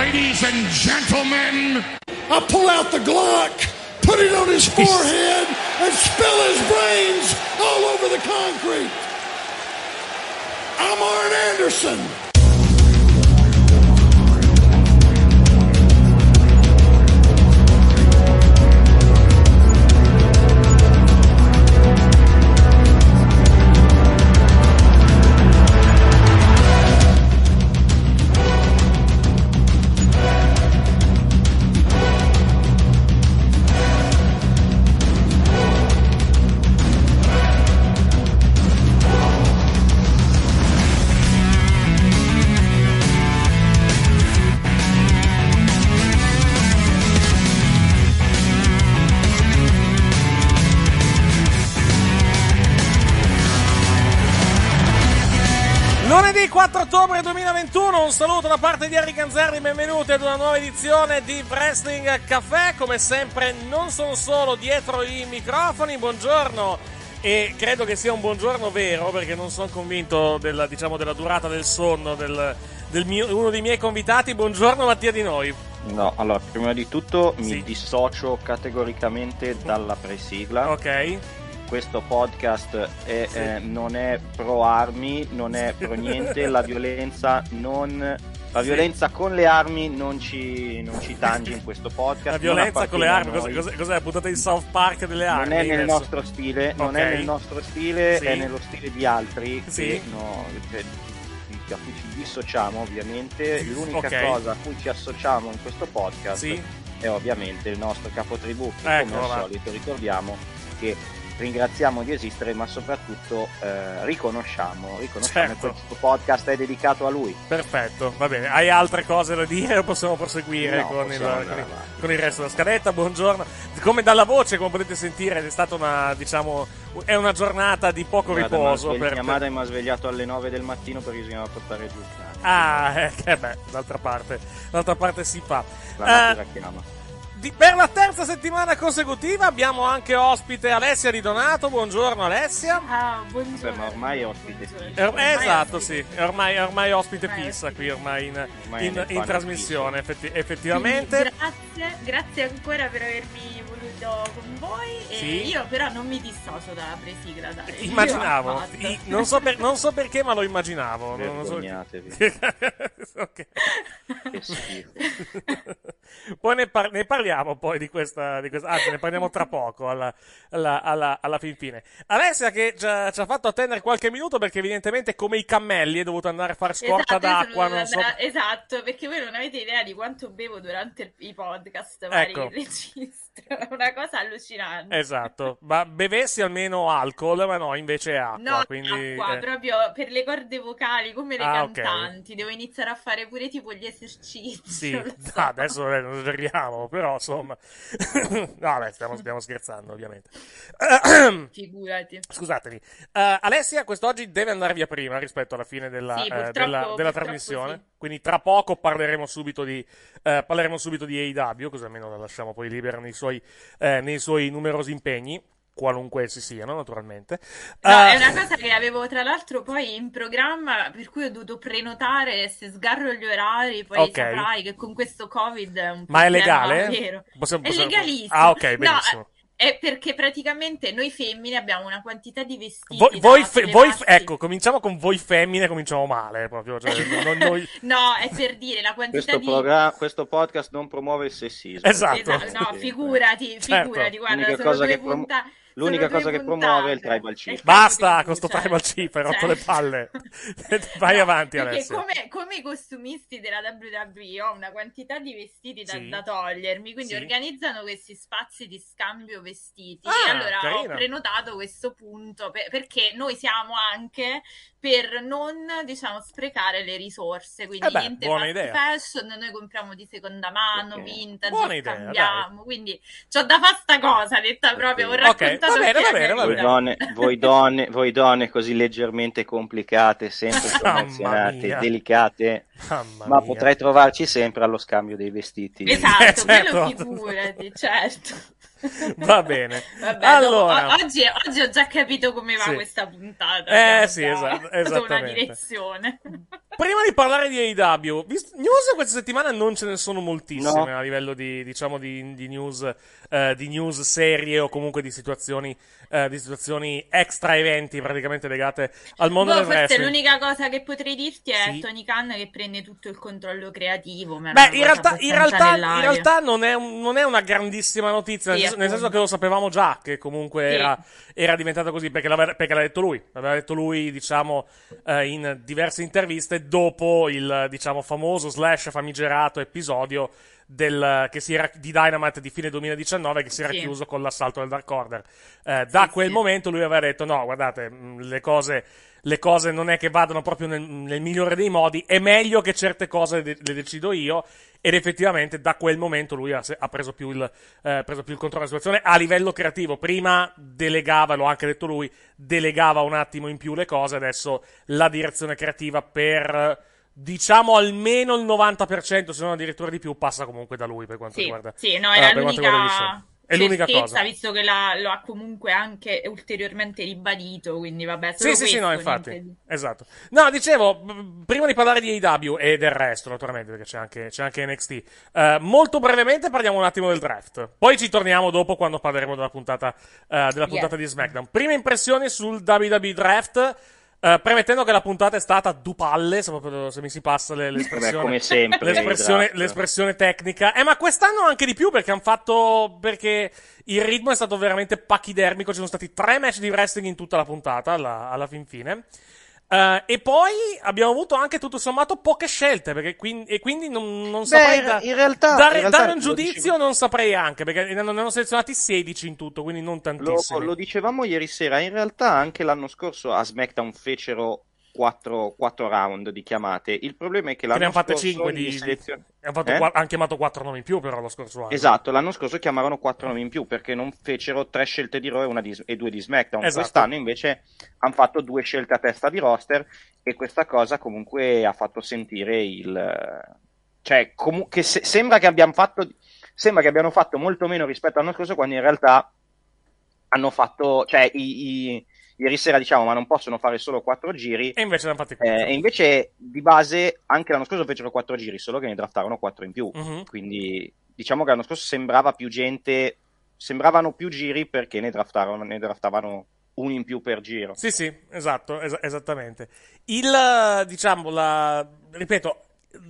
Ladies and gentlemen, I pull out the Glock, put it on his forehead, and spill his brains all over the concrete. I'm Arn Anderson. 4 ottobre 2021, un saluto da parte di Harry Canzerri, benvenuti ad una nuova edizione di Wrestling Café, come sempre non sono solo dietro i microfoni, buongiorno e credo che sia un buongiorno vero perché non sono convinto della, diciamo, della durata del sonno del, del mio, uno dei miei convitati, buongiorno Mattia Di Noi. No, allora, prima di tutto Sì. mi dissocio categoricamente dalla presigla. Ok, Questo podcast è, eh, non è pro armi, non è pro niente, la violenza non... La Sì. violenza con le armi non ci, non ci tange in questo podcast. la violenza con le armi, cos'è, cos'è, cos'è la puntata di South Park delle armi? Non è nel adesso? nostro stile, non Ok. è nel nostro stile, Sì. è nello stile di altri. Sì. no, cioè, a cui ci dissociamo ovviamente. L'unica Ok. cosa a cui ci associamo in questo podcast Sì. è ovviamente il nostro capotribù che Ecco, come al va. solito ricordiamo che ringraziamo di esistere ma soprattutto eh, riconosciamo, riconosciamo Certo. che questo podcast è dedicato a lui. Perfetto, va bene. Hai altre cose da dire o possiamo proseguire No, con, il, possiamo con, andare il, con il resto della scaletta? Buongiorno. Come dalla voce, come potete sentire, è stata una, diciamo, è una giornata di poco Guarda, riposo. svegli- per- Mia madre mi ha svegliato alle 9 del mattino perché bisognava portare giù il cane. Ah, eh, che beh, d'altra parte, d'altra parte si fa. La Eh, natura chiama. Di- per la terza settimana consecutiva abbiamo anche ospite Alessia Di Donato. Buongiorno Alessia. Ah, Beh, buongiorno. ma ormai è ospite. Eh, Ormai esatto, ospite. sì, è ormai, ormai ospite Ormai fissa ospite. qui, ormai in, Ormai in- in panel trasmissione, effetti- effettivamente. Grazie, grazie ancora per avermi voluto con voi. E Sì. Io però non mi dissocio dalla presigla. Dai. Immaginavo. I- non, so per- non so perché, ma lo immaginavo. non- non so- Vergognatevi. Ok. Che schifo. poi ne, par- ne parliamo poi di questa, di questa, anzi ne parliamo tra poco alla, alla, alla, alla fin fine. Alessia che ci ha, ci ha fatto attendere qualche minuto perché evidentemente come i cammelli è dovuto andare a fare scorta Esatto, io sono d'acqua, non so. esatto, perché voi non avete idea di quanto bevo durante il- i podcast vari Ecco. registro. È una cosa allucinante. Esatto, ma bevessi almeno alcol, ma no, invece acqua, No, quindi... acqua, eh. proprio per le corde vocali, come le Ah, cantanti. Devo iniziare a fare pure tipo gli esercizi. Sì, lo so. adesso eh, non esageriamo, però insomma... no, vabbè, stiamo, stiamo scherzando, ovviamente. Figurati. Scusatemi. Eh, Alessia quest'oggi deve andare via prima rispetto alla fine della, Sì, eh, della- della trasmissione. sì. Quindi tra poco parleremo subito di, eh, parleremo subito di AEW, così almeno la lasciamo poi libera nei suoi, eh, nei suoi numerosi impegni, qualunque essi siano, naturalmente. No, Eh, è una cosa che avevo tra l'altro poi in programma, per cui ho dovuto prenotare. Se sgarro gli orari, poi Ok. saprai che con questo Covid è un Ma è legale? vero. Possiamo- È possiamo- legalissimo. Ah, ok, No, benissimo. È perché praticamente noi femmine abbiamo una quantità di vestiti. Voi, voi fe- voi sollevarsi. ecco, cominciamo con voi femmine, cominciamo male, proprio. Cioè, non- noi- No, è per dire la quantità Questo, di. programma- questo podcast non promuove il sessismo. Esatto. Esatto, no, figurati, Certo. figurati, guarda, L'unica sono cosa due che prom- punta- L'unica cosa che promuove è il tribal chief. Basta Cioè, con sto cioè, tribal chip, hai rotto cioè. le palle. Vai avanti, Perché Alessia. come, come i costumisti della WWE ho una quantità di vestiti da, Sì. da togliermi, quindi Sì. organizzano questi spazi di scambio vestiti. Ah, e allora carina. ho prenotato questo punto per- perché noi siamo anche per non diciamo sprecare le risorse. Quindi Eh beh, niente buona idea. fashion, noi compriamo di seconda mano, Ok. vintage, Buona idea, scambiamo. Quindi c'ho da fare sta cosa, detta proprio. Ho Ok, raccontato va bene, va bene, va Voi vita. donne, voi, donne, voi donne così leggermente complicate, sempre mia. delicate, Mamma ma mia. potrei trovarci sempre allo scambio dei vestiti. Esatto, Eh, certo. quello figurati, certo. Va bene. Vabbè, allora, dopo- oggi, oggi ho già capito come va Sì. questa puntata. Eh, sì, esatto, una direzione. prima di parlare di AEW, news questa settimana non ce ne sono moltissime No. a livello di, diciamo, di, di news, eh, di news serie o comunque di situazioni, eh, di situazioni extra eventi praticamente legate al mondo Boh, del forse wrestling. l'unica cosa che potrei dirti è Sì. Tony Khan che prende tutto il controllo creativo. Beh, in realtà, in realtà, in realtà non, è un- non è una grandissima notizia, Sì, senso, nel senso appunto. che lo sapevamo già che comunque Sì. era, era diventata così, perché l'aveva, perché l'ha detto lui. L'aveva detto lui, diciamo, eh, in diverse interviste dopo il, diciamo, famoso slash famigerato episodio del, che si era, di Dynamite di fine 2019 che si era Sì. chiuso con l'assalto del Dark Order. Eh, da Sì, quel sì. momento lui aveva detto: No, guardate, mh, le cose, le cose non è che vadano proprio nel, nel migliore dei modi. È meglio che certe cose de- le decido io. Ed effettivamente da quel momento lui ha preso, più il, eh, preso più il controllo della situazione a livello creativo. Prima delegava, l'ho anche detto lui, delegava un attimo in più le cose. Adesso la direzione creativa per. Diciamo almeno il 90%, se non addirittura di più, passa comunque da lui per quanto Sì, riguarda. sì, no, eh, era show. l'unica È l'unica cosa. visto che l'ha- lo ha comunque anche ulteriormente ribadito, quindi vabbè, Sì, solo sì, sì, no, questo, infatti. di- Esatto. No, dicevo, prima di parlare di AEW e del resto, naturalmente, perché c'è anche, c'è anche NXT, eh, molto brevemente parliamo un attimo del draft. Poi ci torniamo dopo quando parleremo della puntata, eh, della puntata di SmackDown. Prime impressioni sul WWE Draft. Eh, premettendo che la puntata è stata dupalle, se, proprio- se mi si passa le- l'espressione, Vabbè, come sempre, l'espressione, draft. l'espressione tecnica. Eh, ma quest'anno anche di più perché hanno fatto. Perché il ritmo è stato veramente pachidermico. Ci sono stati tre match di wrestling in tutta la puntata, alla, alla fin fine. Eh, e poi abbiamo avuto anche tutto sommato poche scelte. Perché quin- e quindi non, non saprei in- da- in realtà- dare, in realtà dare un lo giudizio. dicevo- Non saprei anche perché ne hanno, ne hanno selezionati 16 in tutto, quindi non Lo, tantissimi. lo dicevamo ieri sera, in realtà anche l'anno scorso a SmackDown fecero 4, round di chiamate. Il problema è che l'anno ne hanno fatte scorso 5 gli di. selezion- hanno fatto Eh? hanno chiamato 4 nomi in più, però lo scorso anno. Esatto, l'anno scorso chiamarono 4 nomi in più perché non fecero 3 scelte di Raw e, di- e 2 di SmackDown. Esatto. Quest'anno invece hanno fatto 2 scelte a testa di roster e questa cosa comunque ha fatto sentire il... Cioè, comu- che se- sembra che abbiamo fatto... Sembra che abbiano fatto molto meno rispetto all'anno scorso quando in realtà hanno fatto... Cioè, i- i- ieri sera diciamo ma non possono fare solo 4 giri E invece ne hanno fatti eh, 4. e invece di base anche l'anno scorso fecero 4 giri, solo che ne draftarono 4 in più. Mhm. Quindi diciamo che l'anno scorso sembrava più gente, sembravano più giri perché ne ne draftavano uno in più per giro. Sì, sì, esatto, es- esattamente. Il, eh, diciamo, la, ripeto,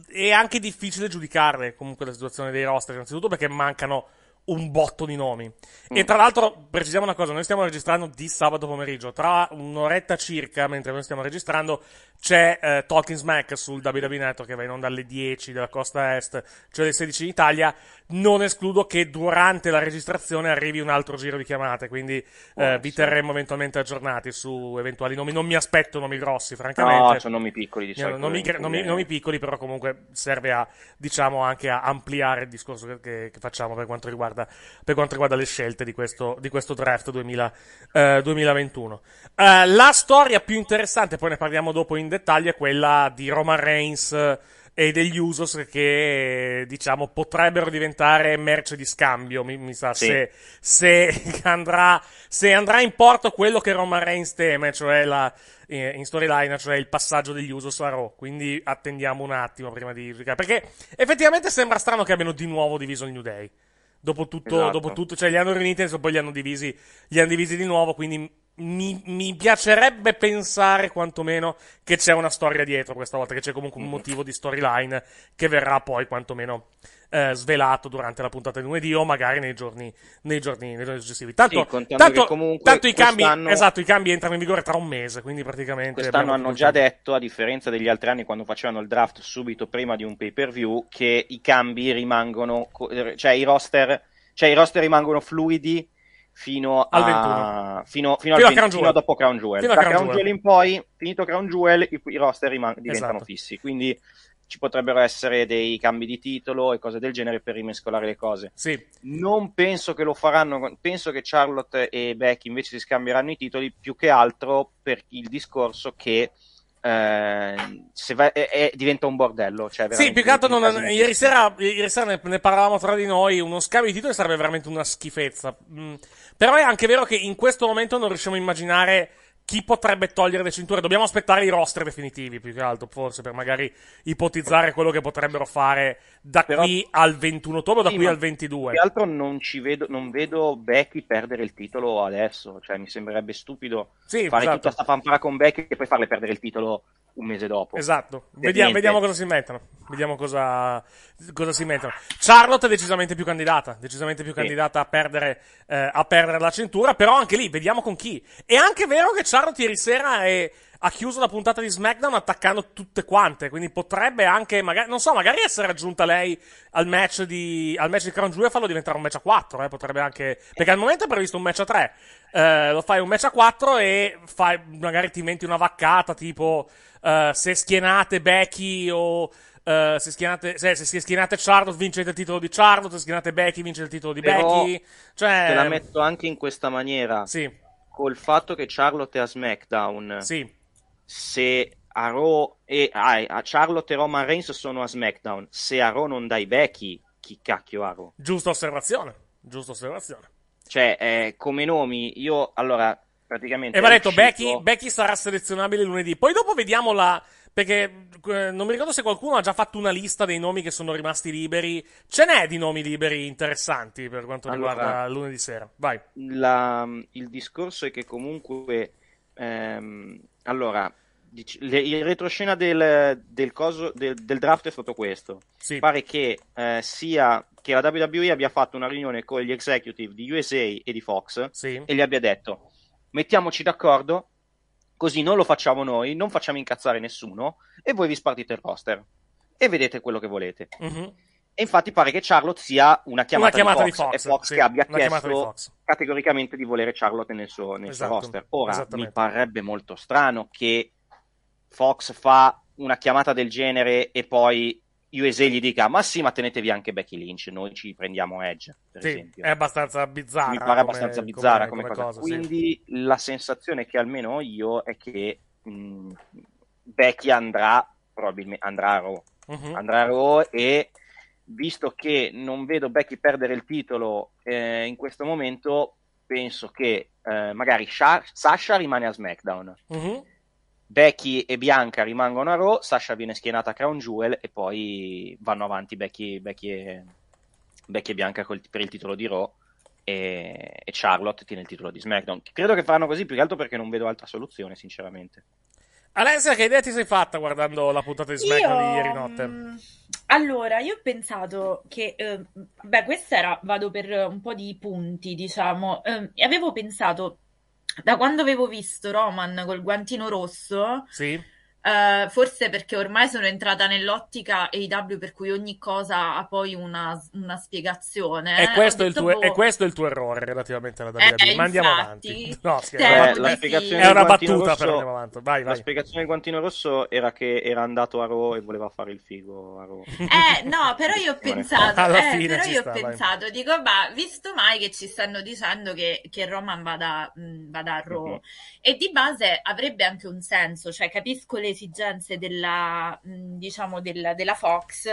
è anche difficile giudicarle comunque la situazione dei roster, innanzitutto perché mancano un botto di nomi. Mm. E tra l'altro, precisiamo una cosa, noi stiamo registrando di sabato pomeriggio, tra un'oretta circa, mentre noi stiamo registrando, c'è eh, Talking Smack sul WWE Network che va in onda alle 10 della costa est, cioè alle 16 in Italia. Non escludo che durante la registrazione arrivi un altro giro di chiamate, quindi eh, vi terremo eventualmente aggiornati su eventuali nomi. Non mi aspetto nomi grossi, francamente. No, sono nomi piccoli di No, nomi, nomi- nomi piccoli, però comunque serve a, diciamo, anche a ampliare il discorso che, che- che facciamo per quanto riguarda, per quanto riguarda le scelte di questo, di questo draft 2000, eh, 2021. Eh, la storia più interessante, poi ne parliamo dopo in dettaglio, è quella di Roman Reigns eh, e degli Usos che, diciamo, potrebbero diventare merce di scambio, mi, mi sa, Sì. se, se andrà, se andrà in porto quello che Roman Reigns teme, cioè la, eh, in storyline, cioè il passaggio degli Usos a Raw. Quindi attendiamo un attimo prima di. Perché effettivamente sembra strano che abbiano di nuovo diviso il New Day. Dopo tutto, Esatto. dopo tutto, cioè li hanno riuniti e poi li hanno divisi, li hanno divisi di nuovo. Quindi mi, mi piacerebbe pensare quantomeno che c'è una storia dietro questa volta, che c'è comunque un Mhm. motivo di storyline che verrà poi quantomeno eh, svelato durante la puntata di lunedì o magari nei giorni, nei giorni, nei giorni successivi. Tanto, Sì, tanto, tanto i cambi, esatto, i cambi entrano in vigore tra un mese, quindi praticamente. Quest'anno hanno già tempo. detto, a differenza degli altri anni quando facevano il draft subito prima di un pay per view, che i cambi rimangono, co- cioè i roster, cioè i roster rimangono fluidi fino, Al a, 21. fino, fino, al Fino a 20 Crown fino a dopo Crown Jewel. Fino da Crown Crown Jewel. Jewel in poi, finito Crown Jewel, i, i roster riman- diventano Esatto. fissi. Quindi ci potrebbero essere dei cambi di titolo e cose del genere per rimescolare le cose. Sì, Non penso che lo faranno, penso che Charlotte e Becky invece si scambieranno i titoli più che altro per il discorso che eh, va- è- è- diventa un bordello. Cioè Sì, più che altro non- ieri sera, ieri sera ne, ne parlavamo tra di noi, uno scambio di titoli sarebbe veramente una schifezza. Mm, però è anche vero che in questo momento non riusciamo a immaginare chi potrebbe togliere le cinture. Dobbiamo aspettare i roster definitivi, più che altro, forse, per magari ipotizzare quello che potrebbero fare da Però- qui al 21 ottobre o da Sì, qui al 22. Più che altro non ci vedo, non vedo Becky perdere il titolo adesso. Cioè, mi sembrerebbe stupido Sì, fare esatto. tutta sta fanfara con Becky e poi farle perdere il titolo un mese dopo. Esatto, Per vediamo, vediamo cosa si mettono. Vediamo cosa, cosa si mettono. Charlotte è decisamente più candidata, decisamente più Sì. candidata a perdere, eh, a perdere la cintura, però anche lì vediamo con chi. È anche vero che Charlotte ieri sera è- ha chiuso la puntata di SmackDown attaccando tutte quante, quindi potrebbe anche, magari, non so, magari essere aggiunta lei al match di, al match di Crown Jewel e farlo diventare un match a 4, eh, potrebbe anche, perché al momento è previsto un match a 3. Eh, lo fai un match a 4 e fai, magari ti inventi una vaccata tipo eh, se schienate Becky o eh, se, schienate, se, se schienate Charlotte vincete il titolo di Charlotte, se schienate Becky vincete il titolo di Però Becky. Cioè, Te la metto anche in questa maniera. Sì, Col fatto che Charlotte è a SmackDown. sì, se a Raw e ah, a Charlotte e Roman Reigns sono a SmackDown, se a Raw non dai Becky, chi cacchio ha Raw? giusta osservazione. Giusta osservazione. Cioè, eh, come nomi, io allora praticamente. E va detto, Becky, Becky sarà selezionabile lunedì. Poi dopo vediamo la. Perché eh, non mi ricordo se qualcuno ha già fatto una lista dei nomi che sono rimasti liberi. Ce n'è di nomi liberi interessanti per quanto Allora- riguarda lunedì sera. Vai. La- il discorso è che comunque. ehm, allora, dic- le- il retroscena del, del, coso, del, del draft è stato questo. Sì. Pare che eh, sia che la WWE abbia fatto una riunione con gli executive di USA e di Fox Sì. e gli abbia detto mettiamoci d'accordo così non lo facciamo noi, non facciamo incazzare nessuno e voi vi spartite il roster e vedete quello che volete. Mhm. E infatti pare che Charlotte sia una chiamata, Una chiamata di Fox, di Fox, Fox sì, che abbia di chiesto Fox. categoricamente di volere Charlotte nel suo, nel suo Esatto, roster. Ora mi parrebbe molto strano che Fox fa una chiamata del genere e poi USA gli dica ma sì ma tenetevi anche Becky Lynch, noi ci prendiamo Edge per Sì, esempio. è abbastanza bizzarra. mi pare come- abbastanza bizzarra come, come cosa. sì. Quindi la sensazione che almeno ho io è che mh, Becky andrà probabilmente andrà a Raw. Mhm. Andrà a Raw e visto che non vedo Becky perdere il titolo eh, in questo momento, penso che eh, magari Sha- Sasha rimane a SmackDown. Mhm. Becky e Bianca rimangono a Raw, Sasha viene schienata a Crown Jewel e poi vanno avanti Becky, Becky e, Becky e Bianca col- per il titolo di Raw e, e Charlotte tiene il titolo di SmackDown. Credo che faranno così più che altro perché non vedo altra soluzione, sinceramente. Alessia, che idea ti sei fatta guardando la puntata di SmackDown di ieri notte? mm, Allora, io ho pensato che, eh, beh, questa era, vado per un po' di punti, diciamo, eh, e avevo pensato, da quando avevo visto Roman col guantino rosso, Sì? Eh, forse perché ormai sono entrata nell'ottica AEW per cui ogni cosa ha poi una, una spiegazione. E questo, ho è il detto, tuo, boh, e questo è il tuo errore relativamente alla Eh, WWE. Ma andiamo infatti, avanti. No, scherzo. di la spiegazione È una battuta, rosso- però andiamo avanti. Vai, La vai. spiegazione del guantino rosso era che era andato a Raw e voleva fare il figo a Raw. Eh, no, però io ho pensato, eh, però io sta, ho pensato, dico, ma visto mai che ci stanno dicendo che, che Roman vada, mh, vada a Raw, Mhm. e di base avrebbe anche un senso, cioè capisco le esigenze della, mh, diciamo, del- della Fox,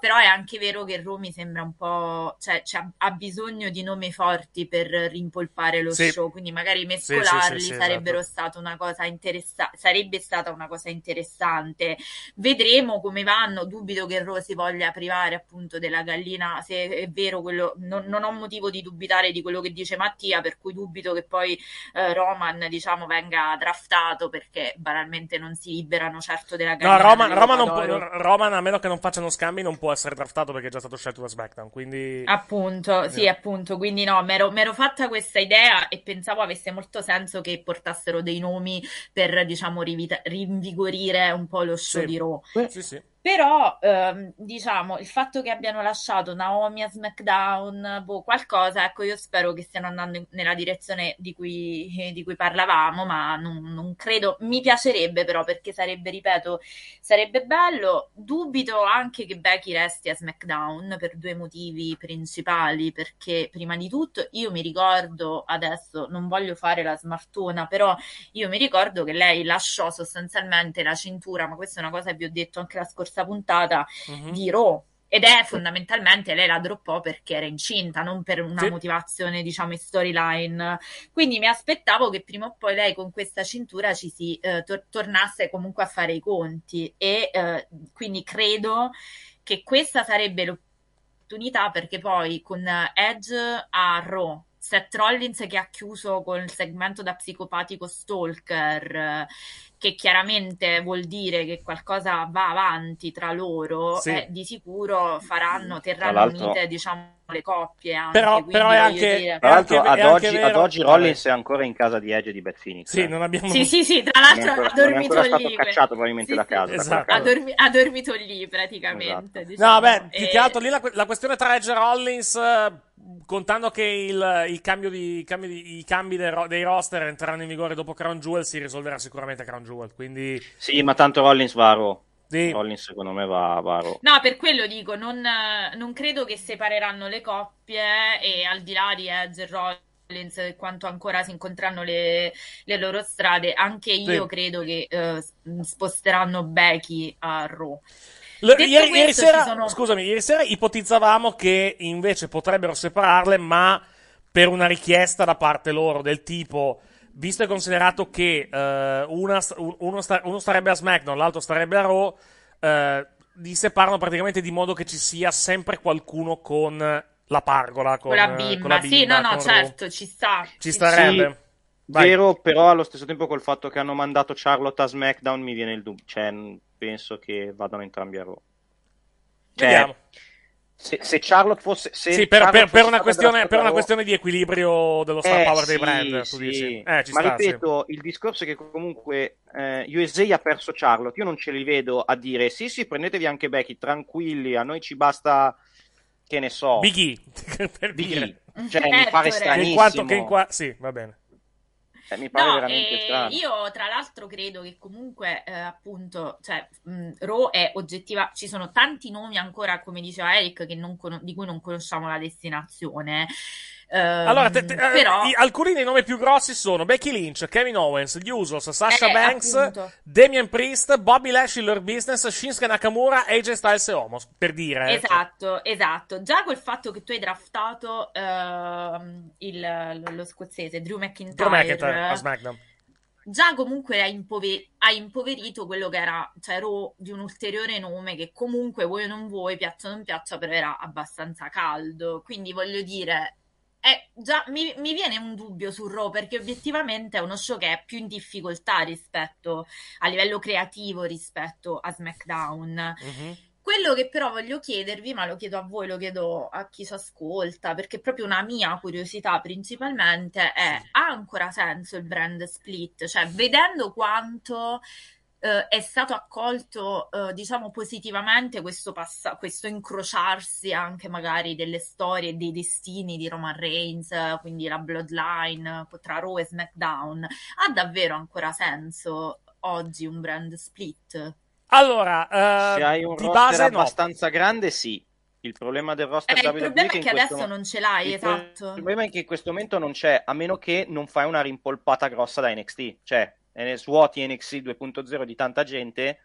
però è anche vero che mi sembra un po', cioè, c'ha- ha bisogno di nomi forti per rimpolpare lo Sì. show, quindi magari sì, sì, mescolarli sì, sarebbero esatto. stata una cosa interessante, sarebbe stata una cosa interessante. Vedremo come vanno. Dubito che si voglia privare appunto della gallina. Se è vero quello, non, non ho motivo di dubitare di quello che dice Mattia, per cui dubito che poi eh, Roman, diciamo, venga draftato perché banalmente non si liberano certo della No, gallina. Roman, non può-. Roman, a meno che non facciano scambi, non può essere draftato perché è già stato scelto da SmackDown. Quindi. Appunto, sì, Eh. appunto, quindi no, mi ero fatta questa idea e pensavo avesse molto senso che portassero dei nomi per, diciamo, rivita- rinvigorire un po' lo show Sì. di Raw. Sì, sì. Però, ehm, diciamo, il fatto che abbiano lasciato Naomi a SmackDown, boh, qualcosa, ecco, io spero che stiano andando in- nella direzione di cui, di cui parlavamo, ma non, non credo, mi piacerebbe però, perché sarebbe, ripeto, sarebbe bello. Dubito anche che Becky resti a SmackDown per due motivi principali, perché prima di tutto io mi ricordo, adesso non voglio fare la smartona, però io mi ricordo che lei lasciò sostanzialmente la cintura, ma questa è una cosa che vi ho detto anche la scorsa puntata Mhm. di Raw. Ed è fondamentalmente lei la droppò perché era incinta, non per una Sì. motivazione, diciamo, in storyline. Quindi mi aspettavo che prima o poi lei con questa cintura ci si eh, tor- tornasse comunque a fare i conti. E eh, quindi credo che questa sarebbe l'opportunità perché poi con Edge a Raw, Seth Rollins che ha chiuso con il segmento da psicopatico stalker, che chiaramente vuol dire che qualcosa va avanti tra loro, Sì. eh, di sicuro faranno, terranno unite, diciamo, le coppie anche, Però- però è anche- dire- Tra l'altro, È anche- ad, è oggi, ad oggi. Rollins è ancora in casa di Edge e di Beth Phoenix. Sì, eh. non abbiamo. Sì, sì, sì, tra è l'altro ancora, ha è dormito ancora stato lì. cacciato probabilmente Sì, da sì. casa. da Esatto. quella Ha, dormi- ha dormito lì praticamente. Esatto. diciamo. No, beh, più E- che altro lì la, la questione tra Edge e Rollins, eh, contando che il, il cambio di, i cambi, di- i cambi dei, ro- dei roster entreranno in vigore dopo Crown Jewel, si risolverà sicuramente Crown Jewel. Quindi, Sì, ma tanto Rollins va a Raw. sì. Rollins secondo me va, va a Raw. No, per quello dico, non, non credo che separeranno le coppie e al di là di Edge e Rollins, e quanto ancora si incontreranno le, le loro strade, anche io Sì. credo che eh, sposteranno Becky a Raw. L- ieri, ieri sera, sono- scusami, ieri sera ipotizzavamo che invece potrebbero separarle, ma per una richiesta da parte loro, del tipo, visto e considerato che eh, una uno, sta- uno starebbe a SmackDown, l'altro starebbe a Raw, eh, li separano praticamente di modo che ci sia sempre qualcuno con la pargola, con, Con la bimba, con la sì, no, no, Raw. certo, ci sta. Ci starebbe. Vai. Vero, però allo stesso tempo col fatto che hanno mandato Charlotte a SmackDown mi viene il dubbio. Cioè, penso che vadano entrambi a Raw. Cioè, Vediamo. se, se Charlotte fosse... Se Sì, per, Charlotte per- per una questione, per una questione di equilibrio dello star Eh, power dei sì, brand, tu sì. dici. Eh, ci Ma sta, sì. ripeto, il discorso è che comunque eh, USA ha perso Charlotte. Io non ce li vedo a dire sì, sì, prendetevi anche Becky, tranquilli, a noi ci basta, che ne so, Big E, per Big dire. E. Cioè, mi pare Che in stranissimo. quanto, che in qua- sì, va bene. Eh, mi pare No, veramente e strano. io tra l'altro credo che comunque eh, appunto, cioè, mh, Raw è oggettiva, ci sono tanti nomi ancora, come diceva Eric, che non cono- di cui non conosciamo la destinazione. Ehm, Allora, te- te- eh, però i- alcuni dei nomi più grossi sono Becky Lynch, Kevin Owens, gli Usos, Sasha Eh, Banks, appunto. Damien Priest, Bobby Lashley, Lord Business, Shinsuke Nakamura, AJ Styles e Homos, per dire. eh. Esatto, esatto. Già col fatto che tu hai draftato ehm, il- lo scozzese Drew McIntyre, Drew McIntyre a SmackDown. già comunque hai, impove- hai impoverito quello che era, cioè Raw di un ulteriore nome che comunque vuoi o non vuoi, piaccia o non piaccia, però era abbastanza caldo. Quindi voglio dire, è già, mi, mi viene un dubbio su Raw perché obiettivamente è uno show che è più in difficoltà rispetto a livello creativo rispetto a SmackDown. Mhm. Quello che però voglio chiedervi, ma lo chiedo a voi, lo chiedo a chi ci ascolta, perché proprio una mia curiosità principalmente, è ha ancora senso il brand split? Cioè, vedendo quanto eh, è stato accolto, eh, diciamo, positivamente questo, passa- questo incrociarsi anche magari delle storie e dei destini di Roman Reigns, quindi la bloodline tra Raw e SmackDown, ha davvero ancora senso oggi un brand split? Allora, Se eh, hai un di roster base no. abbastanza grande, sì. Il problema del roster Eh, il WWE problema è che adesso mo- non ce l'hai, il pro- esatto. Il problema è che in questo momento non c'è, a meno che non fai una rimpolpata grossa da NXT. Cioè, eh, svuoti NXT 2.0 di tanta gente,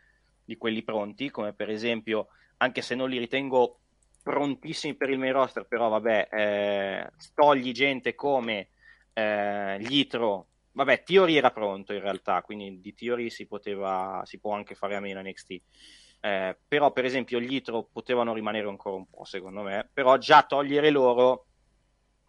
di quelli pronti, come per esempio, anche se non li ritengo prontissimi per il main roster, però vabbè, eh, togli gente come eh, Yitro. Vabbè, Theory era pronto in realtà, quindi di Theory si poteva, si può anche fare a meno NXT. Eh, però, per esempio, gli Itro potevano rimanere ancora un po', secondo me. Però già togliere loro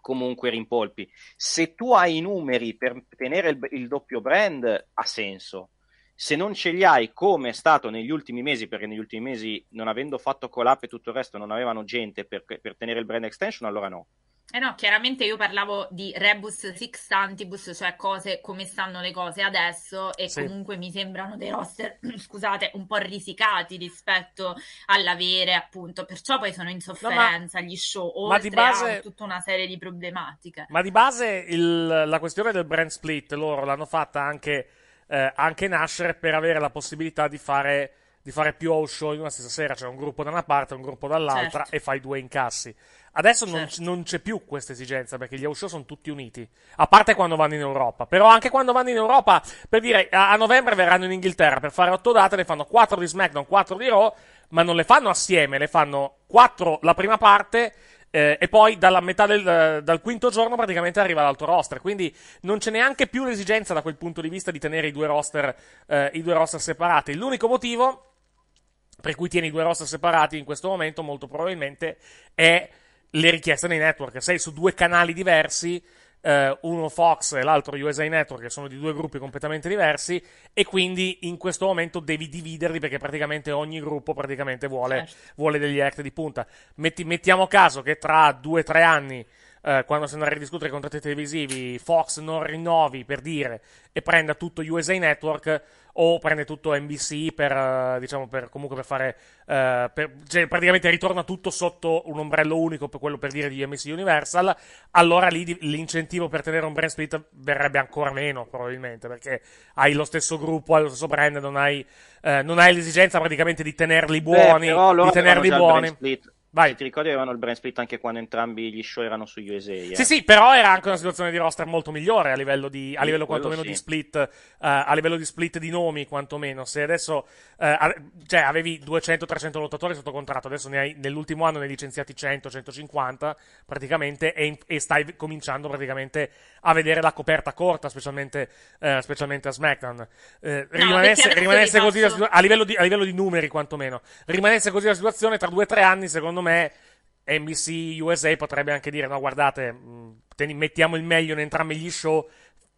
comunque rimpolpi. Se tu hai i numeri per tenere il, il doppio brand, ha senso. Se non ce li hai, come è stato negli ultimi mesi, perché negli ultimi mesi, non avendo fatto collab e tutto il resto, non avevano gente per, per tenere il brand extension, allora no. Eh no, chiaramente io parlavo di rebus sixtantibus, cioè cose come stanno le cose adesso e Sì. comunque mi sembrano dei roster, scusate, un po' risicati rispetto all'avere appunto, perciò poi sono in sofferenza gli show, ma di oltre base- a tutta una serie di problematiche. Ma di base il- la questione del brand split loro l'hanno fatta anche, eh, anche nascere per avere la possibilità di fare, di fare più house show in una stessa sera, cioè un gruppo da una parte e un gruppo dall'altra Certo. e fai due incassi. Adesso non, Certo. non c'è più questa esigenza perché gli show sono tutti uniti, a parte quando vanno in Europa. Però anche quando vanno in Europa, per dire, a, a novembre verranno in Inghilterra per fare otto date, ne fanno quattro di SmackDown, quattro di Raw, ma non le fanno assieme, le fanno quattro la prima parte eh, e poi dalla metà del dal quinto giorno praticamente arriva l'altro roster. Quindi non c'è neanche più l'esigenza da quel punto di vista di tenere i due roster, eh, i due roster separati. L'unico motivo per cui tieni i due roster separati in questo momento, molto probabilmente, è le richieste dei network. Sei su due canali diversi, eh, uno Fox e l'altro USA Network, che sono di due gruppi completamente diversi, e quindi in questo momento devi dividerli perché praticamente ogni gruppo praticamente vuole, Certo. vuole degli act di punta. Metti- mettiamo caso che tra due o tre anni, eh, quando si andrà a ridiscutere i contratti televisivi, Fox non rinnovi per dire e prenda tutto USA Network o prende tutto NBC per, eh, diciamo, per comunque per fare, eh, per- cioè praticamente ritorna tutto sotto un ombrello unico per quello per dire di NBC Universal, allora lì l'incentivo per tenere un brand split verrebbe ancora meno probabilmente perché hai lo stesso gruppo, hai lo stesso brand, non hai, eh, non hai l'esigenza praticamente di tenerli buoni, Beh, loro di tenerli buoni. Vai. Se ti ricordi avevano il brand split anche quando entrambi gli show erano su USA. eh. Sì, sì, però era anche una situazione di roster molto migliore a livello di, a livello quantomeno sì. di split, eh, a livello di split di nomi, quantomeno. Se adesso, ave- cioè, avevi 200-300 lottatori sotto contratto, adesso ne hai, nell'ultimo anno ne hai licenziati 100-150, praticamente, e, in- e stai cominciando praticamente a vedere la coperta corta, specialmente, eh, specialmente a SmackDown. Eh, rimanesse, rimanesse così la a livello, di, a livello di numeri, quantomeno. Rimanesse così la situazione tra due o tre anni, secondo me, NBC USA potrebbe anche dire: no, guardate, teni- mettiamo il meglio in entrambi gli show.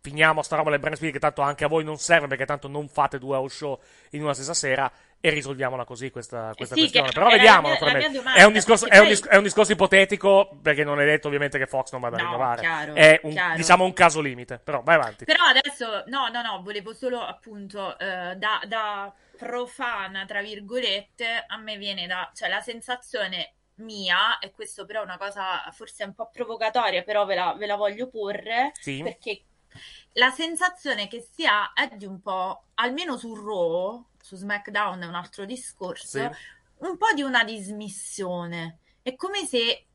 Finiamo sta roba del brand split che tanto anche a voi non serve perché tanto non fate due house show in una stessa sera e risolviamola così questa, questa sì, questione. che Però vediamo, È un, discorso, è, un poi- dis- è un discorso ipotetico perché non è detto ovviamente che Fox non vada a No, rinnovare. chiaro, è un, diciamo un caso limite. Però vai avanti. Però adesso, no, no, no, volevo solo appunto eh, da, da profana, tra virgolette, a me viene da, cioè la sensazione mia, e questo però è una cosa forse un po' provocatoria, però ve la, ve la voglio porre, Sì. perché la sensazione che si ha è di un po', almeno su Raw, su SmackDown è un altro discorso, Sì. un po' di una dismissione. È come se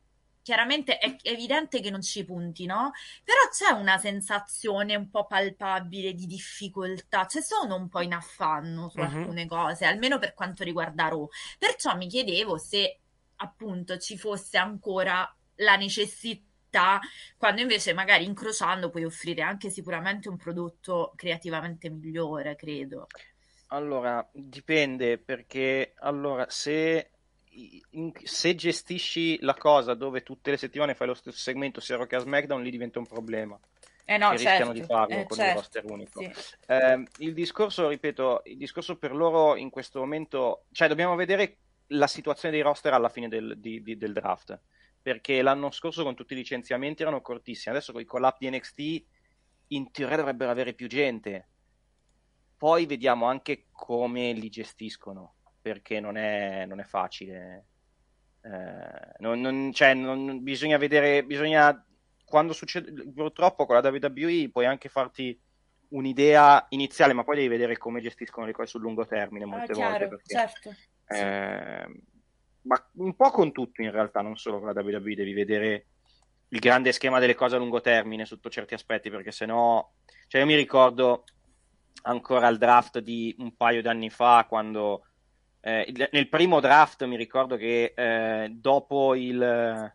chiaramente è evidente che non ci punti, no? Però c'è una sensazione un po' palpabile di difficoltà, cioè sono un po' in affanno su Mhm. alcune cose, almeno per quanto riguarda Raw. Perciò mi chiedevo se appunto ci fosse ancora la necessità, quando invece magari incrociando puoi offrire anche sicuramente un prodotto creativamente migliore, credo. Allora, dipende perché allora, se in- se gestisci la cosa dove tutte le settimane fai lo stesso segmento sia che a SmackDown, lì diventa un problema. Eh no, che rischiano certo, di farlo eh, con certo, il roster unico. sì. Eh, il discorso, ripeto, il discorso per loro in questo momento, cioè dobbiamo vedere la situazione dei roster alla fine del, di- di- del draft, perché l'anno scorso con tutti i licenziamenti erano cortissimi, adesso con i collab di NXT in teoria dovrebbero avere più gente, poi vediamo anche come li gestiscono, perché non è, non è facile. Eh, non- non- cioè, non- bisogna vedere, bisogna quando succede, purtroppo con la WWE puoi anche farti un'idea iniziale, ma poi devi vedere come gestiscono le cose sul lungo termine Ah, molte chiaro, volte. Perché, certo. eh, ma un po' con tutto in realtà, non solo con la WWE, devi vedere il grande schema delle cose a lungo termine sotto certi aspetti, perché sennò, cioè io mi ricordo ancora il draft di un paio d'anni fa, quando eh, nel primo draft mi ricordo che eh, dopo il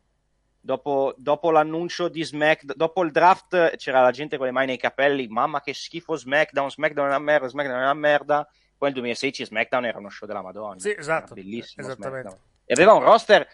dopo, dopo l'annuncio di SmackDown, dopo il draft c'era la gente con le mani nei capelli, mamma che schifo SmackDown, SmackDown è una merda, SmackDown è una merda. Poi nel 2016 SmackDown era uno show della Madonna. Sì, esatto. Bellissimo Esattamente. SmackDown. E aveva un roster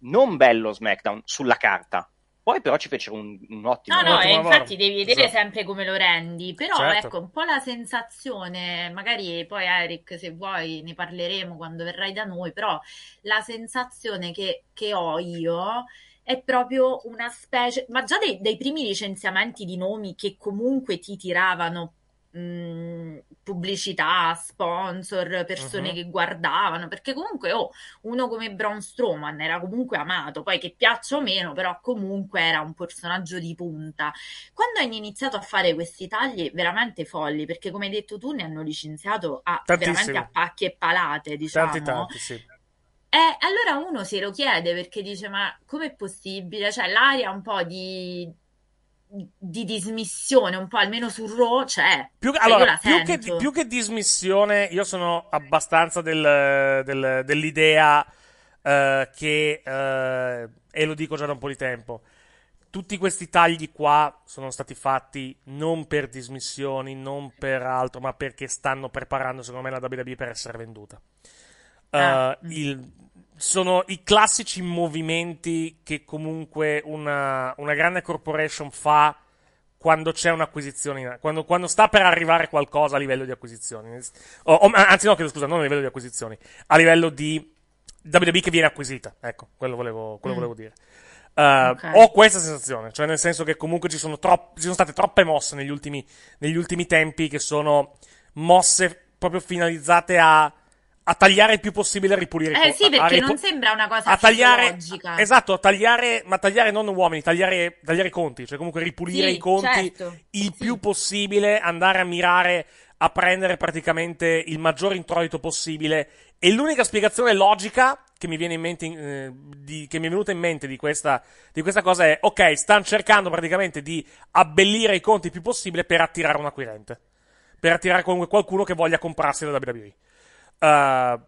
non bello SmackDown sulla carta. Poi però ci fecero un, un ottimo No, no, ottimo lavoro. infatti devi vedere Esatto. sempre come lo rendi, però Certo. ecco, un po' la sensazione, magari poi Eric, se vuoi, ne parleremo quando verrai da noi, però la sensazione che, che ho io è proprio una specie, ma già dei, dei primi licenziamenti di nomi che comunque ti tiravano mh, pubblicità, sponsor, persone Mhm. che guardavano, perché comunque oh, uno come Braun Strowman era comunque amato, poi che piaccia o meno, però comunque era un personaggio di punta. Quando hanno iniziato a fare questi tagli veramente folli, perché come hai detto tu ne hanno licenziato a veramente a pacchi e palate, diciamo. Tanti, tanti, sì. Eh, allora uno se lo chiede perché dice: Ma com'è possibile? Cioè, l'aria un po' di, di dismissione, un po' almeno sul Raw c'è. Più, Cioè, io allora, più che, più che dismissione, io sono abbastanza del- del- dell'idea eh, che, eh, e lo dico già da un po' di tempo, tutti questi tagli qua sono stati fatti non per dismissioni, non per altro, ma perché stanno preparando, secondo me, la WWE per essere venduta. Eh, Ah. il- sono i classici movimenti che comunque una, una grande corporation fa quando c'è un'acquisizione, quando, quando sta per arrivare qualcosa a livello di acquisizioni. O- o- anzi, no, chiedo scusa, non a livello di acquisizioni, a livello di WWE che viene acquisita. Ecco, quello volevo, quello Mm. volevo dire. Uh, Ok. Ho questa sensazione, cioè nel senso che comunque ci sono, troppo, ci sono state troppe mosse negli ultimi, negli ultimi tempi che sono mosse proprio finalizzate a, a tagliare il più possibile e ripulire i Eh sì, perché ripu- non sembra una cosa a tagliare, esatto, a tagliare, ma tagliare non uomini, tagliare, tagliare i conti, cioè comunque ripulire Sì, i conti certo. il più possibile, andare a mirare a prendere praticamente il maggior introito possibile. E l'unica spiegazione logica che mi viene in mente, eh, di- che mi è venuta in mente di questa, di questa cosa è: ok, stanno cercando praticamente di abbellire i conti il più possibile per attirare un acquirente. Per attirare comunque qualcuno che voglia comprarsi la WWE. Uh,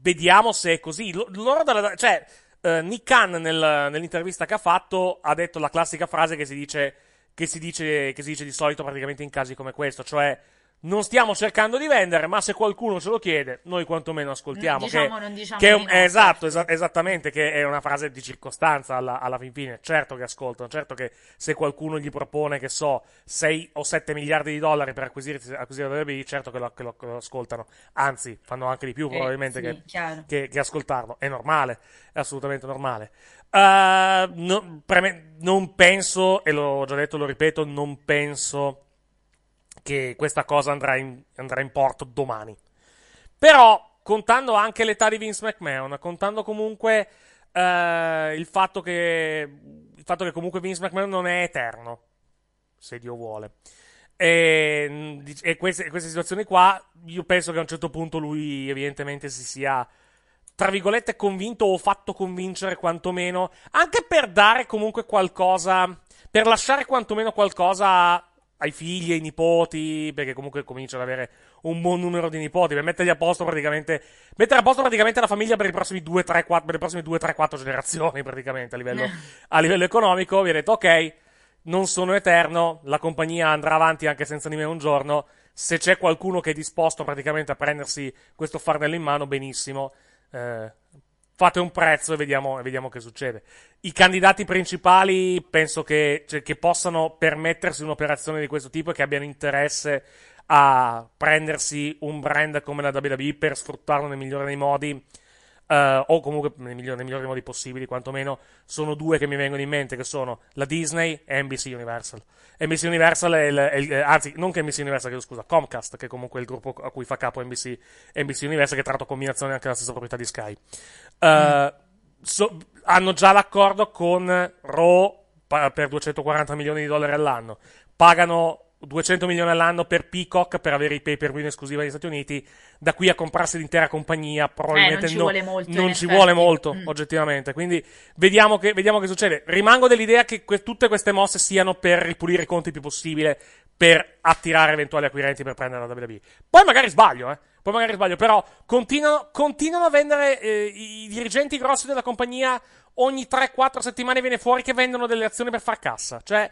vediamo se è così. Lo- Loro dalla- cioè, eh, Nick Khan nel- nell'intervista che ha fatto ha detto la classica frase che si dice che si dice, che si dice di solito praticamente in casi come questo, cioè non stiamo cercando di vendere, ma se qualcuno ce lo chiede, noi quantomeno ascoltiamo. Diciamo, che, non diciamo che di esatto, esa- esattamente, che è una frase di circostanza alla, alla fin fine. Certo che ascoltano, certo che se qualcuno gli propone, che so, 6 o 7 miliardi di dollari per acquisire, acquisire WWE, certo che lo, che lo- che lo ascoltano. Anzi, fanno anche di più Eh, probabilmente sì, che, chiaro. che, che ascoltarlo. È normale, è assolutamente normale. Uh, no- preme- non penso, e l'ho già detto, lo ripeto, non penso che questa cosa andrà in, andrà in porto domani. Però, contando anche l'età di Vince McMahon, contando comunque eh, il, fatto che, il fatto che comunque Vince McMahon non è eterno, se Dio vuole. E, e queste, queste situazioni qua, io penso che a un certo punto lui evidentemente si sia, tra virgolette, convinto o fatto convincere quantomeno, anche per dare comunque qualcosa, per lasciare quantomeno qualcosa ai figli, ai nipoti, perché comunque comincia ad avere un buon numero di nipoti, per mettergli a posto praticamente, mettere a posto praticamente la famiglia per i prossimi 2, 3, 4, per le prossime 2, 3, 4 generazioni praticamente a livello, a livello economico, vi ha detto ok, non sono eterno, la compagnia andrà avanti anche senza di me un giorno, se c'è qualcuno che è disposto praticamente a prendersi questo fardello in mano, benissimo, eh, fate un prezzo e vediamo, vediamo che succede. I candidati principali penso che, cioè, che possano permettersi un'operazione di questo tipo e che abbiano interesse a prendersi un brand come la WWE per sfruttarlo nel migliore dei modi Uh, o comunque nei migliori, nei migliori, modi possibili, quantomeno, sono due che mi vengono in mente, che sono la Disney e NBC Universal. NBC Universal è il, è il anzi, non che NBC Universal, che scusa, Comcast, che è comunque il gruppo a cui fa capo NBC, NBC Universal, che tra l'altro combinazione anche la stessa proprietà di Sky. Uh, mm. so, hanno già l'accordo con Raw per 240 milioni di dollari all'anno. Pagano 200 milioni all'anno per Peacock per avere i pay per view in esclusiva negli Stati Uniti, da qui a comprarsi l'intera compagnia probabilmente eh, non ci no, vuole molto, non ci vuole molto mm. oggettivamente. Quindi vediamo che, vediamo che succede. Rimango dell'idea che que- tutte queste mosse siano per ripulire i conti il più possibile, per attirare eventuali acquirenti per prendere la WWE. Poi magari sbaglio, eh. Poi magari sbaglio, però continuano, continuano a vendere eh, i dirigenti grossi della compagnia ogni 3-4 settimane viene fuori che vendono delle azioni per far cassa. Cioè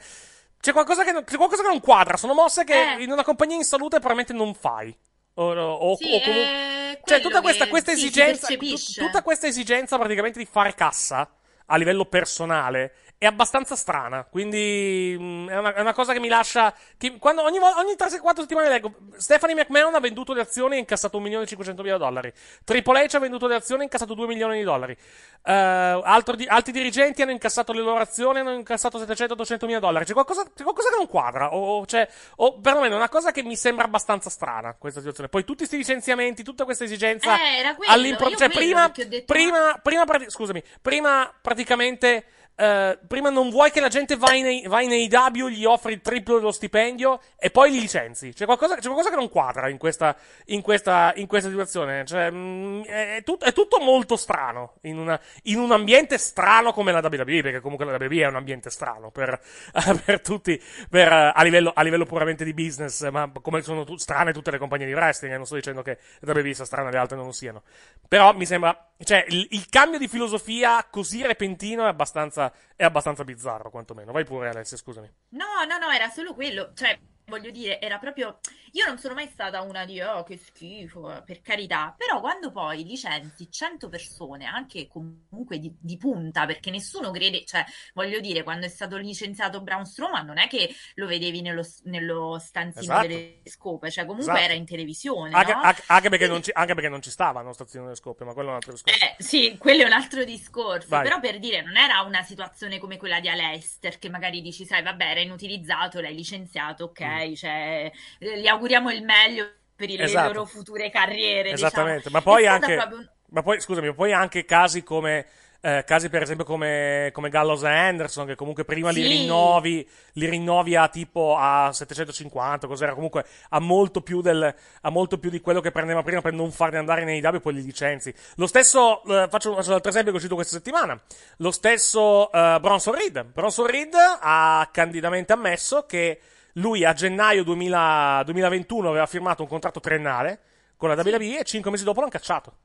c'è qualcosa che non, c'è qualcosa che non quadra. Sono mosse che Eh. in una compagnia in salute probabilmente non fai. O, o, Sì, o comunque. è Cioè, tutta questa, questa esigenza. tut- tutta questa esigenza praticamente di fare cassa a livello personale è abbastanza strana. Quindi mh, è, una, è una cosa che mi lascia. Che quando ogni, ogni 3-4 settimane leggo. Stephanie McMahon ha venduto le azioni e incassato 1 milione e 500 mila dollari. Triple H ha venduto le azioni e incassato 2 milioni di dollari. Eh, altro di- altri dirigenti hanno incassato le loro azioni e hanno incassato 700-800 mila dollari. C'è qualcosa, c'è qualcosa che non quadra. O, o c'è, o perlomeno una cosa che mi sembra abbastanza strana. Questa situazione. Poi tutti questi licenziamenti, tutta questa esigenza. Eh, era quello, all'impro- io cioè, prima, prima, prima, prati- scusami, prima praticamente. Eh, prima non vuoi che la gente va in, va in AEW, gli offri il triplo dello stipendio e poi li licenzi. C'è qualcosa, c'è qualcosa che non quadra in questa, in questa, in questa situazione. Cioè, mm, è, tut- è tutto molto strano in, una- in un ambiente strano come la WWE, perché comunque la WWE è un ambiente strano per, per tutti, per, a, livello, a livello puramente di business, ma come sono tu- strane tutte le compagnie di wrestling. eh, Non sto dicendo che la WWE sia strana e le altre non lo siano. Però mi sembra, cioè, il, il cambio di filosofia così repentino è abbastanza, è abbastanza bizzarro, quantomeno. Vai pure, Alessia, scusami. No, no, no, era solo quello. Cioè, voglio dire, era proprio. Io non sono mai stata una di oh, che schifo, per carità. Però quando poi licenzi 100 persone, anche comunque di, di punta, perché nessuno crede. Cioè, voglio dire, quando è stato licenziato Braun Strowman, non è che lo vedevi nello, nello stanzino Esatto. delle scope, cioè, comunque Esatto. era in televisione. Anche, no? anche- anche perché non ci, anche perché non ci stava no, stazione delle scoppe, ma quello è un altro discorso. Eh, sì, quello è un altro discorso. Vai. Però per dire, non era una situazione come quella di Alester, che magari dici, sai, vabbè, era inutilizzato, l'hai licenziato, ok, cioè, eh, gli auguriamo il meglio per le. Esatto. loro future carriere. Esattamente, diciamo. ma poi anche, proprio un- ma poi, scusami, poi anche casi come, eh, casi per esempio come, come Gallows e Anderson, che comunque prima li Sì. rinnovi, li rinnovi a tipo a 750, cos'era, comunque a molto più del, a molto più di quello che prendeva prima per non farli andare nei AEW e poi li licenzi. Lo stesso, eh, faccio, faccio l'altro esempio che è uscito questa settimana, lo stesso, eh, Bronson Reed. Bronson Reed ha candidamente ammesso che lui a gennaio 2000 2021 aveva firmato un contratto triennale con la WWE e cinque mesi dopo l'hanno cacciato.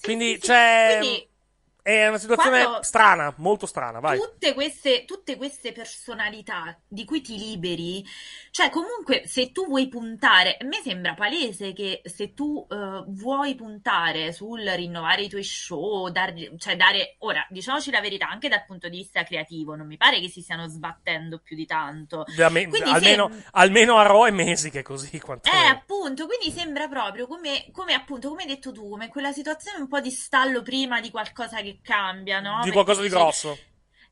Quindi sì, sì. c'è. Quindi- È una situazione Quando- strana, molto strana, vai. Tutte queste, tutte queste personalità di cui ti liberi, cioè comunque se tu vuoi puntare, a me sembra palese che se tu eh, vuoi puntare sul rinnovare i tuoi show, dar- cioè dare, ora diciamoci la verità, anche dal punto di vista creativo, non mi pare che si stiano sbattendo più di tanto. Me- almeno, sem- almeno a Raw e mesi che è così quanto eh, appunto, quindi sembra proprio come, come appunto, come hai detto tu, come quella situazione un po' di stallo prima di qualcosa che cambia, no? di Perché qualcosa di dici, grosso.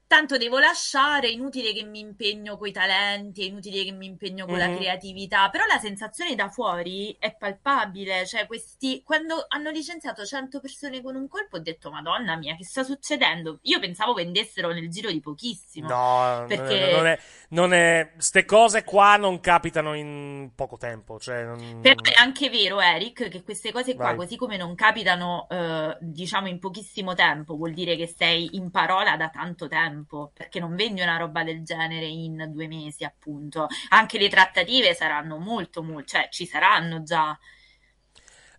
Tanto devo lasciare, è inutile che mi impegno coi talenti, è inutile che mi impegno con la Mhm. creatività, però la sensazione da fuori è palpabile, cioè questi, quando hanno licenziato 100 persone con un colpo ho detto, madonna mia, che sta succedendo? Io pensavo vendessero nel giro di pochissimo. No, perché... non è, non è. Ste cose qua non capitano in poco tempo. Cioè, non- Però è anche vero, Eric, che queste cose qua, Vai. così come non capitano, eh, diciamo, in pochissimo tempo, vuol dire che sei in parola da tanto tempo, perché non vendi una roba del genere in due mesi, appunto. Anche le trattative saranno molto, molto, cioè ci saranno già.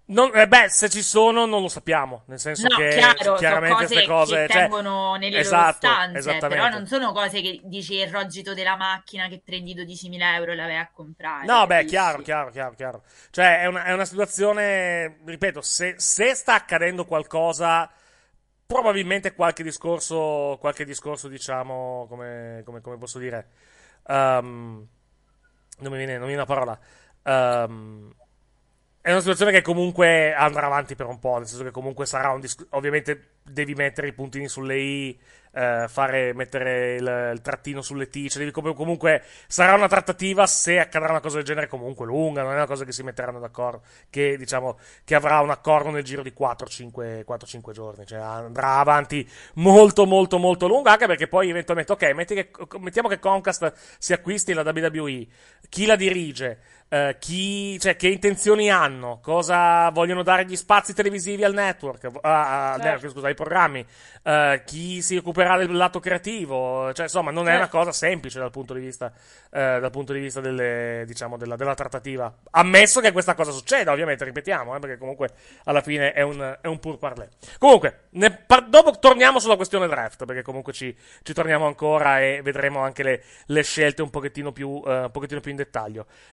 Non- eh, beh, se ci sono non lo sappiamo, nel senso No, che chiaro, chiaramente cose queste cose che cioè, tengono nelle esatto, loro stanze, esattamente. però non sono cose che dici il rogito della macchina che prendi 12.000 euro e la vai a comprare. No, beh, chiaro, chiaro, chiaro, chiaro. Cioè, è una, è una situazione, ripeto, se, se sta accadendo qualcosa probabilmente qualche discorso, qualche discorso diciamo, come, come, come posso dire, um, non mi viene, non mi viene una parola. Um, è una situazione che comunque andrà avanti per un po', nel senso che comunque sarà un discorso. Ovviamente devi mettere i puntini sulle i, eh, fare, mettere il, il, trattino sulle T, cioè devi comunque. Sarà una trattativa se accadrà una cosa del genere comunque lunga, non è una cosa che si metteranno d'accordo, che diciamo che avrà un accordo nel giro di 4-5, giorni, cioè andrà avanti molto molto molto lungo, anche perché poi eventualmente, ok, che, mettiamo che Comcast si acquisti la WWE, chi la dirige? Uh, chi, cioè, che intenzioni hanno, cosa vogliono dare gli spazi televisivi al network, uh, uh, certo. scusa, ai programmi, chi si occuperà del lato creativo, cioè, insomma, non certo. è una cosa semplice dal punto di vista, dal punto di vista delle, diciamo, della, della, trattativa. Ammesso che questa cosa succeda, ovviamente, ripetiamo, perché comunque alla fine è un, è un pur parler. Comunque, par- dopo torniamo sulla questione draft, perché comunque ci, ci torniamo ancora e vedremo anche le, le scelte un pochettino più, un pochettino più in dettaglio.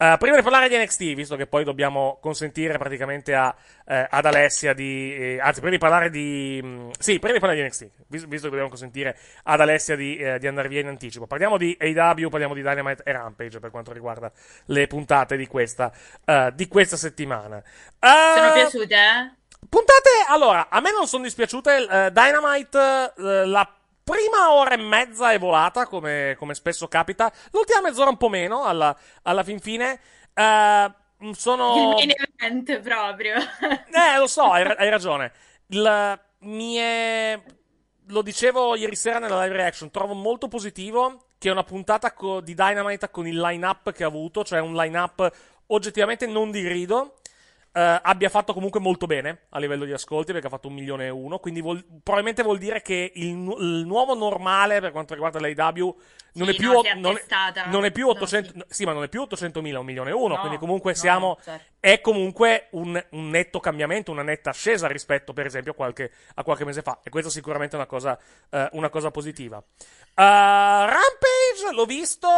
Uh, prima di parlare di NXT, visto che poi dobbiamo consentire praticamente a, eh, ad Alessia di. Eh, anzi, prima di parlare di. Mh, mm, sì, prima di parlare di NXT, visto, visto, che dobbiamo consentire ad Alessia di, eh, di, andare via in anticipo. Parliamo di AW, parliamo di Dynamite e Rampage per quanto riguarda le puntate di questa, uh, di questa settimana. Uh, sono piaciute, eh? Puntate, allora, a me non sono dispiaciute. Dynamite, la prima ora e mezza è volata, come, come spesso capita. L'ultima mezz'ora un po' meno, alla, alla fin fine. Uh, sono... Il main event proprio. eh, lo so, hai, hai ragione. Il, mi è... Lo dicevo ieri sera nella live reaction, trovo molto positivo che è una puntata co- di Dynamite con il line-up che ha avuto, cioè un line-up oggettivamente non di grido, Uh, abbia fatto comunque molto bene a livello di ascolti perché ha fatto un milione e uno quindi vuol, probabilmente vuol dire che il, il, nuovo normale per quanto riguarda l'AW non, sì, è più, no, non, non, è più 800 no, sì. sì. ma non è più 800.000 un milione e uno no, quindi comunque siamo certo. è comunque un, un, netto cambiamento una netta ascesa rispetto per esempio a qualche, a qualche mese fa e questa sicuramente è una cosa, uh, una cosa positiva uh, Rampage l'ho visto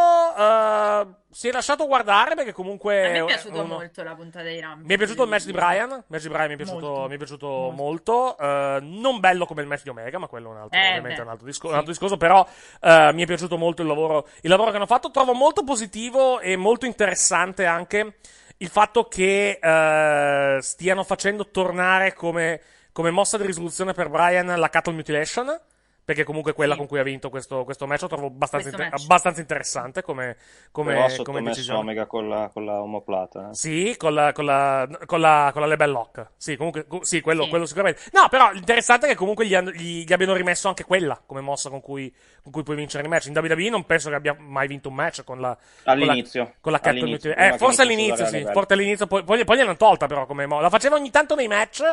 si è lasciato guardare perché comunque a me è piaciuto uno... molto la puntata di Rampage mi è piaciuto il match di Brian. Il match di Brian mi è piaciuto molto. Mi è piaciuto molto. Uh, non bello come il match di Omega, ma quello è un altro, eh, ovviamente un altro, discor- sì. un altro discorso. Però uh, mi è piaciuto molto il lavoro, il lavoro che hanno fatto. Trovo molto positivo e molto interessante anche il fatto che uh, stiano facendo tornare come, come mossa di risoluzione per Brian la Cattle Mutilation perché comunque quella sì. con cui ha vinto questo, questo match lo trovo abbastanza, inter- match. abbastanza interessante come, come, Però come decisione. Omega con la, con la omoplata. Eh. Sì, con la, con la, con la, con la label lock. Sì, comunque, sì, quello, sì. quello sicuramente. No, però l'interessante è che comunque gli, gli, gli, abbiano rimesso anche quella come mossa con cui, con cui puoi vincere il match. In WWE non penso che abbia mai vinto un match con la... All'inizio. Con la, con la all'inizio, Eh, forse all'inizio, sì. Forse all'inizio, poi, poi, poi gliel'hanno tolta però come mossa. La faceva ogni tanto nei match,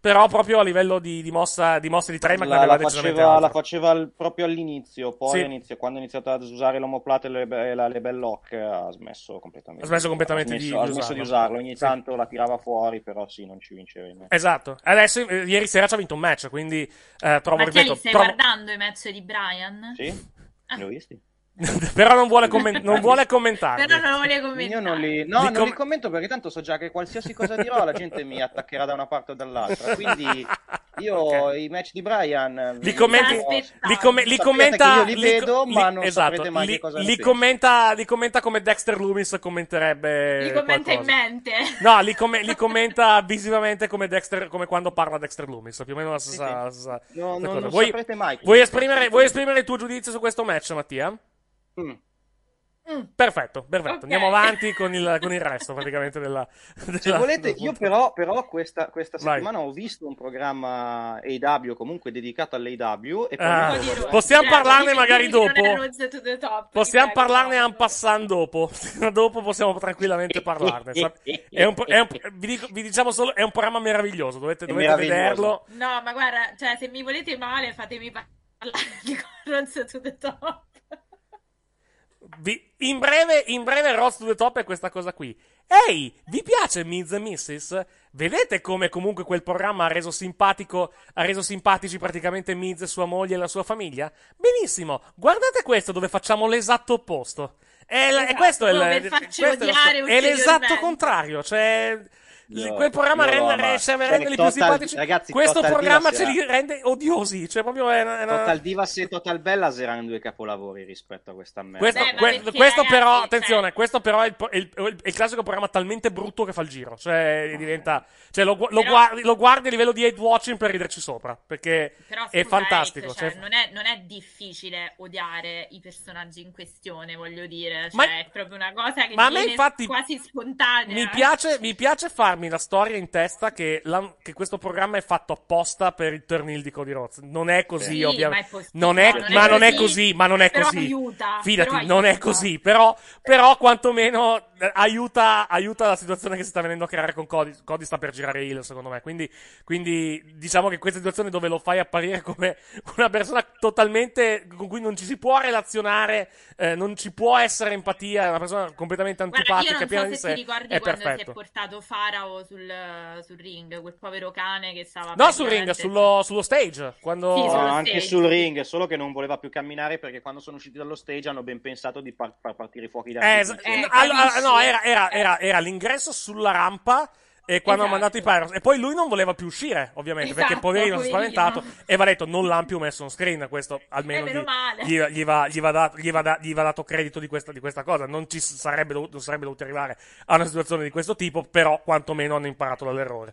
però proprio a livello di, di mossa, di mosse di tre, la, la, faceva, la faceva il- proprio all'inizio, poi Sì. inizio- quando ha iniziato ad usare l'omoplata e le- e la label lock ha smesso completamente. Ha smesso completamente Ha di- smesso- ha di smesso di usarlo. Ogni Sì. tanto la tirava fuori, però sì, non ci vinceva in. Esatto. Adesso, eh, ieri sera ci ha vinto un match, quindi eh, trovo, Mattia, li ripeto, stai trovo- guardando i match di Brian? Sì, li ho visti. però non vuole, commen- non vuole commentare. Però non volevo commentare. Io non li, no, Li non com- li commento perché tanto so già che qualsiasi cosa dirò la gente mi attaccherà da una parte o dall'altra. Quindi io i match di Brian Li commenti, li, come- li commenta. io li vedo, li- ma non esatto, saprete mai li, cosa li commenta, li commenta come Dexter Loomis commenterebbe. Li commenta in qualcosa. mente. No, li, come- li commenta visivamente come, Dexter, come quando parla Dexter Loomis, più o meno la stessa, la stessa- No, non vuoi, saprete mai. vuoi esprimere, vuoi esprimere il tuo giudizio su questo match, Mattia? Mm. Perfetto, perfetto. Ok. Andiamo avanti con il, con il resto praticamente della. Se della- volete, del io però, però questa, questa Vai. settimana ho visto un programma AW comunque dedicato all'AW e Ah, poi- possiamo parlarne magari dopo? Possiamo Possiamo parlarne en passant dopo. dopo possiamo tranquillamente parlarne. È un, è un- vi, dico- vi diciamo solo, è un programma meraviglioso. Dovete, dovete meraviglioso. vederlo. No, ma guarda, cioè, se mi volete male, fatemi parlare di Corrons to the Top. Vi- in breve, in breve, Roast to the Top è questa cosa qui. Ehi, vi piace Miz e Mrs? Vedete come comunque quel programma ha reso simpatico, ha reso simpatici praticamente Miz, sua moglie e la sua famiglia? Benissimo, guardate questo dove facciamo l'esatto opposto. È, e Esatto, questo è, il- questo è lo- è l'esatto contrario, cioè... Io- quel programma rende, a Cioè, più Total- simpatici. ragazzi, questo Total programma ce li rende odiosi. Cioè, proprio è una- è una- Total Divas e Total Bellas erano due capolavori rispetto a questa merda. Questo, Beh, que- perché, questo ragazzi, però, cioè- attenzione, questo però è il, è il- è il classico programma talmente brutto che fa il giro. Cioè, diventa. Cioè, lo, lo Però- guardi, lo guardi a livello di hate watching per riderci sopra. Perché Però è scusa, fantastico. Eric, cioè, cioè- non, è, non è difficile odiare i personaggi in questione, voglio dire. Cioè, Ma- è proprio una cosa che Ma a me infatti- quasi spontanea. mi, piace, mi piace farmi la storia in testa che, la- che questo programma è fatto apposta per il turnil di Cody Rhodes. Non è così, Sì, ovviamente. ma è Non è, no, non è ma non è così, ma non è però così. aiuta, Fidati, però non è aiuta. così. Però, però quantomeno eh, aiuta, aiuta la situazione che si sta venendo a creare con Cody. Cody sta per girare il, secondo me. Quindi, quindi diciamo che questa situazione dove lo fai apparire come una persona totalmente con cui non ci si può relazionare, eh, non ci può essere empatia, è una persona completamente Guarda, antipatica, io non so di se sé. ti ricordi è quando si è perfetto. portato Farao sul, sul ring, quel povero cane che stava No, sul ring, sullo, sullo stage. Quando... Sì, No, sullo anche stage, sul sì. ring, solo che non voleva più camminare perché quando sono usciti dallo stage hanno ben pensato di far, far partire i fuochi Eh, d'artificio. es- Eh, no, allora, capisci? no, era, era- era- era l'ingresso sulla rampa. E quando Esatto. ha mandato i Pyros. E poi lui non voleva più uscire, ovviamente, perché Esatto, poverino si è spaventato. E va detto: Non l'hanno più messo on screen. Questo almeno Eh, gli, gli, gli va, gli va dato, gli va da- gli va dato credito di questa, di questa cosa. Non ci sarebbe dovuto, non sarebbe dovuto arrivare a una situazione di questo tipo, però quantomeno hanno imparato dall'errore.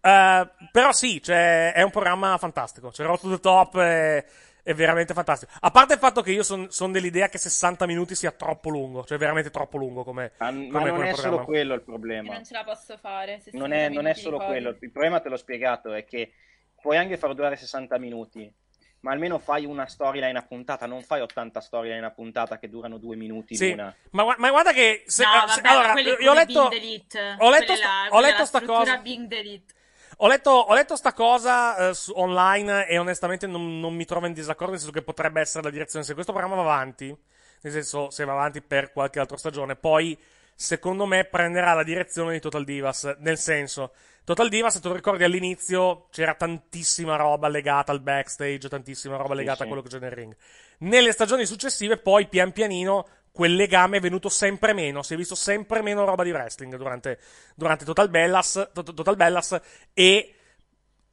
Eh, però sì, cioè, è un programma fantastico. Cioè, Road to the Top è, è veramente fantastico. A parte il fatto che io sono dell'idea che 60 minuti sia troppo lungo, cioè veramente troppo lungo come, Ma, come ma non come è programma. solo quello il Io problema. non ce la posso fare. 60 Non è, non è solo quello. Il problema te l'ho spiegato, è che puoi anche far durare 60 minuti, ma almeno fai una storyline a puntata, non fai 80 storyline a puntata che durano due minuti Sì, l'una. ma, ma guarda che se, No, eh, vabbè, se- allora, io ho letto ho letto Quella sta- ho letto la sta cosa Being Delete. Ho letto, ho letto sta cosa eh, su- online e onestamente non, non mi trovo in disaccordo, nel senso che potrebbe essere la direzione. Se questo programma va avanti, nel senso se va avanti per qualche altra stagione, poi secondo me prenderà la direzione di Total Divas. Nel senso, Total Divas, se lo ricordi all'inizio, c'era tantissima roba legata al backstage, tantissima roba legata sì. a quello che c'è nel ring. Nelle stagioni successive, poi pian pianino quel legame è venuto sempre meno, si è visto sempre meno roba di wrestling durante, durante Total, Bellas, To- Total Bellas e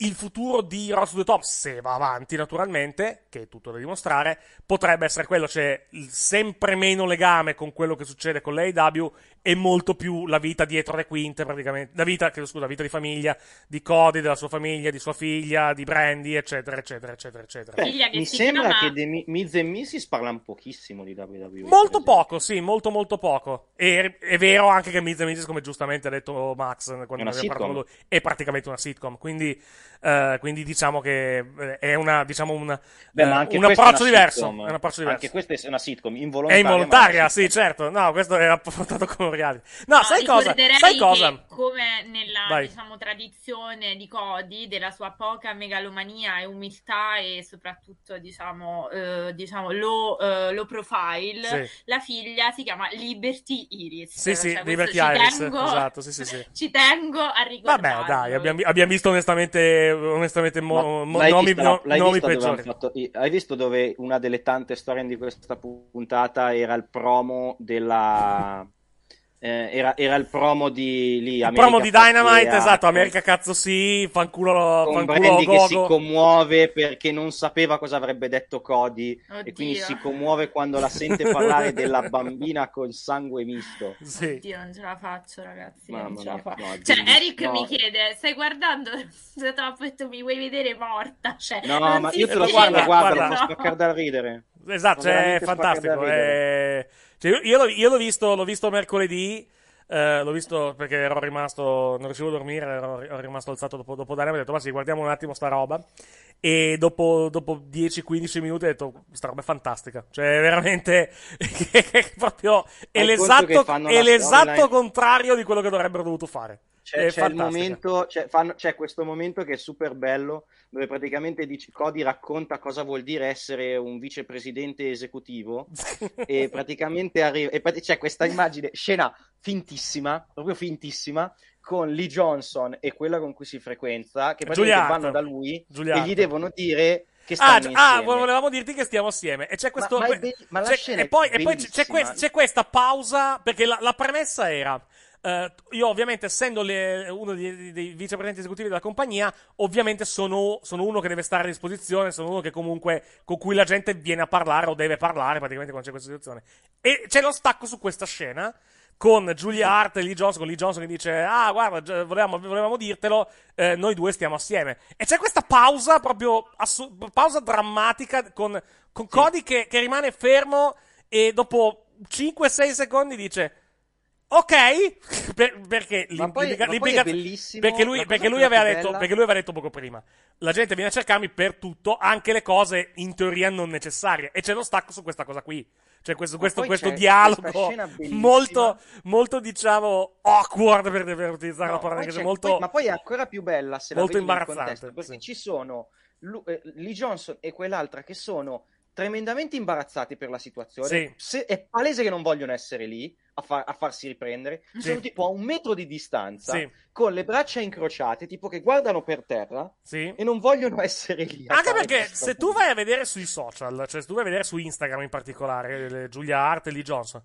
il futuro di Ross to the Top, se va avanti naturalmente, che è tutto da dimostrare, potrebbe essere quello, cioè il sempre meno legame con quello che succede con l'AEW e molto più la vita dietro le quinte praticamente, la vita, chiedo scusa, la vita di famiglia, di Cody, della sua famiglia, di sua figlia, di Brandy, eccetera, eccetera, eccetera, eccetera. Beh, mi sembra chiama- che di Miz e Mrs. parlano pochissimo di WWE. Molto poco, sì, molto molto poco. E è vero anche che Miz e Mrs., come giustamente ha detto Max quando una ne abbiamo parlato con lui, è praticamente una sitcom. Quindi, Eh, quindi diciamo che eh, è una, diciamo una, Beh, eh, ma un è approccio una diverso. sitcom. È un approccio diverso. Anche questa è una sitcom È involontaria. ma involontaria, sì, certo. No, questo è affrontato come un reality. No, No, sai cosa? Sai cosa? come nella Vai. diciamo, tradizione di Cody, della sua poca megalomania e umiltà e soprattutto diciamo, eh, diciamo low, eh, low profile, Sì. la figlia si chiama Liberty Iris. Sì, sì, Cioè, Liberty Iris, tengo- esatto, sì, sì, sì. Ci tengo a ricordarlo. Vabbè, dai, abbiamo, abbiamo visto onestamente, onestamente mo- mo- l'hai nomi, vista, no- l'hai nomi peggiori. fatto- hai visto dove una delle tante storie di questa puntata era il promo della eh, era, era il promo di lì Il promo di Dynamite, esatto, America cazzo sì, fanculo, con fanculo Brandy che si Gogo. commuove perché non sapeva cosa avrebbe detto Cody e Oddio. quindi si commuove quando la sente parlare della bambina col sangue misto. Sì. Oddio, non ce la faccio, ragazzi. Mamma non ce la mia, fa- no, Cioè. Eric No. mi chiede: Stai guardando? Se te l'ho detto, mi vuoi vedere morta? Cioè, No, non ma si io te lo guardo, guarda, guarda. lo fa spaccare dal ridere. Esatto, cioè, è spaccare fantastico. è- cioè, io, l'ho, io l'ho visto, l'ho visto mercoledì. eh, l'ho visto perché ero rimasto, non riuscivo a dormire, ero, ero rimasto alzato dopo, dopo Dynamite, ho detto, ma sì, guardiamo un attimo sta roba. E dopo, dopo 10-15 minuti ho detto, sta roba è fantastica. Cioè, veramente, è proprio, è l'esatto, è l'esatto contrario di quello che dovrebbero dovuto fare. C'è, è c'è il momento, c'è, fanno- c'è questo momento che è super bello, dove praticamente dice- Cody racconta cosa vuol dire essere un vicepresidente esecutivo e praticamente arriva, e c'è questa immagine, scena fintissima, proprio fintissima, con Lee Johnson e quella con cui si frequenza, che praticamente Giulia vanno da lui Giulia e gli devono dire che Ah, ah, volevamo dirti che stiamo assieme. E c'è questo. ma be- ma scena e poi, e poi c'è, c'è questa pausa. Perché la, la premessa era. Eh, io, ovviamente, essendo le- uno dei, dei- vicepresidenti esecutivi della compagnia, ovviamente sono, sono uno che deve stare a disposizione. Sono uno che comunque con cui la gente viene a parlare o deve parlare praticamente quando c'è questa situazione. E c'è lo stacco su questa scena con Julia Hart e Lee Johnson, con Lee Johnson che dice ah guarda volevamo, volevamo dirtelo eh, noi due stiamo assieme e c'è questa pausa proprio assu- pausa drammatica con, con Cody che, che rimane fermo e dopo 5-6 secondi dice ok. Per- perché poi- perché lui, la perché lui aveva detto perché lui aveva detto poco prima la gente viene a cercarmi per tutto anche le cose in teoria non necessarie e c'è lo stacco su questa cosa qui. Cioè questo, questo, questo dialogo molto, molto diciamo awkward per, per utilizzare No, la parola inglese molto poi- ma poi è ancora più bella se la molto vedi nel imbarazzante, contesto, perché sì. ci sono Lu- eh, Lee Johnson e quell'altra che sono tremendamente imbarazzati per la situazione. Sì. Se- è palese che non vogliono essere lì a, fa- a farsi riprendere. Sì. Sono tipo a un metro di distanza, Sì. con le braccia incrociate, tipo che guardano per terra Sì. e non vogliono essere lì. Anche perché se tu vai a vedere sui social, cioè se tu vai a vedere su Instagram in particolare, le- Giulia Hart e Lee Johnson,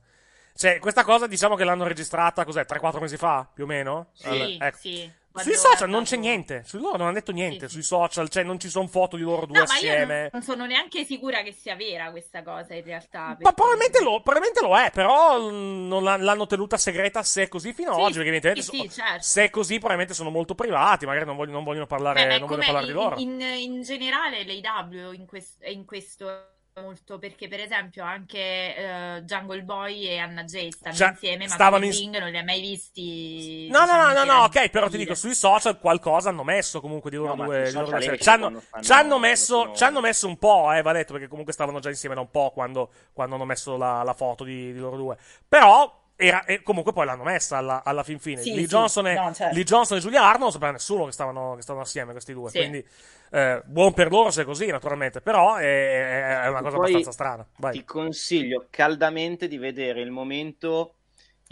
cioè questa cosa diciamo che l'hanno registrata, cos'è, 3-4 mesi fa, più o meno? Sì, Allora, ecco. sì. Sui social non c'è niente, su loro non hanno detto niente, sui social, cioè non ci sono foto di loro due No, assieme. non, non sono neanche sicura che sia vera questa cosa in realtà. Ma probabilmente lo, probabilmente lo è, però mm, non l'ha- l'hanno tenuta segreta se è così fino ad Sì, oggi, perché evidentemente sì, so- sì, certo. se è così probabilmente sono molto privati, magari non vogliono, non vogliono parlare, Beh, non vogliono parlare di loro. in, in, in generale l'AW in, quest- è in questo molto perché per esempio anche eh, Jungle Boy e Anna Jay stanno Cioè, insieme ma stavano in- ring non li hai mai visti No, no, diciamo, no, no, no, ok, però ti dico, sui social qualcosa hanno messo comunque di loro No, due. ci hanno, ci hanno messo, ci hanno messo un po', eh, va detto, perché comunque stavano già insieme da un po' quando, quando hanno messo la, la foto di, di loro due. Però, era, e comunque poi l'hanno messa alla, alla fin fine. Sì, Lee, sì, Johnson e, no, certo. Lee Johnson e Julia Hart non sapeva nessuno che stavano, che stavano assieme questi due. Sì. Quindi, eh, buon per loro se è così, naturalmente. Però è, è- è una cosa Poi abbastanza strana. Vai. Ti consiglio caldamente di vedere il momento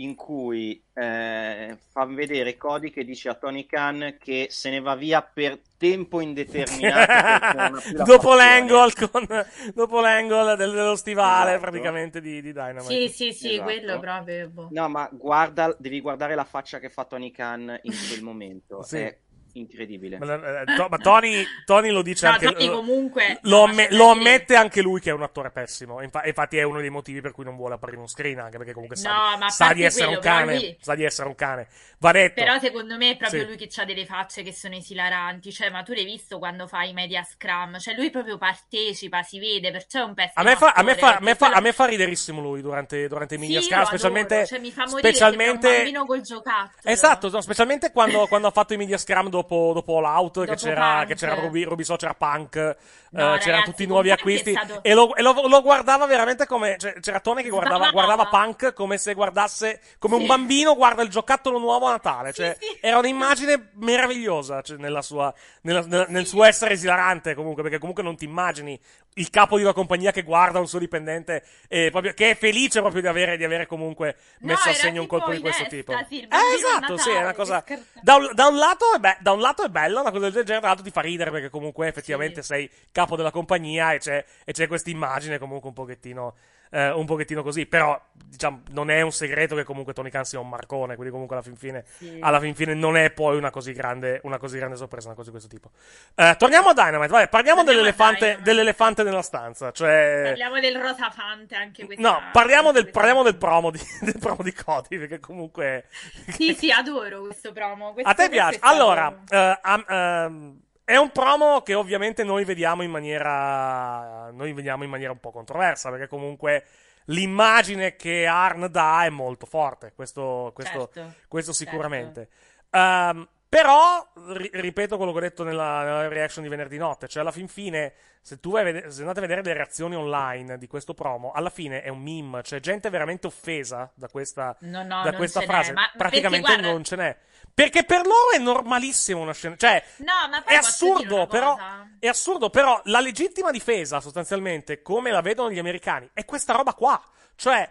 in cui eh, fa vedere Cody che dice a Tony Khan che se ne va via per tempo indeterminato dopo l'angle, con, dopo l'angle del- dello stivale Esatto. praticamente di, di Dynamite. sì sì sì Esatto. quello proprio boh. No, ma guarda, devi guardare la faccia che fa Tony Khan in quel momento. Sì. È incredibile. Ma, eh, to- ma Tony, Tony lo dice no anche Tony comunque Lo, amme- lo ammette anche lui che è un attore pessimo. Infa- infatti, è uno dei motivi per cui non vuole aprire uno screen. Anche perché comunque sa, No, ma a sa di essere un quello, però cane. lui- Sa di essere un cane. Va detto. Però secondo me è proprio Sì. lui che ha delle facce che sono esilaranti, cioè ma tu l'hai visto quando fa i media scrum, cioè lui proprio partecipa, si vede, perciò è un pessimo A me, fa, a, me fa, attore, a, me fa, a me fa riderissimo lui durante, durante i Sì, media io scrum, specialmente, cioè mi fa morire specialmente un bambino col giocattolo. Esatto, no, specialmente quando, quando ha fatto i media scrum dopo, dopo l'out, che Dopo c'era, Punk. che c'era Ruby, Ruby So, c'era Punk, eh, No, c'erano ragazzi, tutti i nuovi acquisti. stato- E, lo, e lo- lo guardava veramente come. Cioè, c'era Tony che guardava, guardava Punk come se guardasse. Come un bambino guarda il giocattolo nuovo a Natale. Cioè, era un'immagine meravigliosa cioè, nella sua, nella- nella- nel suo essere esilarante, comunque, perché comunque non ti immagini il capo di una compagnia che guarda un suo dipendente e proprio, che è felice proprio di avere, di avere comunque No, messo a era segno un colpo di questo tipo. Eh, a esatto, sì, è una cosa. che. Da un, da un lato è be- da un lato è bella una cosa del genere, dall'altro ti fa ridere perché comunque effettivamente sei capo della compagnia e c'è, e c'è questa immagine comunque un pochettino, eh, un pochettino così. Però, diciamo, non è un segreto che comunque Tony Khan sia un marcone, quindi comunque alla fin fine, Sì. alla fin fine non è poi una così grande, una così grande sorpresa, una cosa di questo tipo. Eh, torniamo a Dynamite, vai, parliamo dell'elefante, dell'elefante nella stanza, cioè... Parliamo del rosafante anche questa. No, parliamo del, parliamo del promo di, del promo di Cody, perché comunque... Sì, sì, adoro questo promo. Questo- A te piace? Allora, eh, am- ehm, è un promo che ovviamente noi vediamo in maniera. Noi vediamo in maniera un po' controversa, perché comunque l'immagine che Arn dà è molto forte. Questo, questo, Certo, questo sicuramente. Ehm, però, ri- ripeto quello che ho detto nella, nella reaction di venerdì notte, cioè alla fin fine, se tu vai a vede- se andate a vedere le reazioni online di questo promo, alla fine è un meme, cioè gente veramente offesa da questa, No, no, da questa frase. ma- Praticamente perché, guarda- non ce n'è. Perché per loro è normalissimo una scena. Cioè, No, è assurdo, però. È assurdo, però la legittima difesa, sostanzialmente, come la vedono gli americani, è questa roba qua. Cioè,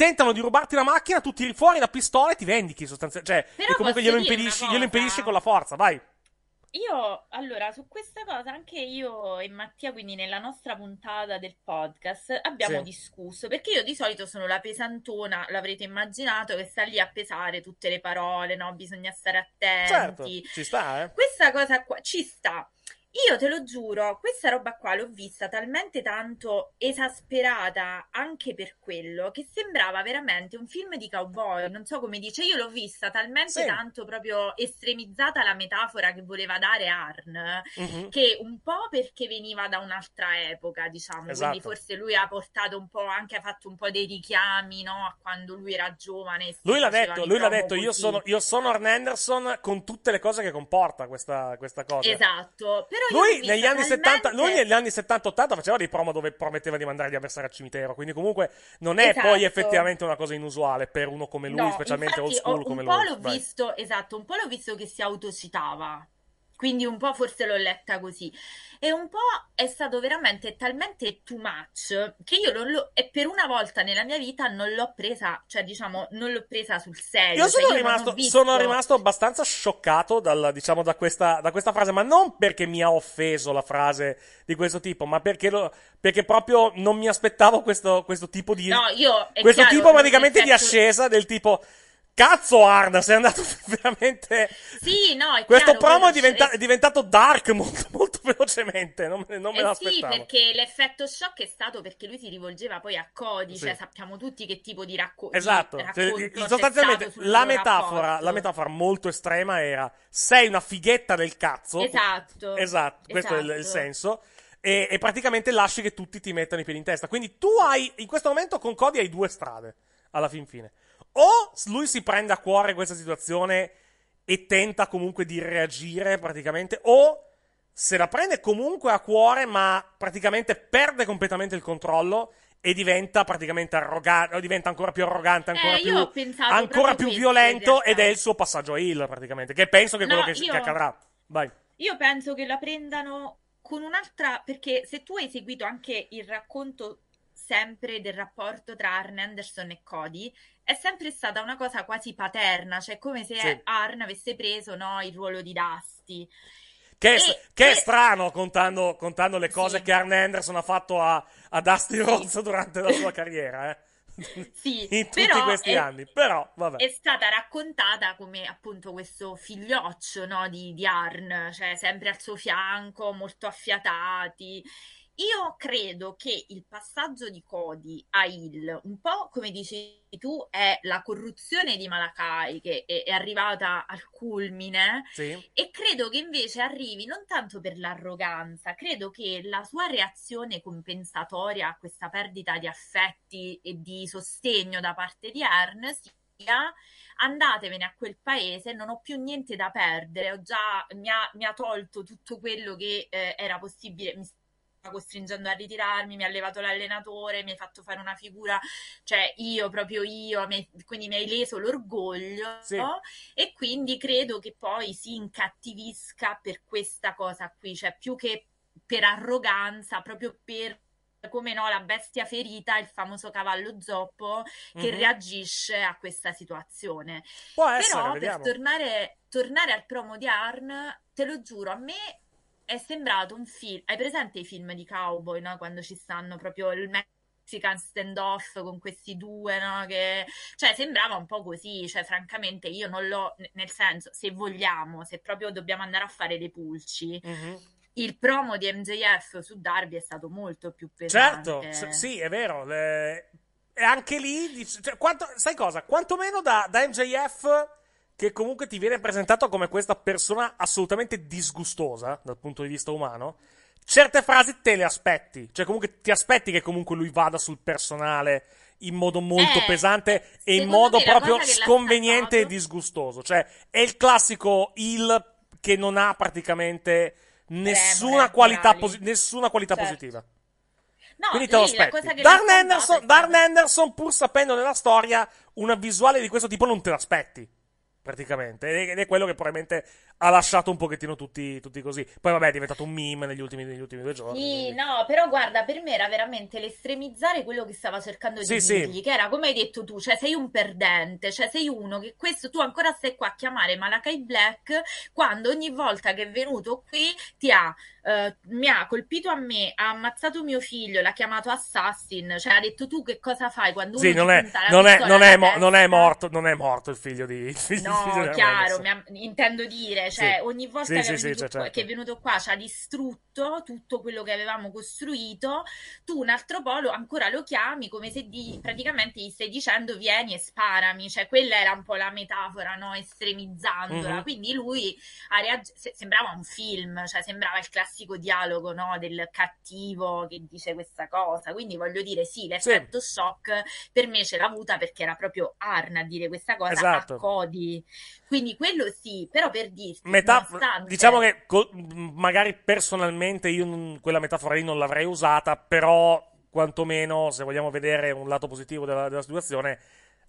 tentano di rubarti la macchina, tu tiri fuori la pistola e ti vendichi, sostanzialmente. Cioè, Però e comunque glielo impedisci, glielo impedisci con la forza, vai. Io, allora, su questa cosa anche io e Mattia, quindi nella nostra puntata del podcast, abbiamo Sì. discusso, perché io di solito sono la pesantona, l'avrete immaginato, che sta lì a pesare tutte le parole, no? Bisogna stare Certo, attenti. ci sta, eh. Questa cosa qua ci sta. Io te lo giuro, questa roba qua l'ho vista talmente tanto esasperata anche per quello che sembrava veramente un film di cowboy. Non so come dice, io l'ho vista talmente Sì. tanto proprio estremizzata la metafora che voleva dare Arn, Mhm. che un po' perché veniva da un'altra epoca, diciamo, Esatto. quindi forse lui ha portato un po', anche ha fatto un po' dei richiami, no, a quando lui era giovane. e si Lui l'ha facevano detto, i lui l'ha detto, io sono, io sono Arn Anderson con tutte le cose che comporta questa, questa cosa. Esatto, però Lui negli anni 70, lui talmente- negli anni 70-80 faceva dei promo dove prometteva di mandare gli avversari al cimitero, quindi comunque non è Esatto. poi effettivamente una cosa inusuale per uno come lui, No, specialmente old school ho- come un po' lui. l'ho Vai. visto, esatto, un po' l'ho visto che si autocitava. Quindi un po' forse l'ho letta così. E un po' è stato veramente talmente too much che io non l'ho, e per una volta nella mia vita non l'ho presa, cioè diciamo, non l'ho presa sul serio. Io Cioè, sono, non ho rimasto, visto- sono rimasto abbastanza scioccato dal- diciamo, da, questa, da questa frase, ma non perché mi ha offeso la frase di questo tipo, ma perché, lo- perché proprio non mi aspettavo questo, questo tipo di... No, io, questo chiaro, tipo praticamente di ascesa del tipo... Cazzo Arda, sei andato veramente... Sì, no, è Questo chiaro, promo è, diventa- è diventato dark molto, molto velocemente, non me, non me Eh l'aspettavo. sì, perché l'effetto shock è stato perché lui si rivolgeva poi a Cody, Sì. cioè sappiamo tutti che tipo di, racco- Esatto, di Cioè, racconto c'è sostanzialmente la metafora, la metafora molto estrema era sei una fighetta del cazzo. Esatto. Esatto, questo è il, il Esatto. senso. E, e praticamente lasci che tutti ti mettano i piedi in testa. Quindi tu hai, in questo momento con Cody hai due strade, alla fin fine. O lui si prende a cuore questa situazione e tenta comunque di reagire praticamente, o se la prende comunque a cuore, ma praticamente perde completamente il controllo e diventa praticamente arrogante, o diventa ancora più arrogante, ancora Eh, più, ancora più violento, ed è il suo passaggio a Hill praticamente, che penso che è quello No, che, io- che accadrà. Vai. Io penso che la prendano con un'altra, perché se tu hai seguito anche il racconto sempre del rapporto tra Arn Anderson e Cody, è sempre stata una cosa quasi paterna, cioè come se Sì. Arn avesse preso no, il ruolo di Dusty. Che, è, E- che è e- strano contando, contando le cose Sì. che Arn Anderson ha fatto a, a Dusty Rhodes durante la sua carriera, eh. Sì, in tutti però questi è- anni. Però, vabbè. È stata raccontata come appunto questo figlioccio no, di, di Arn, cioè sempre al suo fianco, molto affiatati. Io credo che il passaggio di Cody a Hill, un po' come dici tu, è la corruzione di Malakai che è, è arrivata al culmine. Sì. E credo che invece arrivi non tanto per l'arroganza, credo che la sua reazione compensatoria a questa perdita di affetti e di sostegno da parte di Arn andatevene a quel paese, non ho più niente da perdere, ho già, mi, ha, mi ha tolto tutto quello che eh, era possibile, mi costringendo a ritirarmi, mi ha levato l'allenatore, mi hai fatto fare una figura, cioè io, proprio io, mi, quindi mi hai leso l'orgoglio Sì. e quindi credo che poi si incattivisca per questa cosa qui, cioè più che per arroganza, proprio per come no, la bestia ferita, il famoso cavallo zoppo che Mhm. reagisce a questa situazione. Può essere, Però vediamo. per tornare, tornare al promo di Arn, te lo giuro, a me è sembrato un film. Hai presente i film di cowboy, no? Quando ci stanno proprio il Mexican standoff con questi due, no? Che... Cioè, sembrava un po' così. Cioè, francamente, io non l'ho. Nel senso, se vogliamo, se proprio dobbiamo andare a fare dei pulci. Mhm. Il promo di MJF su Darby è stato molto più pesante. Certo, sì, è vero. le- E anche lì, dic- cioè, quanto- sai cosa? Quantomeno da, da MJF, che comunque ti viene presentato come questa persona assolutamente disgustosa dal punto di vista umano, certe frasi te le aspetti. Cioè, comunque ti aspetti che comunque lui vada sul personale in modo molto Eh, pesante e in modo proprio sconveniente e disgustoso. Cioè, è il classico il che non ha praticamente nessuna Remore, qualità, posi- nessuna qualità Certo. positiva. No, Quindi te lo aspetti. Darn Anderson, stata- Darn Anderson, pur sapendo nella storia, una visuale di questo tipo non te l'aspetti. Praticamente. Ed è quello che probabilmente ha lasciato un pochettino tutti, tutti così. Poi, vabbè, è diventato un meme negli ultimi, negli ultimi due giorni. Sì, quindi- no, però guarda, per me era veramente l'estremizzare quello che stava cercando di Sì, sì. dirgli, che era come hai detto tu, cioè sei un perdente, cioè sei uno che questo tu ancora stai qua a chiamare Malakai Black quando ogni volta che è venuto qui ti ha, eh, mi ha colpito a me, ha ammazzato mio figlio, l'ha chiamato assassin, cioè ha detto tu che cosa fai quando Sì, uno non è, non, è, non, è mo- non è morto, non è morto il figlio di. Il figlio, No, di chiaro, ha- intendo dire, cioè Sì. ogni volta Sì, che, sì, è sì, venuto qua, certo. che è venuto qua ci ha distrutto tutto quello che avevamo costruito, tu un altro po' lo- ancora lo chiami come se di, praticamente gli stai dicendo vieni e sparami, cioè quella era un po' la metafora, no? Estremizzandola, Mhm. quindi lui ha reag- se- sembrava un film, cioè sembrava il classico dialogo, no? Del cattivo che dice questa cosa, quindi voglio dire sì, l'effetto shock per me ce l'ha avuta perché era proprio Arn a dire questa cosa Esatto. a Cody. Quindi quello sì, però per dirti, Metà, nonostante- diciamo che co- magari personalmente io non- quella metafora lì non l'avrei usata, però quantomeno se vogliamo vedere un lato positivo della, della situazione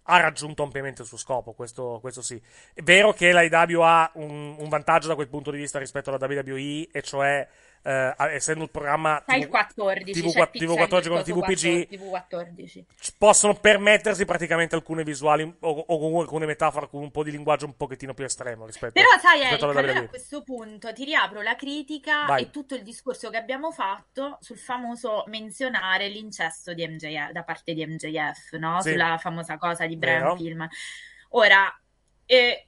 ha raggiunto ampiamente il suo scopo, questo, questo sì. È vero che la IW ha un, un vantaggio da quel punto di vista rispetto alla WWE, e cioè eh, essendo il programma Sai il TV 14, TV, c'è TV 14 con TV 14. possono permettersi praticamente alcune visuali o, o alcune metafore con un po' di linguaggio un pochettino più estremo rispetto, Però sai Eric, rispetto alla allora a questo punto ti riapro la critica Vai. e tutto il discorso che abbiamo fatto sul famoso menzionare l'incesto di MJF, da parte di MJF, no? Sì. Sulla famosa cosa di Brian Vero. Film. Ora, eh,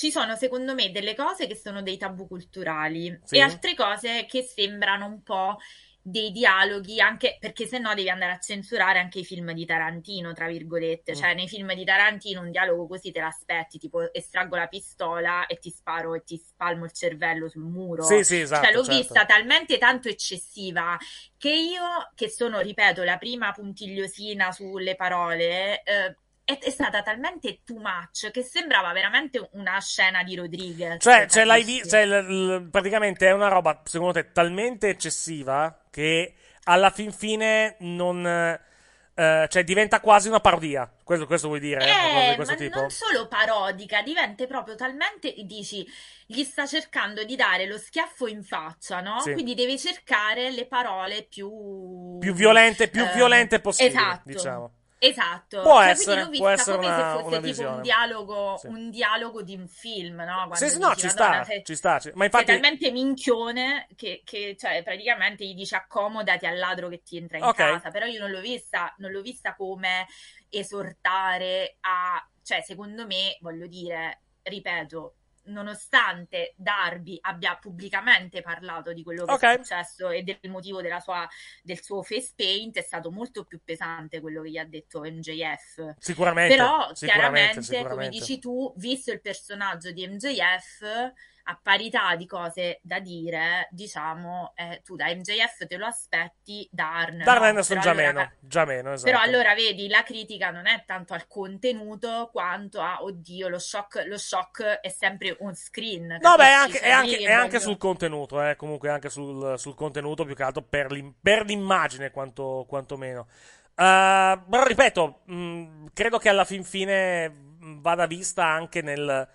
ci sono secondo me delle cose che sono dei tabù culturali Sì. e altre cose che sembrano un po' dei dialoghi, anche perché se no devi andare a censurare anche i film di Tarantino, tra virgolette. Mm. Cioè, nei film di Tarantino un dialogo così te l'aspetti, tipo estraggo la pistola e ti sparo e ti spalmo il cervello sul muro. Sì, sì, esatto, Cioè, l'ho certo. vista talmente tanto eccessiva che io, che sono, ripeto, la prima puntigliosina sulle parole, eh, è, è stata talmente too much che sembrava veramente una scena di Rodriguez. Cioè, cioè, l'hai vi- cioè, l- l- praticamente è una roba, secondo te, talmente eccessiva che alla fin fine non. eh, cioè, diventa quasi una parodia. Questo, questo vuoi dire? Eh, ma tipo? non solo parodica, diventa proprio talmente, dici, gli sta cercando di dare lo schiaffo in faccia, no? Sì. Quindi deve cercare le parole più... Più violente, più eh, violente possibile, esatto. diciamo. Esatto, Può Cioè, essere, quindi l'ho può vista essere come una- se fosse tipo un dialogo, Sì. un dialogo di un film, no? Quando Sì, sì, no, dici, ci "Madonna, sta, sei- ci sta. ci- Ma sei infatti, talmente minchione che, che, cioè, praticamente gli dici accomodati al ladro che ti entra in Ok. casa. Però io non l'ho vista, non l'ho vista come esortare a, cioè, secondo me, voglio dire, ripeto, nonostante Darby abbia pubblicamente parlato di quello che Ok. è successo e del motivo della sua, del suo face paint, è stato molto più pesante quello che gli ha detto MJF. Sicuramente, Però sicuramente, chiaramente, come sicuramente. dici tu, visto il personaggio di MJF, a parità di cose da dire, diciamo, eh, tu da MJF te lo aspetti, da Arn Darn no, Anderson però già allora meno, già meno, esatto. Però allora vedi, la critica non è tanto al contenuto quanto a, oddio, lo shock, lo shock è sempre on screen. No, beh, anche, è anche- che è anche sul contenuto, eh, comunque anche sul, sul contenuto più che altro per, l'im- per l'immagine quanto, quanto meno. Eh, però ripeto, mh, credo che alla fin fine mh, vada vista anche nel,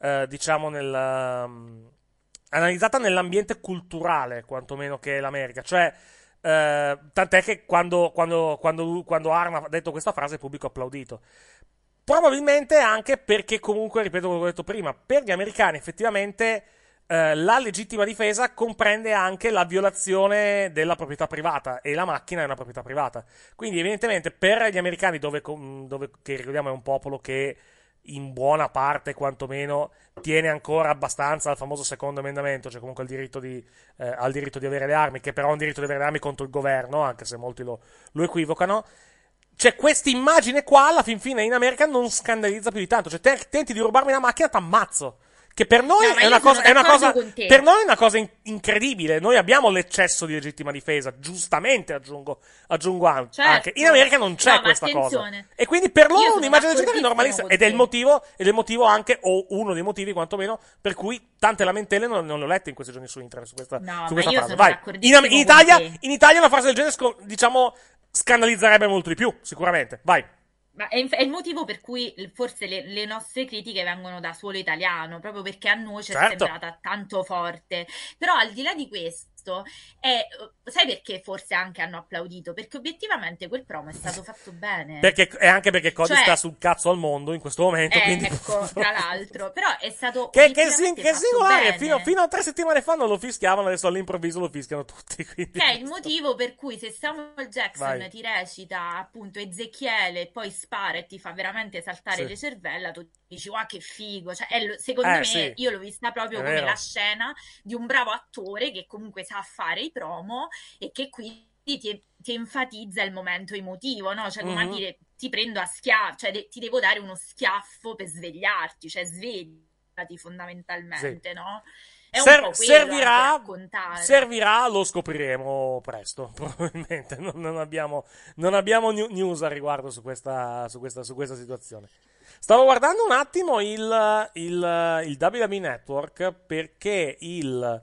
eh, diciamo, nel, um, analizzata nell'ambiente culturale, quantomeno che è l'America. Cioè, eh, tant'è che quando, quando, quando, quando Arn ha detto questa frase il pubblico ha applaudito. Probabilmente anche perché, comunque, ripeto quello che ho detto prima, per gli americani effettivamente eh, la legittima difesa comprende anche la violazione della proprietà privata e la macchina è una proprietà privata. Quindi, evidentemente, per gli americani, dove, dove- che ricordiamo è un popolo che in buona parte, quantomeno, tiene ancora abbastanza al famoso secondo emendamento, cioè comunque al diritto di, eh, al diritto di avere le armi, che però è un diritto di avere le armi contro il governo, anche se molti lo, lo equivocano. Cioè, questa immagine qua, alla fin fine, in America non scandalizza più di tanto. Cioè, te- tenti di rubarmi una macchina, t'ammazzo. Che per noi No, è una cosa, è una cosa per noi è una cosa in- incredibile. Noi abbiamo l'eccesso di legittima difesa, giustamente aggiungo, aggiungo an- Certo. anche. In America non c'è No, questa cosa. E quindi per loro un'immagine del genere è normalissima. Ed è il motivo, ed è il motivo anche, o uno dei motivi quantomeno, per cui tante lamentele non, non le ho lette in questi giorni su internet su questa, No, su questa frase. Vai. In, in Italia, in Italia una frase del genere, diciamo, scandalizzerebbe molto di più, sicuramente. Vai. Ma è, è il motivo per cui forse le, le nostre critiche vengono da suolo italiano, proprio perché a noi ci è Certo. sembrata tanto forte. Però al di là di questo, è, sai perché forse anche hanno applaudito? Perché obiettivamente quel promo è stato fatto bene. Perché, e anche perché Cody Cioè- sta sul cazzo al mondo in questo momento. Eh, quindi... ecco, tra l'altro, però è stato Che, che, sing- che singolare, fino, fino a tre settimane fa non lo fischiavano, adesso all'improvviso lo fischiano tutti. Quindi... Che è il motivo per cui se Samuel Jackson Vai. ti recita appunto Ezechiele e poi spara e ti fa veramente saltare Sì. le cervella, tu dici, wow, che figo. Cioè, lo- secondo Eh, me, sì. io l'ho vista proprio È come vero. la scena di un bravo attore che comunque sa fare i promo e che quindi ti, ti enfatizza il momento emotivo, no? Cioè, come a Mhm. dire, ti prendo a schiaffo, cioè de- ti devo dare uno schiaffo per svegliarti, cioè svegliati fondamentalmente, Sì. no? Ser- servirà, servirà, lo scopriremo presto, probabilmente. Non, non abbiamo, non abbiamo new- news a riguardo su questa, su questa, su questa situazione. Stavo guardando un attimo il, il, il WWE Network perché il,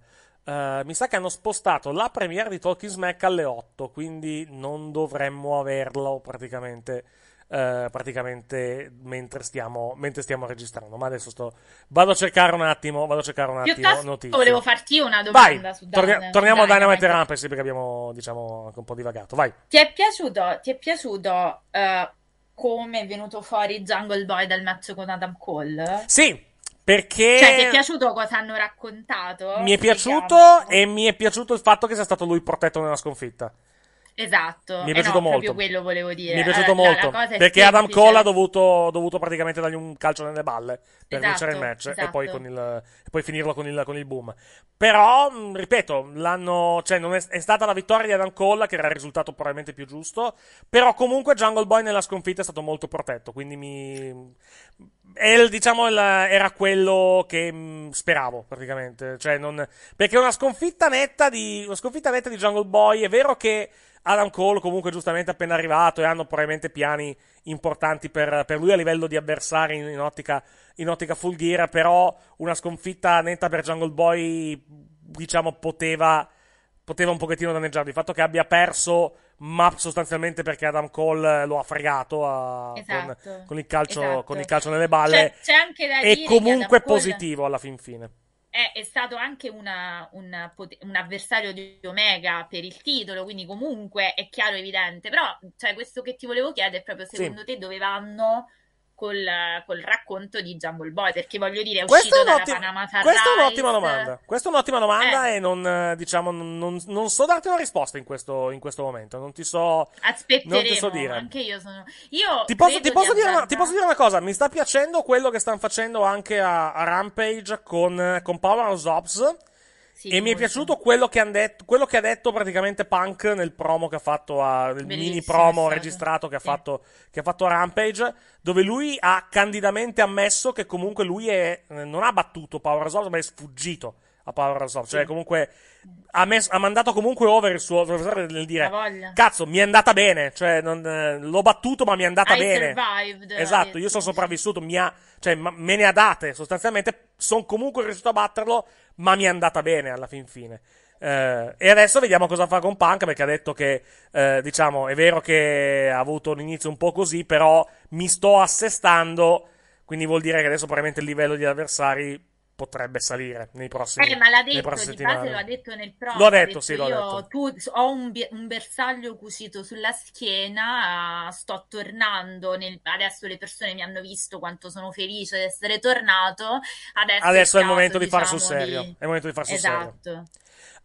eh, mi sa che hanno spostato la premiere di Talking Smack alle 8, quindi non dovremmo averlo praticamente, eh, praticamente mentre, stiamo, mentre stiamo registrando. Ma adesso sto, vado a cercare un attimo, vado a cercare un attimo notizie. volevo farti una Vai, domanda su tornia- Dynamite. torniamo a Dynamite Dynamite. Rampage, perché abbiamo, diciamo, anche un po' divagato. Vai. Ti è piaciuto, ti è piaciuto eh, come è venuto fuori Jungle Boy dal match con Adam Cole? Sì, perché... Cioè, ti è piaciuto cosa hanno raccontato? Mi è piaciuto e mi è piaciuto il fatto che sia stato lui protetto nella sconfitta. Esatto, Mi è eh piaciuto no, molto. proprio quello volevo dire. Mi è piaciuto Allora, la- molto. la è perché Adam semplice. Cole ha dovuto, dovuto praticamente dargli un calcio nelle balle per Esatto, vincere il match e, esatto. poi con il, e poi finirlo con il, con il boom. Però, ripeto, l'hanno, cioè, non è, è stata la vittoria di Adam Cole che era il risultato probabilmente più giusto. Però comunque Jungle Boy nella sconfitta è stato molto protetto. Quindi mi. è il- diciamo, il- era quello che mh, speravo praticamente. Cioè, non, perché una sconfitta netta di, una sconfitta netta di Jungle Boy è vero che Adam Cole comunque giustamente è appena arrivato e hanno probabilmente piani importanti per, per lui a livello di avversari in, in ottica, in ottica full gear, però una sconfitta netta per Jungle Boy diciamo poteva, poteva un pochettino danneggiarlo. Il fatto che abbia perso ma sostanzialmente perché Adam Cole lo ha fregato a- con, Esatto, con il calcio, esatto. con il calcio nelle balle C'è, c'è anche da che comunque positivo alla fin fine. È, è stato anche una- una un avversario di Omega per il titolo, quindi comunque è chiaro e evidente. Però, cioè, questo che ti volevo chiedere è proprio secondo te dove vanno col, col racconto di Jungle Boy? Perché voglio dire, è Questa uscito è, dalla Panama questa è Sunrise. un'ottima domanda. Questa è un'ottima domanda Eh. e non, eh, diciamo, non, non- so darti una risposta in questo, in questo momento. Non ti so. Aspetteremo, Non ti so dire. anche io sono... Io Ti posso, ti posso una, ti posso dire una cosa, mi sta piacendo quello che stanno facendo anche a, a Rampage con, con Power of Ops, Sì, e mi è piaciuto quello che, detto, quello che ha detto praticamente Punk nel promo che ha fatto, a, nel Bellissimo mini promo stato. registrato che ha, fatto, che ha fatto a Rampage, dove lui ha candidamente ammesso che comunque lui è, non ha battuto Power Resolve, ma è sfuggito a Power Resolve. Cioè, comunque ha, messo- ha mandato comunque over il suo nel dire. Cazzo, mi è andata bene. Cioè, non, eh, l'ho battuto, ma mi è andata Hai bene. survived, Esatto, io sono sopravvissuto, mi ha, cioè, ma- me ne ha date. Sostanzialmente, sono comunque riuscito a batterlo, ma mi è andata bene alla fin fine. Eh, e adesso vediamo cosa fa con Punk perché ha detto che, eh, diciamo, è vero che ha avuto un inizio un po' così, però mi sto assestando. Quindi vuol dire che adesso probabilmente il livello di avversari potrebbe salire nei prossimi Eh, ma l'ha detto, di base settimane. lo ha detto nel. Lo ha ha detto, sì, lo ha io, detto. Tu, ho un, un bersaglio cucito sulla schiena, sto tornando, nel- adesso le persone mi hanno visto quanto sono felice di essere tornato, adesso, Adesso è il caso, momento di fare sul diciamo, serio. di- È il momento di fare sul serio. Esatto.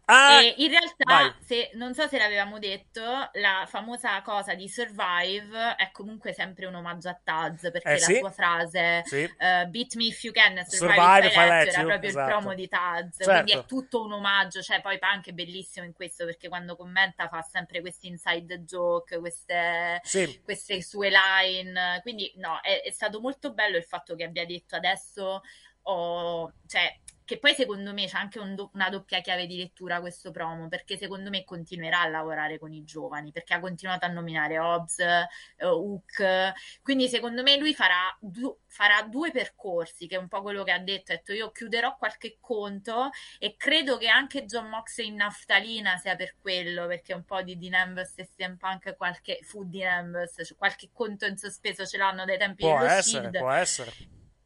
Ah, E in realtà, se, non so se l'avevamo detto, la famosa cosa di Survive è comunque sempre un omaggio a Taz, perché Eh, la sì. sua frase Sì. eh, Beat me if you can, survive, Survive if I let era proprio esatto. il promo di Taz, Certo. quindi è tutto un omaggio, cioè poi Punk è bellissimo in questo perché quando commenta fa sempre questi inside joke, queste, Sì. queste sue line, quindi no, è, è stato molto bello il fatto che abbia detto adesso ho, cioè, che poi secondo me c'è anche un do- una doppia chiave di lettura questo promo, perché secondo me continuerà a lavorare con i giovani, perché ha continuato a nominare Hobbs, eh, Hook, quindi secondo me lui farà, du- farà due percorsi, che è un po' quello che ha detto, ha detto io chiuderò qualche conto e credo che anche John Moxley in naftalina sia per quello, perché un po' di Dean Ambrose e CM Punk qualche, fu Dean Ambrose, cioè qualche conto in sospeso ce l'hanno dai tempi Può dello essere, Shield può essere.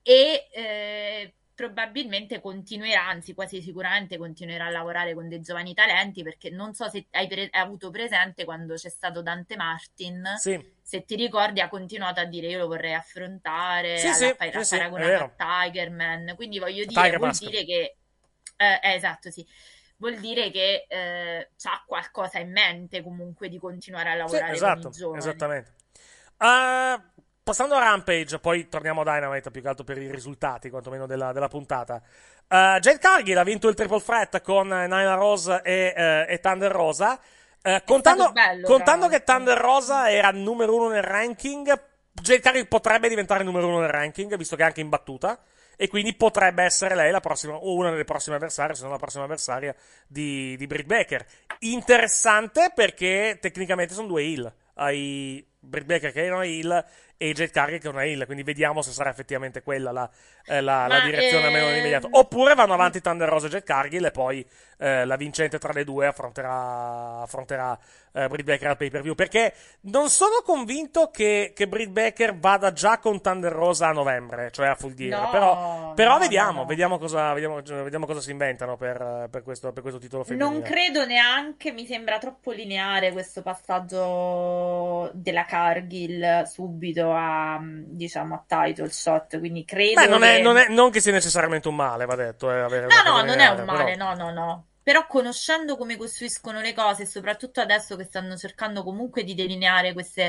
e eh, probabilmente continuerà, anzi quasi sicuramente continuerà a lavorare con dei giovani talenti perché non so se hai, pre- hai avuto presente quando c'è stato Dante Martin, Sì. se ti ricordi ha continuato a dire io lo vorrei affrontare, Sì, sì, l'ha sì, sì, paragonato a Tiger Man, quindi voglio dire, Tiger vuol Mask. dire che eh, eh, esatto, sì. Vuol dire che eh, ha qualcosa in mente comunque di continuare a Sì, lavorare esatto, con i giovani. esattamente. Ah, passando a Rampage, poi torniamo a Dynamite più che altro per i risultati, quantomeno della, della puntata. Uh, Jade Cargill ha vinto il triple threat con Nyla Rose e, eh, e Thunder Rosa. Eh, contando bello, contando che Thunder Rosa era numero uno nel ranking, Jade Cargill potrebbe diventare numero uno nel ranking, visto che è anche imbattuta. E quindi potrebbe essere lei la prossima, o una delle prossime avversarie, se non la prossima avversaria di, di Britt Baker. Interessante perché tecnicamente sono due heal. Hai Britt Baker che è una heal e Jade Cargill che è una heal. Quindi vediamo se sarà effettivamente quella la, eh, la- la direzione ehm, nell'immediato. Oppure vanno avanti Thunder Rose e Jade Cargill e poi eh, la vincente tra le due affronterà, affronterà eh, Britt Baker al pay per view. Perché non sono convinto che, che Britt Baker vada già con Thunder Rosa a novembre, cioè a full gear. No, però però no, vediamo, no. Vediamo, cosa, vediamo, vediamo cosa si inventano per, per questo, per questo titolo femminile. Non credo neanche, mi sembra troppo lineare questo passaggio della Cargill subito a, diciamo, a title shot, quindi credo Beh, non, è, che... non, è- non che sia necessariamente un male, va detto. Eh, avere No, no, non è un male, però- no, no, no. Però conoscendo come costruiscono le cose, soprattutto adesso che stanno cercando comunque di delineare questi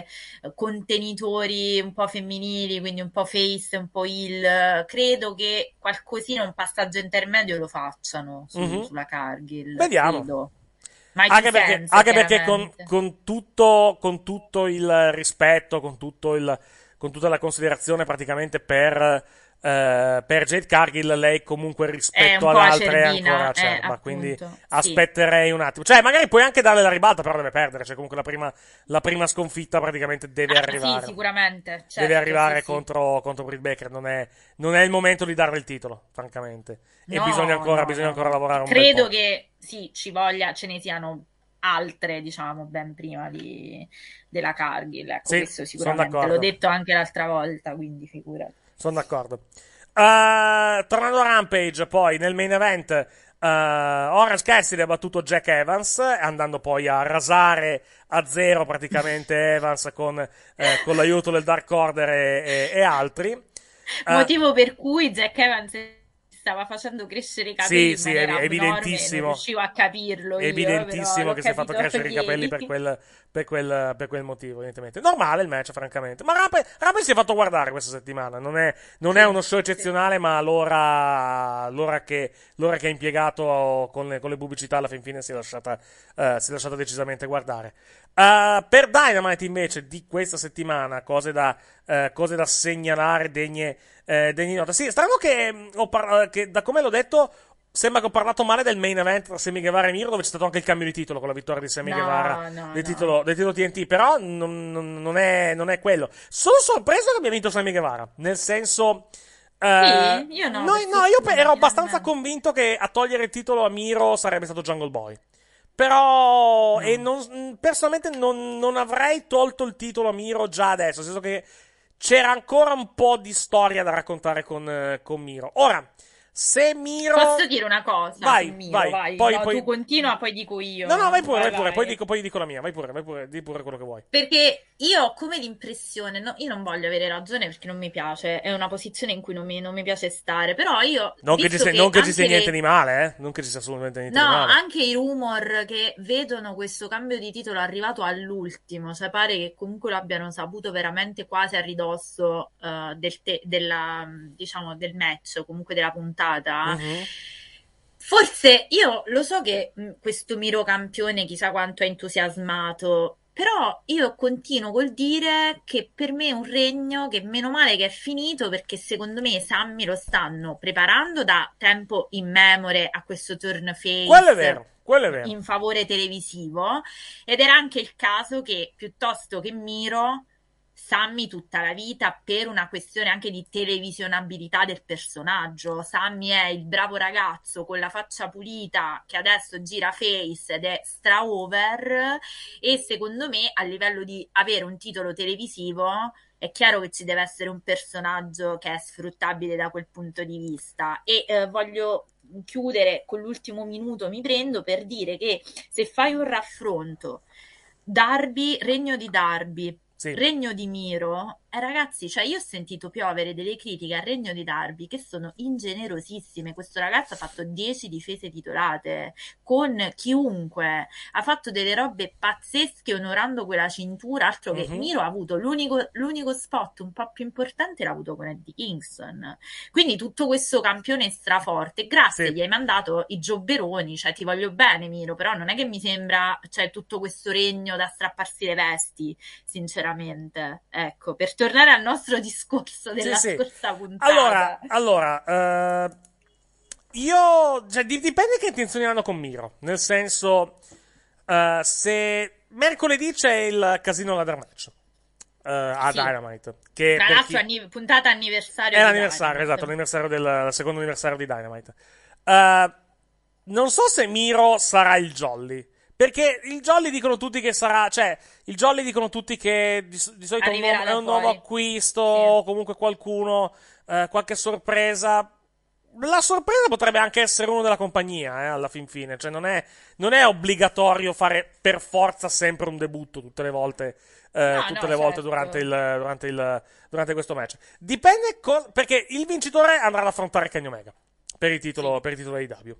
contenitori un po' femminili, quindi un po' face, un po' heel, credo che qualcosina, un passaggio intermedio lo facciano su- Mhm. sulla Cargill. Vediamo. credo. Mikey Anche perché, Sense, anche perché con, con tutto, con tutto il rispetto, con, tutto il, con tutta la considerazione praticamente per, eh, per Jade Cargill, lei comunque rispetto ad altre è ancora eh, acerba, appunto, quindi sì. aspetterei un attimo. Cioè, magari puoi anche darle la ribalta, però deve perdere. Cioè, comunque la prima, la prima sconfitta praticamente deve Ah, arrivare. Sì, sicuramente. deve certo, arrivare sì, contro, contro Britt Baker. Non è, non è il momento di darle il titolo, francamente. E No, bisogna ancora, no, bisogna ancora lavorare un Credo po'. che sì, ci voglia, ce ne siano altre, diciamo, ben prima di, della Cargill. Ecco, Sì, questo sicuramente. L'ho detto anche l'altra volta, quindi figurati. Sono d'accordo. Uh, tornando a Rampage, poi nel main event, uh, Orange Cassidy ha battuto Jack Evans, andando poi a rasare a zero praticamente Evans con, eh, con l'aiuto del Dark Order e, e- e altri. Uh, Motivo per cui Jack Evans è stava facendo crescere i capelli Sì, sì, è evidentissimo. non riuscivo a capirlo io, Evidentissimo però che si è fatto crescere i capelli per quel, per quel- per quel motivo, evidentemente. Normale il match, francamente. Ma Rampage, Rampage si è fatto guardare questa settimana. Non è, non è uno show eccezionale, ma l'ora, l'ora, che, l'ora che ha impiegato con le, con le pubblicità alla fin fine si è lasciata, eh, si è lasciata decisamente guardare. Uh, per Dynamite invece di questa settimana, cose da, eh, cose da segnalare degne, eh, degne nota. Sì, strano che, ho par- che da come l'ho detto Sembra che ho parlato male del main event tra Sammy Guevara e Miro, dove c'è stato anche il cambio di titolo con la vittoria di Sammy No, Guevara no, del, no. titolo, del titolo TNT. Però non, non- è, non è quello. Sono sorpreso che abbia vinto Sammy Guevara. Nel senso. eh, Sì? Io no, no, io ero abbastanza convinto che a togliere il titolo a Miro sarebbe stato Jungle Boy. Però, e non- personalmente non, non avrei tolto il titolo a Miro già adesso. Nel senso che c'era ancora un po' di storia da raccontare con, eh, con Miro. Ora, se Miro. Posso dire una cosa? Vai, Miro, vai, vai. poi- No, poi- tu continua, poi dico io. No, no, vai pure, vai, pure, vai. Poi, dico, poi dico la mia, vai pure, vai pure, di pure quello che vuoi. Perché io ho come l'impressione, no, io non voglio avere ragione perché non mi piace, è una posizione in cui non mi, non mi piace stare, però io... Non che, ci non che ci sia le- niente di male, eh? Non che ci sia assolutamente niente No, di male. anche i rumor che vedono questo cambio di titolo arrivato all'ultimo, cioè pare che comunque lo abbiano saputo veramente quasi a ridosso eh, del, te- della, diciamo, del match, o comunque della puntata. Mhm. Forse io lo so che mh, questo Miro campione chissà quanto è entusiasmato, però io continuo col dire che per me è un regno che meno male che è finito perché secondo me i Sammy lo stanno preparando da tempo immemore a questo turn face Quello è vero, quello è vero. in favore televisivo ed era anche il caso che piuttosto che Miro Sammy tutta la vita per una questione anche di televisionabilità del personaggio. Sammy è il bravo ragazzo con la faccia pulita che adesso gira face ed è stra over e secondo me a livello di avere un titolo televisivo è chiaro che ci deve essere un personaggio che è sfruttabile da quel punto di vista e eh, voglio chiudere con l'ultimo minuto mi prendo per dire che se fai un raffronto Darby, Regno di Darby, Sì. Regno di Miro, eh, ragazzi, cioè io ho sentito piovere delle critiche al Regno di Darby che sono ingenerosissime. Questo ragazzo ha fatto 10 difese titolate con chiunque, ha fatto delle robe pazzesche onorando quella cintura, altro che Mhm. Miro ha avuto l'unico, l'unico spot un po' più importante l'ha avuto con Eddie Kingston. Quindi tutto questo campione straforte, grazie, Sì. gli hai mandato i giobberoni, cioè ti voglio bene Miro, però non è che mi sembra, cioè, tutto questo regno da strapparsi le vesti, sinceramente. Ecco, per tornare al nostro discorso della Sì, sì. scorsa puntata. Allora, allora, eh, io, cioè, di- dipende che intenzioni hanno con Miro. Nel senso, eh, se mercoledì c'è il casino ladder match eh, a Sì. Dynamite, che Tra l'altro, chi- anni- puntata anniversario è l'anniversario, esatto, l'anniversario del secondo anniversario di Dynamite. Non so se Miro sarà il Jolly. Perché il Jolly dicono tutti che sarà. Cioè, il Jolly dicono tutti che di, di solito è un, nuovo, è un nuovo acquisto, o comunque qualcuno, eh, qualche sorpresa. La sorpresa potrebbe anche essere uno della compagnia, eh, alla fin fine. Cioè, non è, non è obbligatorio fare per forza sempre un debutto tutte le volte. eh, No, tutte no, le volte certo. durante, il, durante, il, durante questo match. Dipende co- perché il vincitore andrà ad affrontare Kenny Omega per il titolo, per il titolo AEW.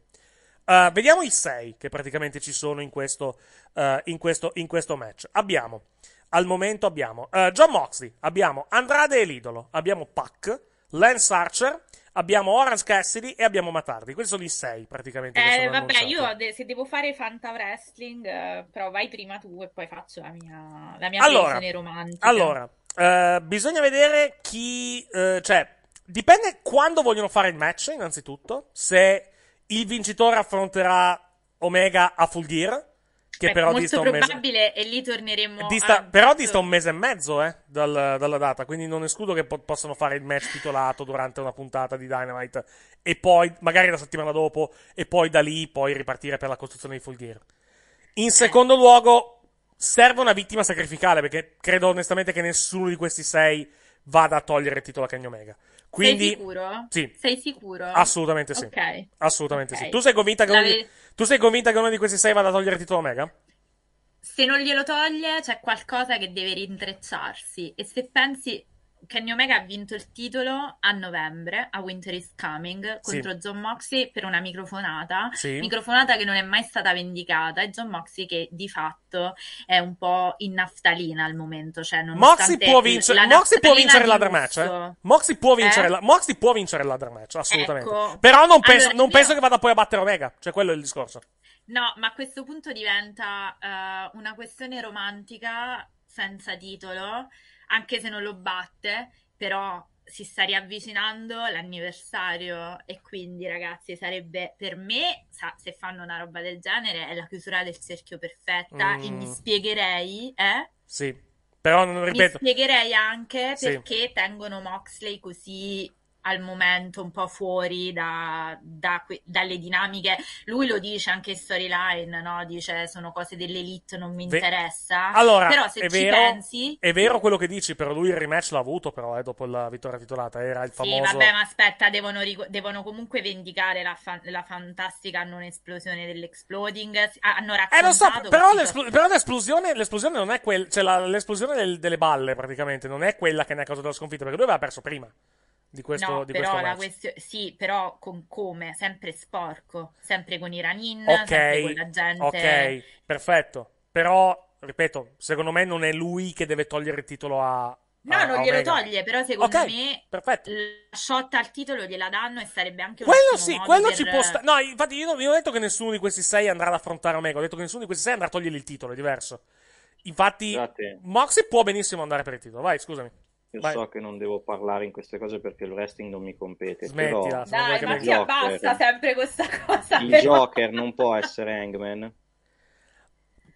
Uh, vediamo i sei che praticamente ci sono in questo, uh, in questo, in questo match. Abbiamo, al momento abbiamo uh, John Moxley, abbiamo Andrade e l'idolo, abbiamo Pac, Lance Archer, abbiamo Orange Cassidy e abbiamo Matardi. Questi sono i sei praticamente. che Eh, vabbè, annunciati. io se devo fare Fanta Wrestling, però vai prima tu e poi faccio la mia, la mia Allora, romantica. Allora, bisogna vedere chi. cioè, dipende quando vogliono fare il match, innanzitutto. Se il vincitore affronterà Omega a full gear, che Ecco, però dista un mese. e lì torneremo Dista- a- però dista un mese e mezzo eh, dal- dalla data, quindi non escludo che po- possano fare il match titolato durante una puntata di Dynamite e poi, magari la settimana dopo, e poi da lì poi ripartire per la costruzione di Full Gear. In secondo luogo, serve una vittima sacrificale, perché credo onestamente che nessuno di questi sei vada a togliere il titolo a Kenny Omega. Quindi, Sei sicuro? Sì. Sei sicuro? Assolutamente sì. Ok. Assolutamente Ok. sì. Tu sei convinta che, La uno di, tu sei convinta che uno di questi sei vada a togliere il titolo Omega? Se non glielo toglie, c'è qualcosa che deve rintrecciarsi. E se pensi Kenny Omega ha vinto il titolo a novembre a Winter is Coming Sì. contro John Moxley per una microfonata, Sì. microfonata che non è mai stata vendicata e John Moxley che di fatto è un po' in naftalina al momento, cioè Moxley può vincere, la Moxley può vincere ladder match, eh? Moxley può vincere, Eh? la- Moxley può vincere ladder match, assolutamente. Ecco. Però non, penso, Allora, non io- penso che vada poi a battere Omega, cioè quello è il discorso. No, ma a questo punto diventa eh, una questione romantica senza titolo, anche se non lo batte, però si sta riavvicinando l'anniversario e quindi ragazzi sarebbe per me, sa- se fanno una roba del genere, è la chiusura del cerchio perfetta e Mm. mi spiegherei, eh? Sì. Però, non Mi ripeto, spiegherei anche Sì. perché tengono Moxley così al momento un po' fuori da- da dalle dinamiche. Lui lo dice anche in storyline, no? Dice sono cose dell'elite, non mi interessa. Allora, Però se ci vero, pensi... è vero quello che dici, però lui il rematch l'ha avuto però, eh, dopo la vittoria titolata, era il Sì, famoso... vabbè, ma aspetta, devono, devono comunque vendicare la, fa- la fantastica non esplosione dell'exploding. Ah, Hanno Eh, lo so, raccontato però, l'espl- però l'esplosione, l'esplosione non è quella, cioè la- l'esplosione del- delle balle praticamente, non è quella che ne ha causato la sconfitta, perché lui aveva perso prima di questo, no, di però questo la match. questione, sì, però con come? Sempre sporco, sempre con i run-in, Ok, sempre con la gente. ok, perfetto. Però, ripeto, secondo me non è lui che deve togliere il titolo a. No, a- non glielo Omega. toglie, però secondo Ok, me perfetto. la shot al titolo gliela danno e sarebbe anche un Quello sì, quello per- ci può stare. No, infatti io non, io ho detto che nessuno di questi sei andrà ad affrontare Omega, ho detto che nessuno di questi sei andrà a togliergli il titolo, è diverso. Infatti, Scusate. Moxie può benissimo andare per il titolo. Vai, scusami. Io Vai. so che non devo parlare in queste cose perché il wrestling non mi compete. Smettila, però Dai, ma ti abbassa sempre questa cosa. il però. Joker non può essere Hangman.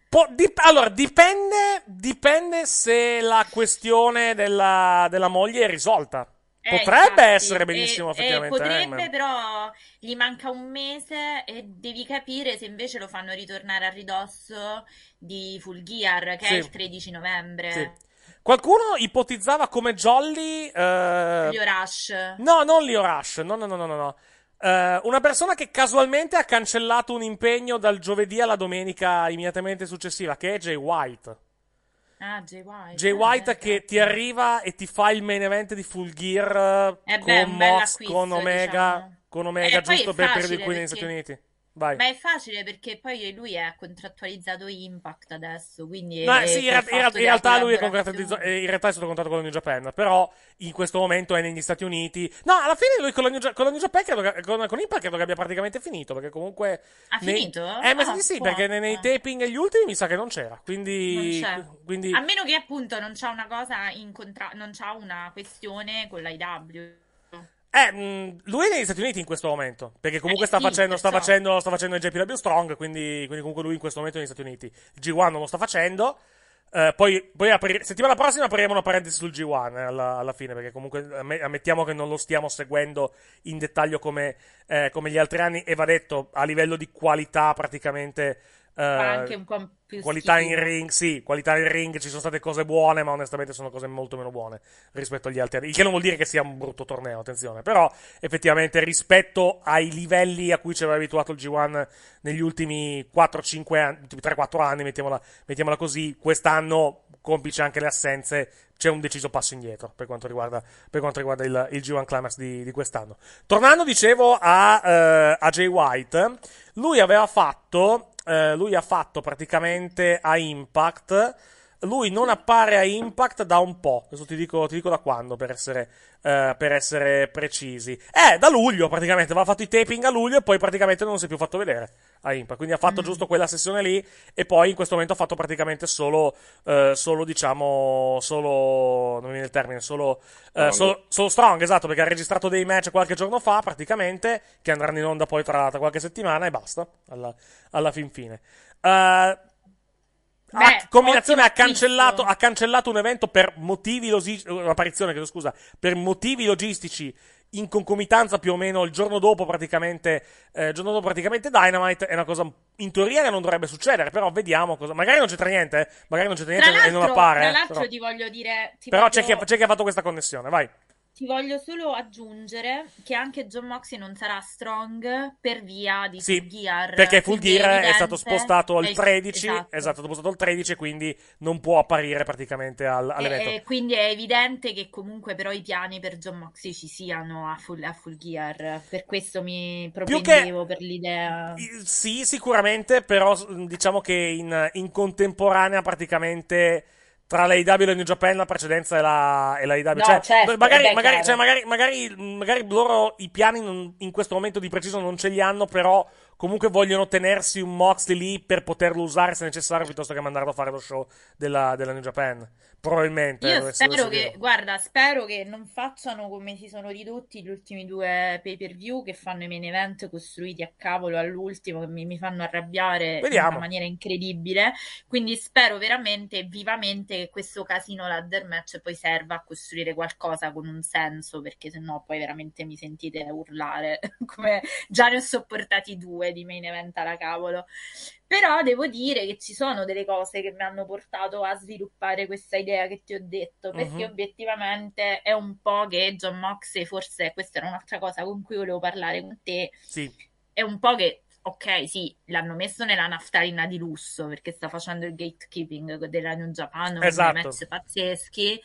Può- dip- allora, dipende, dipende se la questione della, della moglie è risolta. Eh, Potrebbe infatti, essere benissimo, e- e effettivamente. potrebbe, Hangman. però gli manca un mese e devi capire se invece lo fanno ritornare a ridosso di Full Gear, che Sì. è il 13 novembre. Sì. Qualcuno ipotizzava come Jolly. eh, Leo Rush. No, non Leo Rush. No, no, no, no, no. no. Eh, una persona che casualmente ha cancellato un impegno dal giovedì alla domenica immediatamente successiva, che è Jay White. Ah, Jay White. Jay eh, White eh, che ti arriva e ti fa il main event di Full Gear Eh con beh, bel Mox, con Omega, diciamo. con Omega E poi giusto per il periodo in cui negli Stati Uniti. Vai. Ma è facile perché poi lui è contrattualizzato Impact adesso, quindi No, sì, in, ra- in in realtà lui è, concretizzo- eh, in realtà è sotto contratto con la New Japan, però in questo momento è negli Stati Uniti. No, alla fine lui con la New, Ja- con la New Japan credo che, con, con Impact credo che abbia praticamente finito, perché comunque... Ha nei- finito? Eh, ma Ah, sì, sì, perché nei, nei taping e gli ultimi mi sa che non c'era, quindi... Non c'è. quindi A meno che appunto non c'ha una cosa in contra- non c'ha una questione con l'IW. Eh, lui è negli Stati Uniti in questo momento, perché comunque Eh, sta, sì, facendo, sta, perciò. facendo, sta facendo il JPW Strong, quindi, quindi comunque lui in questo momento è negli Stati Uniti. Il G1 non lo sta facendo. Eh, poi, poi apri- settimana prossima apriremo una parentesi sul G1 eh, alla, alla fine, perché comunque amme- ammettiamo che non lo stiamo seguendo in dettaglio come, eh, come gli altri anni, e va detto a livello di qualità praticamente. Più qualità in ring, sì, qualità in ring, ci sono state cose buone, ma onestamente sono cose molto meno buone rispetto agli altri anni. Il che non vuol dire che sia un brutto torneo, attenzione, però effettivamente rispetto ai livelli a cui ci aveva abituato il G1 negli ultimi 4-5 anni, 3-4 anni, mettiamola, mettiamola così, quest'anno, complice anche le assenze, c'è un deciso passo indietro per quanto riguarda, per quanto riguarda il, il G1 Climax di, di quest'anno. Tornando, dicevo, a, eh, a Jay White, lui aveva fatto, eh, lui ha fatto praticamente a Impact, lui non appare a Impact da un po', adesso ti dico, ti dico da quando per essere, eh, per essere precisi. Eh, da luglio praticamente, aveva fatto i taping a luglio e poi praticamente non si è più fatto vedere a Impact, quindi ha fatto giusto quella sessione lì e poi in questo momento ha fatto praticamente solo, eh, solo diciamo, solo, non mi viene il termine, solo, Strong. solo, solo Strong, esatto, perché ha registrato dei match qualche giorno fa praticamente, che andranno in onda poi tra, tra qualche settimana e basta, alla, alla fin fine. Eh, Beh, combinazione ha cancellato, ha cancellato un evento per motivi logistici, un'apparizione, chiedo scusa, per motivi logistici in concomitanza più o meno il giorno dopo praticamente, eh, il giorno dopo praticamente Dynamite è una cosa in teoria che non dovrebbe succedere, però vediamo cosa, magari non c'entra niente, eh, magari non c'entra Tra niente e non appare, tra eh, l'altro però, ti voglio dire... ti però c'è, voglio- chi, c'è chi ha fatto questa connessione, vai. Ti voglio solo aggiungere che anche John Moxley non sarà strong per via di Sì, Full Gear. Perché Full Gear è stato spostato al è- 13, esatto. esatto, è stato spostato al 13, quindi non può apparire praticamente al- all'evento. E, quindi è evidente che comunque però i piani per John Moxley ci siano a Full, a full Gear. Per questo mi propendevo per l'idea. Sì, sicuramente, però diciamo che in, in contemporanea praticamente tra la IW e New Japan la precedenza è la, è la IW. No, cioè, certo, magari, beh, magari, cioè, magari, magari, magari loro i piani non- in questo momento di preciso non ce li hanno, però comunque vogliono tenersi un Moxley lì per poterlo usare se necessario piuttosto che mandarlo a fare lo show della, della New Japan. Probabilmente. Io spero che, dire. guarda, spero che non facciano come si sono ridotti gli ultimi due pay per view che fanno i main event costruiti a cavolo all'ultimo, che mi, mi fanno arrabbiare in Vediamo. una maniera incredibile. Quindi spero veramente, vivamente, che questo casino ladder match poi serva a costruire qualcosa con un senso, perché sennò poi veramente mi sentite urlare, come già ne ho sopportati due di main event alla cavolo. Però devo dire che ci sono delle cose che mi hanno portato a sviluppare questa idea che ti ho detto, perché Mhm. obiettivamente è un po' che John Moxley, forse questa era un'altra cosa con cui volevo parlare con te, Sì. è un po' che, ok, sì, l'hanno messo nella naftalina di lusso perché sta facendo il gatekeeping della New Japan con Esatto. dei match pazzeschi.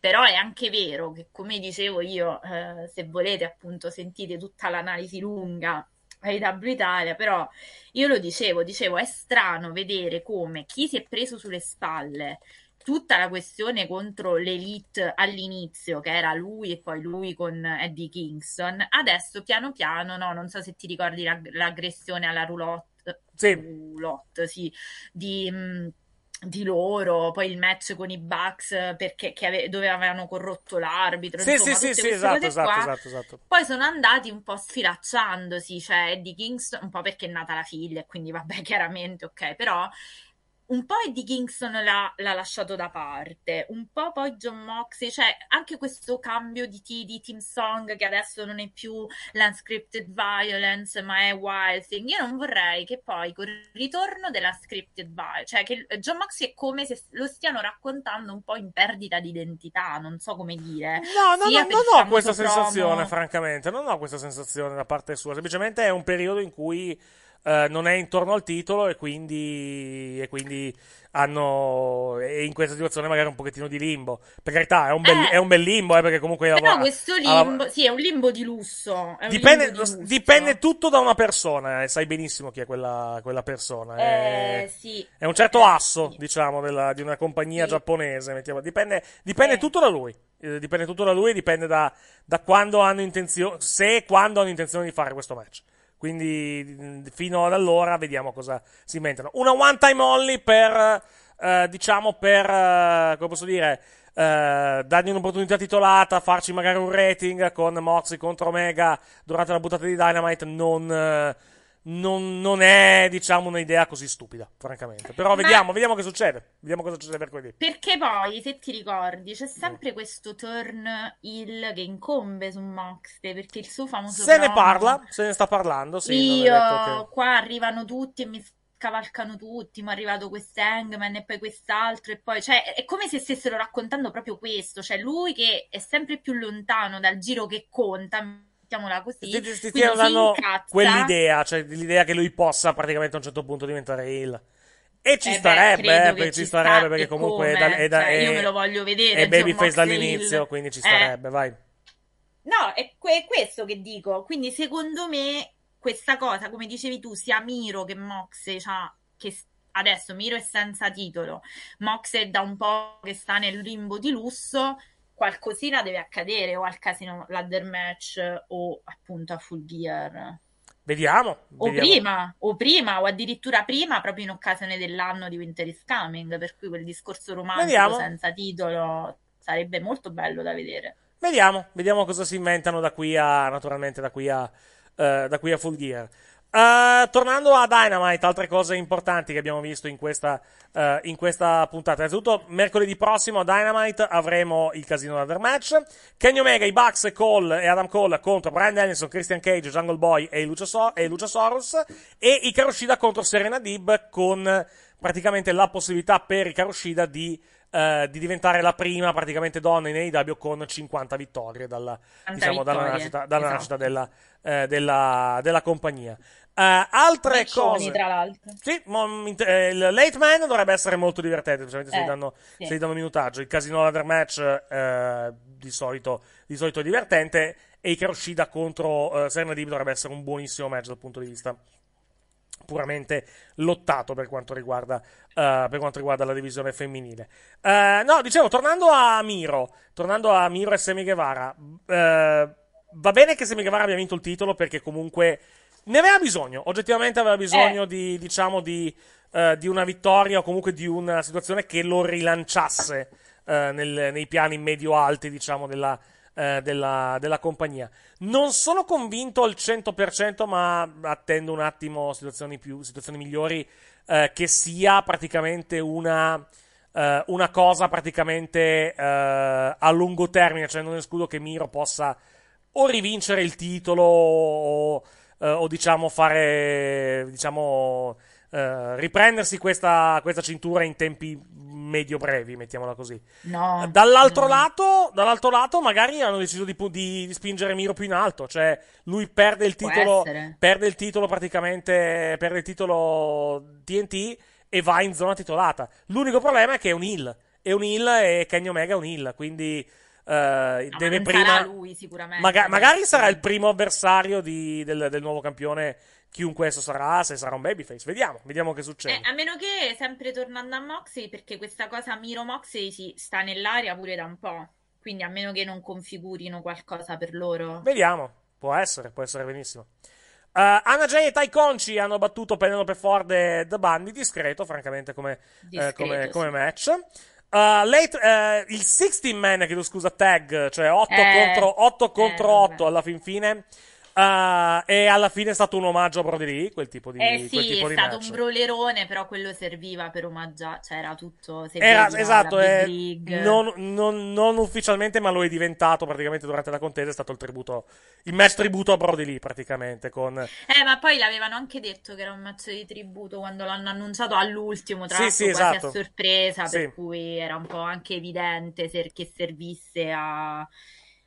Però è anche vero che, come dicevo io, eh, se volete appunto sentite tutta l'analisi lunga ai W Italia, però io lo dicevo, dicevo, è strano vedere come chi si è preso sulle spalle tutta la questione contro l'elite all'inizio, che era lui e poi lui con Eddie Kingston, adesso piano piano, no, non so se ti ricordi la- l'aggressione alla roulotte, Sì. roulotte, sì, di, mh, di loro, poi il match con i Bucks perché che ave- dove avevano corrotto l'arbitro, Sì, insomma, sì, sì, esatto, esatto, esatto, esatto. Poi sono andati un po' sfilacciandosi, cioè Eddie Kingston, un po' perché è nata la figlia, e quindi vabbè, chiaramente, ok, però un po' Eddie Kingston l'ha, l'ha lasciato da parte, un po' poi John Moxley, cioè anche questo cambio di, ti- di team song che adesso non è più l'unscripted violence, ma è Wild Thing. Io non vorrei che poi col ritorno della scripted violence, cioè che John Moxley è come se lo stiano raccontando un po' in perdita di identità, non so come dire. No, no, no, non il ho questa promo- sensazione, francamente. Non ho questa sensazione da parte sua. Semplicemente è un periodo in cui eh, non è intorno al titolo e quindi, e quindi hanno. E in questa situazione magari un pochettino di limbo. Per carità, è un bel, Eh. è un bel limbo, eh, perché comunque Però lavora- questo limbo, sì, è un limbo di lusso. Dipende, limbo di lusso. dipende tutto da una persona, e sai benissimo chi è quella, quella persona. È, Eh, sì. è un certo asso, diciamo, della- di una compagnia giapponese. mettiamo. Dipende, dipende tutto da lui. Eh, dipende tutto da lui dipende da, da quando hanno intenzione, se e quando hanno intenzione di fare questo match. Quindi, mh, fino ad allora, vediamo cosa si inventano. Una one time only per, eh, diciamo, per, eh, come posso dire, eh, dargli un'opportunità titolata, farci magari un rating con Moxley contro Omega durante la buttata di Dynamite, non, eh, non, non è, diciamo, un'idea così stupida, francamente. Però Ma- vediamo, vediamo che succede. Vediamo cosa succede mercoledì. Perché poi, se ti ricordi, c'è sempre questo turn heel che incombe su Moxley, perché il suo famoso Se ne promo- parla, se ne sta parlando, sì. Io, che- qua arrivano tutti e mi scavalcano tutti, mi è arrivato questo Hangman e poi quest'altro e poi, cioè, è come se stessero raccontando proprio questo, cioè lui che è sempre più lontano dal giro che conta, mettiamola così, Ti, ti- ti incazza. quell'idea, cioè l'idea che lui possa praticamente a un certo punto diventare heel. E ci Eh beh, starebbe, credo eh, ci starebbe sta, perché comunque è, da- è da- cioè, io è- me lo voglio vedere, È babyface dall'inizio, heel. quindi ci Eh. starebbe, vai. No, è que- questo che dico. Quindi, secondo me, questa cosa, come dicevi tu, sia Miro che Mox, cioè, che adesso Miro è senza titolo, Mox è da un po' che sta nel limbo di lusso, qualcosina deve accadere o al casino ladder match o appunto a full gear. Vediamo. O vediamo. prima, o prima, o addirittura prima, proprio in occasione dell'anno di Winter is Coming, per cui quel discorso romantico Vediamo. senza titolo sarebbe molto bello da vedere. Vediamo, vediamo cosa si inventano da qui a, naturalmente, da qui a, eh, da qui a Full Gear. Eh, tornando a Dynamite, altre cose importanti che abbiamo visto in questa, eh, in questa puntata. Innanzitutto, mercoledì prossimo a Dynamite avremo il Casino Ladder Match. Kenny Omega, i Bucks e Cole e Adam Cole contro Brian Danielson, Christian Cage, Jungle Boy e Luciasaurus. E, Luciasaurus, e Ikarushida contro Serena Dib con praticamente la possibilità per Ikarushida di eh, di diventare la prima praticamente donna in AEW con 50 vittorie dalla, 50 diciamo, dalla vittorie, nascita, dalla esatto. nascita della, eh, della, della compagnia. Eh, altre Mancioni, cose. tra l'altro. Sì, mo- eh, il late man dovrebbe essere molto divertente, specialmente se, Eh, gli, danno, sì. se gli danno minutaggio. Il casino ladder match eh, di, solito, di solito è divertente. E Ike Roshida contro eh, Serena Deeb dovrebbe essere un buonissimo match dal punto di vista puramente lottato per quanto riguarda, eh, per quanto riguarda la divisione femminile. Eh, no, dicevo, tornando a Miro, tornando a Miro e Semi Guevara, eh, va bene che Semi Guevara abbia vinto il titolo perché comunque ne aveva bisogno, oggettivamente aveva bisogno di, diciamo, di, eh, di una vittoria o comunque di una situazione che lo rilanciasse eh, nel- nei piani medio-alti, diciamo, della, eh, della, della compagnia. Non sono convinto al 100%, ma attendo un attimo situazioni, più, situazioni migliori, eh, che sia praticamente una, eh, una cosa praticamente eh, a lungo termine, cioè non escludo che Miro possa o rivincere il titolo o, eh, o diciamo fare, diciamo, eh, riprendersi questa, questa cintura in tempi medio brevi, mettiamola così. No. Dall'altro, lato, dall'altro lato, magari hanno deciso di, di- di spingere Miro più in alto. Cioè, lui perde il titolo. Perde il titolo praticamente. Perde il titolo TNT e va in zona titolata. L'unico problema è che è un heal. È un heal e Kenny Omega è un heal. Quindi. Eh, No, deve prima. sarà lui sicuramente. Maga- magari sarà il primo avversario di- del, del nuovo campione. Chiunque esso sarà, se sarà un babyface. Vediamo, vediamo che succede. Eh, a meno che, sempre tornando a Moxley, perché questa cosa Miro Moxley si sta nell'aria pure da un po'. Quindi a meno che non configurino qualcosa per loro. Vediamo, può essere, può essere benissimo. Uh, Anna Jay e Tai Conci hanno battuto Penelope Ford e The Bundy, discreto, francamente, come, eh, Discreto, come, sì. come match. Uh, late- eh, il 16 man, chiedo scusa, tag, cioè 8 Eh, contro, 8, contro eh, 8 alla fin fine. Uh, e alla fine è stato un omaggio a Brody Lee, quel tipo di, Eh sì, tipo è stato match. un brolerone, però quello serviva per omaggiare, cioè era tutto... Era, esatto, è- non, non- non ufficialmente, ma lo è diventato praticamente durante la contesa. È stato il tributo, il match tributo a Brody Lee, praticamente. Con, Eh, ma poi l'avevano anche detto che era un match di tributo quando l'hanno annunciato all'ultimo, tra Sì, l'altro sì, esatto. a sorpresa, Sì. per cui era un po' anche evidente ser- che servisse a,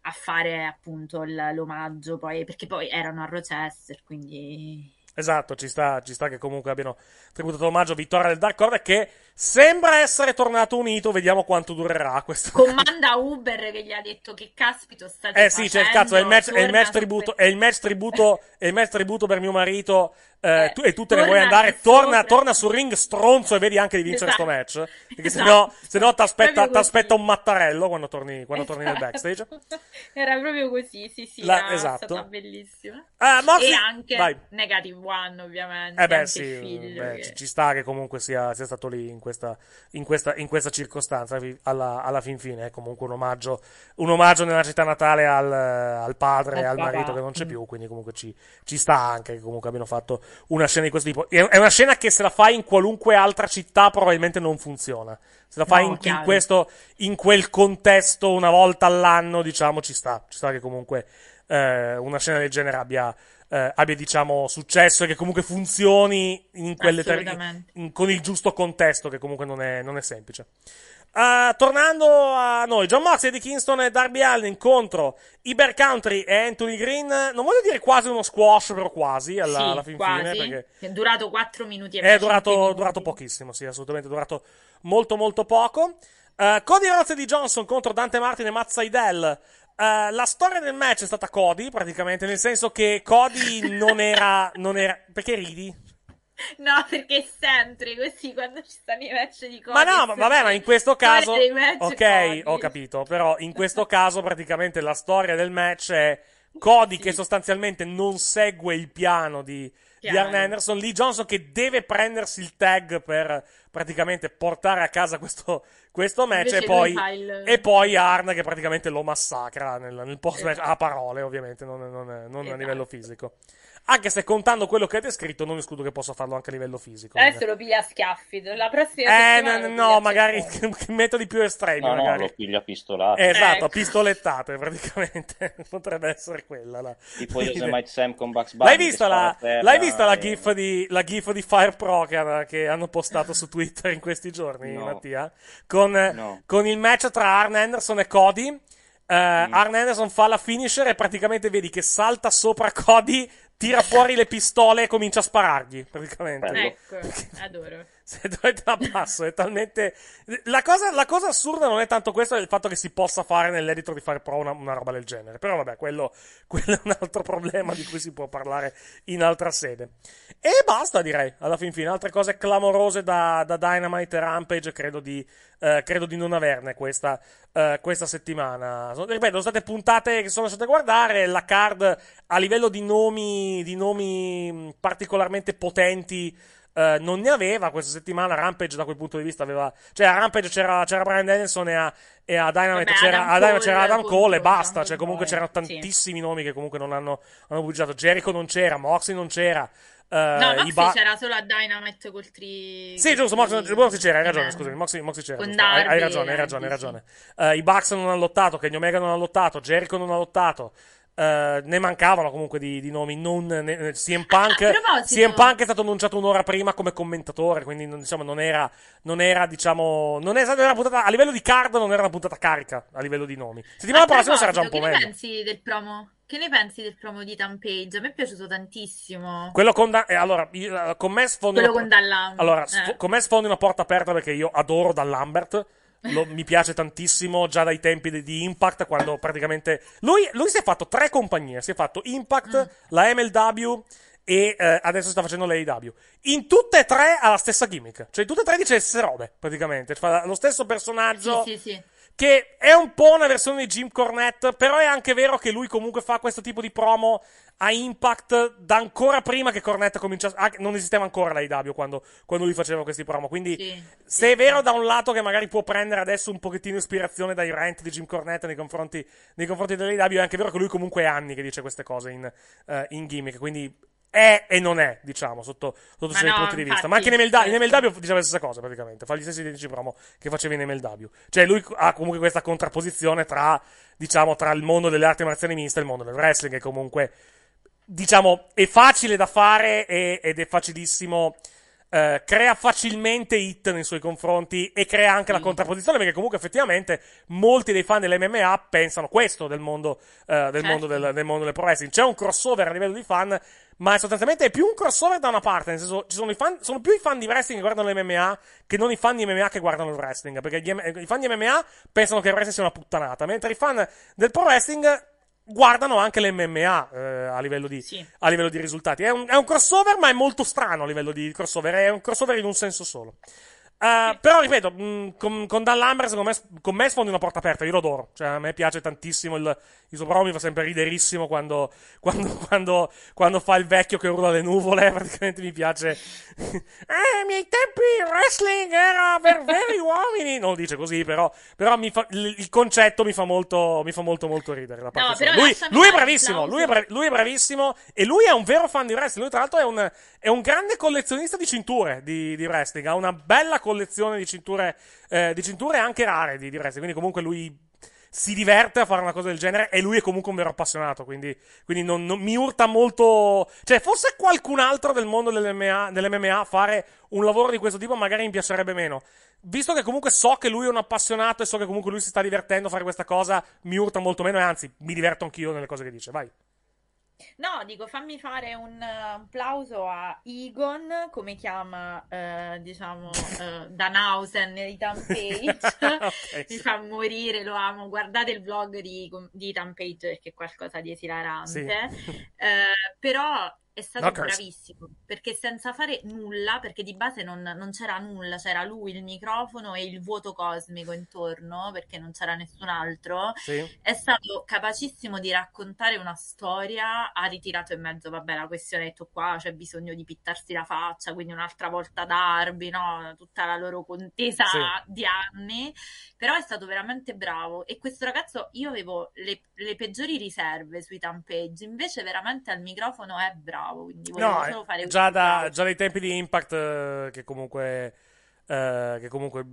a fare appunto il- l'omaggio, poi, perché poi erano a Rochester, quindi... Esatto, ci sta, ci sta che comunque abbiano tributato l'omaggio a vittoria del Dark Order che sembra essere tornato unito. Vediamo quanto durerà questo. Comanda Uber che gli ha detto che caspito state Eh sì, c'è il cazzo, è il match, è il match tributo, è il match tributo, è il match tributo per mio marito. Eh, tu, e tu te ne vuoi andare, torna, torna sul ring stronzo e vedi anche di vincere sto Esatto. match. Perché Esatto. t'aspetta, Proprio così. t'aspetta un mattarello quando torni, quando torni nel backstage. Era proprio così, sì, sì, La- era esatto. stata bellissima. Ah, Moxley- E anche vai. Negative One, ovviamente. Eh beh, sì, figlio. beh, che- ci- sta che comunque sia, sia stato lì in questa, in questa, in questa circostanza alla, alla fin fine. È comunque un omaggio, un omaggio nella città natale al, al padre e Al al marito che non c'è più. Quindi comunque ci, ci sta anche che comunque abbiano fatto una scena di questo tipo. È, una scena che se la fai in qualunque altra città probabilmente non funziona. Se la fai No, in, in questo, in quel contesto una volta all'anno, diciamo, ci sta. Ci sta che comunque eh, una scena del genere abbia, eh, abbia, diciamo, successo e che comunque funzioni in quelle ter- in- con il giusto contesto, che comunque non è, non è semplice. Uh, tornando a noi, John Moxley di Kingston e Darby Allin contro Iber Country e Anthony Green. Non voglio dire quasi uno squash, però quasi alla, Sì, alla fin quasi. fine. Perché È durato 4 minuti e è 5 durato, durato pochissimo, sì, assolutamente durato molto molto poco. Uh, Cody Rhodes di Johnson contro Dante Martin e Matt Seidel. Uh, la storia del match è stata Cody, praticamente, nel senso che Cody non era, non era... Perché ridi? No, perché è sempre così quando ci stanno i match di Ma Cody. no, ma vabbè, ma in questo caso. Ok, ho capito. Però in questo caso, praticamente, la storia del match è Cody che sostanzialmente non segue il piano di, di. Arn Anderson. Lee Johnson che deve prendersi il tag per praticamente portare a casa questo, questo match. E poi, il- e poi Arn che praticamente lo massacra nel, nel post match a parole, ovviamente, non, non- non a Esatto. livello fisico. Anche se contando quello che hai descritto, non escludo che possa farlo anche a livello fisico. Adesso lo piglia a schiaffi. La prossima Eh, no, no, magari metodi più estremi. No, no, magari. lo piglia pistolato. Esatto, Ecco. pistolettate praticamente. Potrebbe essere quella. La... Tipo Yosemite Sam con Bugs Bunny. L'hai vista, la, terra l'hai vista la, e- gif di, la gif di Fire Pro che, che hanno postato su Twitter in questi giorni, No. Mattia? Con, No. con il match tra Arn Anderson e Cody. Eh, Mm. Arn Anderson fa la finisher e praticamente vedi che salta sopra Cody, tira fuori le pistole e comincia a sparargli. Praticamente. Ecco, adoro. Se dovete la passo, è talmente. La cosa, la cosa assurda non è tanto questo, è il fatto che si possa fare nell'editor di Fire Pro una, una roba del genere. Però vabbè, quello, quello è un altro problema di cui si può parlare in altra sede. E basta, direi, alla fin fine. Altre cose clamorose da, da Dynamite e Rampage, credo di, eh, credo di non averne questa, eh, questa settimana. Ripeto, sono state puntate che sono state a guardare. La card a livello di nomi, di nomi particolarmente potenti. Eh, non ne aveva questa settimana. Rampage, da quel punto di vista, aveva. Cioè, a Rampage c'era, c'era Brian Danielson e a, e a Dynamite Vabbè, c'era Adam a Dynamite Cole c'era Adam contro Cole e basta. Cioè, comunque c'erano sì. tantissimi nomi che comunque non hanno, hanno bugiato. Jericho non c'era, Moxley non c'era. eh, No, Moxley Ba- c'era solo a Dynamite col tri... sì, giusto, Moxley, tri- Moxley c'era, hai ragione, Amen. scusami, Moxley, Moxley c'era, giusto, hai, hai Darby ragione, hai ragione, hai Darby, ragione. Eh, I Bucks non hanno lottato, Kenny Omega non ha lottato, Jericho non ha lottato, eh, ne mancavano comunque di, di nomi, non, ne, CM Punk, CM Punk è stato annunciato un'ora prima come commentatore, quindi non, diciamo, non era, non era, diciamo, non era, non era una puntata, a livello di card non era una puntata carica, a livello di nomi. Settimana prossima sarà già un po' meglio. Che ne pensi del promo? Che ne pensi del promo di Tampage? A me è piaciuto tantissimo. Quello con, Da- eh, allora, io, eh, con me sfondi Quello una- con Dallam. Allora, Eh. sfo- con me sfondi una porta aperta perché io adoro Dall'Ambert. Lo- mi piace tantissimo già dai tempi di, di Impact quando praticamente lui, lui si è fatto tre compagnie si è fatto Impact, Mm. la MLW e eh, adesso sta facendo l'AEW in tutte e tre ha la stessa gimmick cioè in tutte e tre dice le stesse robe praticamente fa lo stesso personaggio Sì, sì, sì. Che è un po' una versione di Jim Cornette, però è anche vero che lui comunque fa questo tipo di promo a Impact da ancora prima che Cornette cominciasse. ah, non esisteva ancora la IW quando, quando lui faceva questi promo. Quindi, Sì, se è vero da un lato che magari può prendere adesso un pochettino ispirazione dai rant di Jim Cornette nei confronti, nei confronti dell'IW, è anche vero che lui comunque è anni che dice queste cose in, eh, in gimmick. Quindi è e non è, diciamo, sotto, sotto certi no, punti di vista. infatti, Ma anche in MLW, in certo. MLW diceva la stessa cosa, praticamente. Fa gli stessi identici promo che faceva in MLW. Cioè, lui ha comunque questa contrapposizione tra, diciamo, tra il mondo delle arti marziali miste e il mondo del wrestling, che comunque, diciamo, è facile da fare e- ed è facilissimo. Eh, crea facilmente hit nei suoi confronti e crea anche la contrapposizione perché comunque effettivamente molti dei fan dell'MMA pensano questo del mondo, eh, del, Certo. mondo del, del mondo del pro wrestling c'è un crossover a livello di fan ma sostanzialmente è più un crossover da una parte nel senso ci sono, i fan, sono più i fan di wrestling che guardano l'MMA che non i fan di MMA che guardano il wrestling perché gli M- i fan di MMA pensano che il wrestling sia una puttanata mentre i fan del pro wrestling guardano anche l'MMA eh, a, livello di, a livello di risultati. È un, è un crossover, ma è molto strano a livello di crossover. È un crossover in un senso solo. Eh, però ripeto, mh, con, con Dan Lambert secondo me, con me sfondi una porta aperta, io lo adoro, cioè a me piace tantissimo il, il suo mi fa sempre riderissimo quando, quando, quando, quando fa il vecchio che urla le nuvole, praticamente mi piace. eh, ai miei tempi il wrestling era per veri uomini, non lo dice così, però, però mi fa- il, il concetto mi fa molto, mi fa molto molto ridere. La parte No, lui, lui è bravissimo, lui è, bra- lui è bravissimo e lui è un vero fan di wrestling, lui tra l'altro è un, è un grande collezionista di cinture di, di wrestling, ha una bella collezione di cinture, eh, di cinture anche rare di, di wrestling, quindi comunque lui si diverte a fare una cosa del genere e lui è comunque un vero appassionato, quindi, quindi non, non- mi urta molto... Cioè, fosse qualcun altro del mondo dell'MMA, dell'MMA fare un lavoro di questo tipo magari mi piacerebbe meno. Visto che comunque so che lui è un appassionato e so che comunque lui si sta divertendo a fare questa cosa, mi urta molto meno e anzi, mi diverto anch'io nelle cose che dice, vai. No, dico, fammi fare un eh, applauso a Egon, come chiama, eh, diciamo, eh, Danhausen di Ethan Page. Ok, Mi fa morire, lo amo. Guardate il vlog di, di Ethan Page perché è qualcosa di esilarante. Sì. Eh, però è stato curse. bravissimo perché senza fare nulla, perché di base non, non c'era nulla, c'era lui, il microfono e il vuoto cosmico intorno perché non c'era nessun altro. Sì. È stato capacissimo di raccontare una storia, ha ritirato in mezzo, vabbè, la questione, ha detto qua c'è bisogno di pittarsi la faccia, quindi un'altra volta Darby, no? Tutta la loro contesa Sì. di anni, però è stato veramente bravo e questo ragazzo, io avevo le, le peggiori riserve sui tampeggi, invece veramente al microfono è bravo, bravo, quindi No, solo fare già, da, già dai tempi di Impact eh, che comunque, eh, che comunque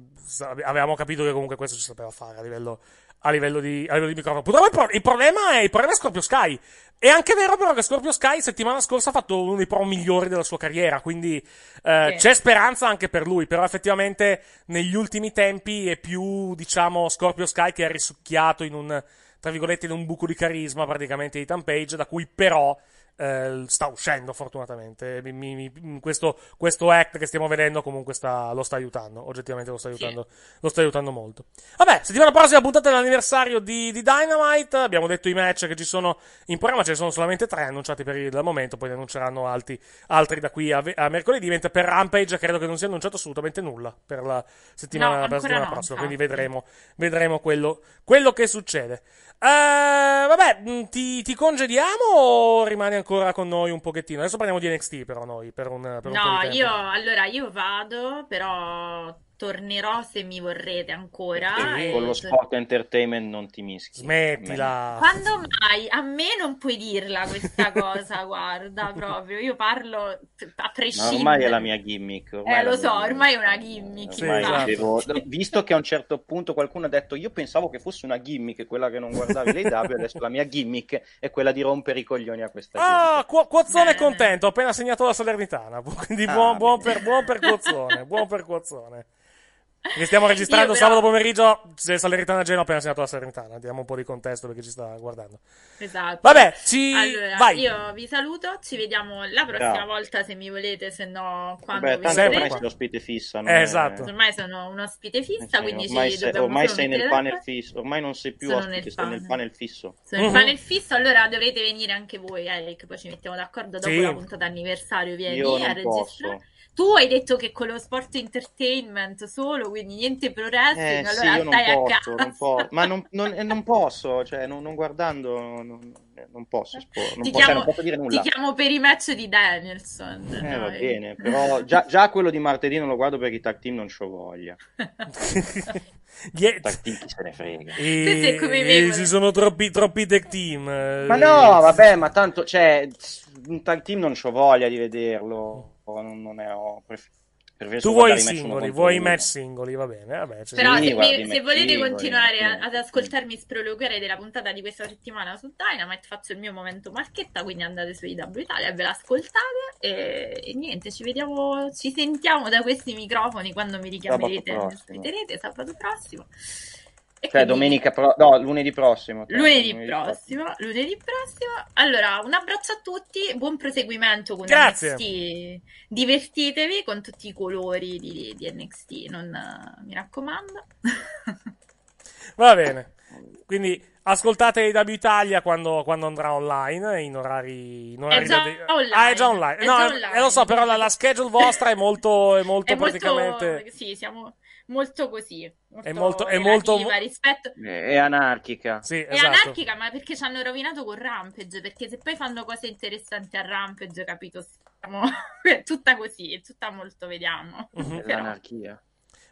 avevamo capito che comunque questo ci sapeva fare a livello, a livello di, a livello di microfono. Purtroppo il, pro- il problema è, il problema è Scorpio Sky. È anche vero però che Scorpio Sky settimana scorsa ha fatto uno dei pro migliori della sua carriera, quindi eh, Sì. c'è speranza anche per lui, però effettivamente negli ultimi tempi è più, diciamo, Scorpio Sky che è risucchiato in un, tra virgolette, in un buco di carisma praticamente di Tampage, da cui però eh, sta uscendo fortunatamente. Mi- mi- mi- questo, questo act che stiamo vedendo comunque sta- lo sta aiutando, oggettivamente lo sta aiutando, lo sta aiutando molto. Vabbè, settimana prossima puntata dell'anniversario di, di Dynamite, abbiamo detto i match che ci sono in programma, ce ne sono solamente tre annunciati per il momento, poi ne annunceranno altri, altri da qui a, a mercoledì, mentre per Rampage credo che non sia annunciato assolutamente nulla per la settimana, No, per la settimana no, prossima, quindi vedremo, vedremo quello, quello che succede. Eh, vabbè, mh, ti, ti congediamo o rimani ancora con noi un pochettino? Adesso parliamo di NXT però noi, per un, per un No, io allora io vado, però tornerò se mi vorrete ancora. Sì, e Con lo sport entertainment non ti mischi. Smettila. Quando mai? A me non puoi dirla questa cosa, guarda, proprio. Io parlo a Ma prescindere. ormai è la mia gimmick. ormai Eh, lo so, gimmick. ormai è una gimmick. Ormai infatti. devo- visto che a un certo punto qualcuno ha detto io pensavo che fosse una gimmick quella che non guardavi le W, adesso la mia gimmick è quella di rompere i coglioni a questa gente. Ah, Qu- Quozzone è contento, ho appena segnato la Salernitana, quindi Ah, buon, buon per, buon per Quozzone, buon per Quozzone. Che stiamo registrando però- sabato pomeriggio, Salernitana Genoa, appena segnato la Salernitana, diamo un po' di contesto perché ci sta guardando. Esatto. Vabbè, ci- Allora, vai. io vi saluto, ci vediamo la prossima Ciao. volta se mi volete, se no quando Beh, vi tanto Sempre ormai sei l'ospite fissa. non Eh, è- esatto. Ormai sono un ospite fissa, Sì, quindi ormai ci sei, dobbiamo ormai sei nel panel fisso, ormai non sei più Sono ospite, nel sei nel panel. fisso. Sono il panel fisso, allora dovete venire anche voi, Eric, poi ci mettiamo d'accordo dopo Sì. la puntata anniversario, vieni Io a non registrare. posso. Tu hai detto che con lo sport entertainment solo, quindi niente pro wrestling, Eh sì, allora io non stai a posso, casa. non po- ma non, non- eh, non posso, cioè non, non guardando non, eh, non posso esporre, non, Ti po- cioè, chiamo, non posso dire ti nulla. chiamo per i match di Danielson. Eh, va bene, però già, già quello di martedì non lo guardo perché i tag team non c'ho voglia. Yeah. Tag team chi se ne frega. E, me, e ci sono troppi, troppi tech team. eh, Ma no, vabbè, ma tanto, cioè, un tag team non c'ho voglia di vederlo. Non, non è, ho pref- preferisco Tu vuoi i singoli, vuoi i match singoli, va bene, vabbè. ci Però sta. se, guardi, mi- se volete singoli, continuare a- sì. ad ascoltarmi sproloquiare della puntata di questa settimana su Dynamite, faccio il mio momento marchetta, quindi andate su IW Italia e ve l'ascoltate e, e niente, ci vediamo, ci sentiamo da questi microfoni quando mi richiamerete e mi ospiterete sabato prossimo. Cioè, domenica, pro- no, lunedì prossimo. cioè, Lunedì prossimo, lunedì prossimo. Allora, un abbraccio a tutti, buon proseguimento con Grazie. NXT. Divertitevi con tutti i colori di, di NXT, non, mi raccomando. Va bene. Quindi ascoltate IW Italia quando, quando andrà online in orari. In orari già da- online, Ah, è già online. è no, già eh, online. eh, lo so, però la, la schedule vostra è molto, è molto È molto, praticamente. sì, siamo molto così. Molto È molto- è molto- relativa rispetto. È, anarchica. Sì, È esatto. anarchica, ma perché ci hanno rovinato con Rampage? Perché se poi fanno cose interessanti a Rampage, capito? Siamo... è tutta così, è tutta molto vediamo. Mhm. È Però- l'anarchia.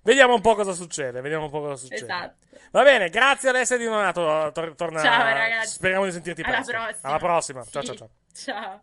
Vediamo un po' cosa succede. Vediamo un po' cosa succede. Esatto. Va bene, grazie ad essere di Donato. Tor- torna... Ciao, ragazzi. Speriamo di sentirti Alla presto. prossima. Alla prossima. Ciao, Sì. ciao, ciao. Ciao.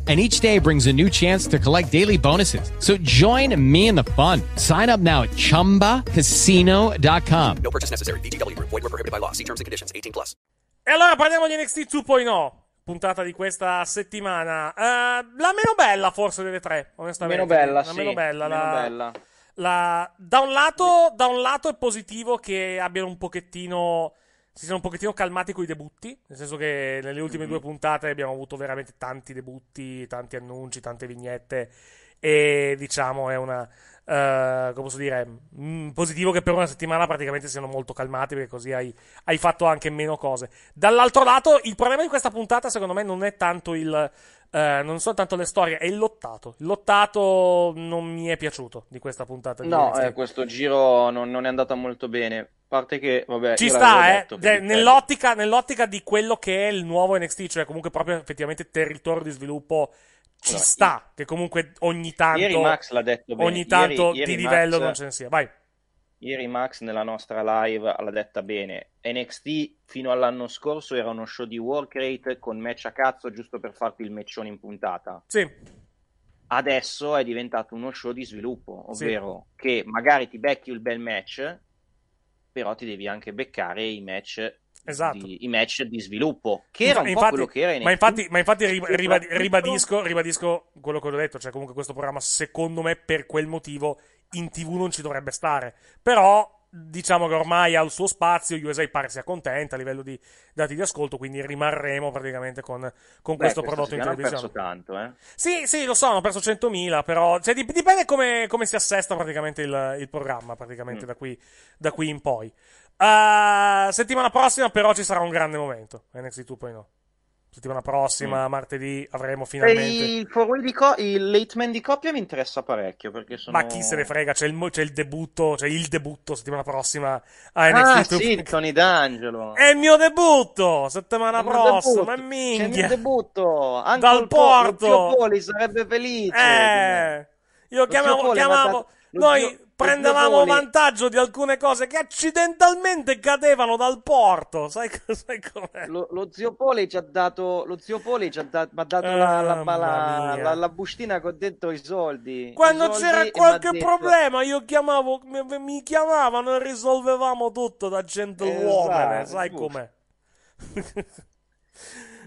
And each day brings a new chance to collect daily bonuses. So join me in the fun. Sign up now at chumbacasino.com. No purchase necessary. VGW Group. Void were prohibited by law. See terms and conditions. 18 plus. E allora parliamo di NXT 2.0. Puntata di questa settimana. Eh, la meno bella, forse, delle tre, onestamente. Meno bella, La sì. meno bella. meno la- bella. la- da, un lato, da un lato è positivo che abbiano un pochettino. Si siano un pochettino calmati con i debutti. Nel senso che nelle ultime Mm-hmm. due puntate abbiamo avuto veramente tanti debutti, tanti annunci, tante vignette. E diciamo è una. eh, come posso dire? mm, positivo che per una settimana praticamente siano molto calmati perché così hai, hai fatto anche meno cose. Dall'altro lato, il problema di questa puntata, secondo me, non è tanto il. eh, non sono tanto le storie, è il lottato. Il lottato non mi è piaciuto di questa puntata. Di No, eh, questo giro non, non è andata molto bene. Parte che, vabbè, Ci io sta, eh. detto Cioè, dipende. nell'ottica, nell'ottica di quello che è il nuovo NXT, cioè comunque proprio effettivamente territorio di sviluppo, ci Allora, sta. Che comunque ogni tanto. Ieri Max l'ha detto bene. Ogni Ieri- tanto ieri di Max- livello non ce ne sia. Vai. Ieri Max nella nostra live l'ha detta bene. NXT fino all'anno scorso era uno show di work rate con match a cazzo giusto per farti il matchone in puntata. Sì. Adesso è diventato uno show di sviluppo, Sì. ovvero che magari ti becchi il bel match, però ti devi anche beccare i match, Esatto. di, i match di sviluppo, che era un Infatti- po' quello che era NXT. Ma infatti, ma infatti ribadisco, ribadisco quello che ho detto. Cioè, comunque, questo programma, secondo me, per quel motivo, in TV non ci dovrebbe stare. Però. Diciamo che ormai ha il suo spazio, USA pare sia contenta a livello di dati di ascolto, quindi rimarremo praticamente con, con Beh, questo prodotto in televisione. hanno perso tanto, eh. Sì, sì, lo so, hanno perso 100.000, però cioè, dip- dipende come, come si assesta praticamente il, il programma, praticamente Mm. da, qui, da qui in poi. Uh, settimana prossima però ci sarà un grande momento, NXT 2.0. Settimana prossima, martedì, avremo E finalmente... il, four-way di co- il late man di coppia mi interessa parecchio perché sono... Ma chi se ne frega, c'è il, c'è il debutto, c'è il debutto settimana prossima a Ah, NXT sì, Tony D'Angelo. È il mio debutto, settimana Il prossima, debutto. e C'è il mio minchia. debutto. Anche Dal il po- porto. zio Poli sarebbe felice. Eh, io chiamavo, Poli chiamavo noi prendevamo vantaggio di alcune cose che accidentalmente cadevano dal porto, sai, sai com'è? Lo, lo zio Poli ci ha dato, lo zio Poli ci ha ha dato la, la, la- la- la bustina con dentro i soldi. Quando I soldi c'era qualche problema io chiamavo, mi, mi chiamavano e risolvevamo tutto da gentiluomine, Esatto, sai com'è?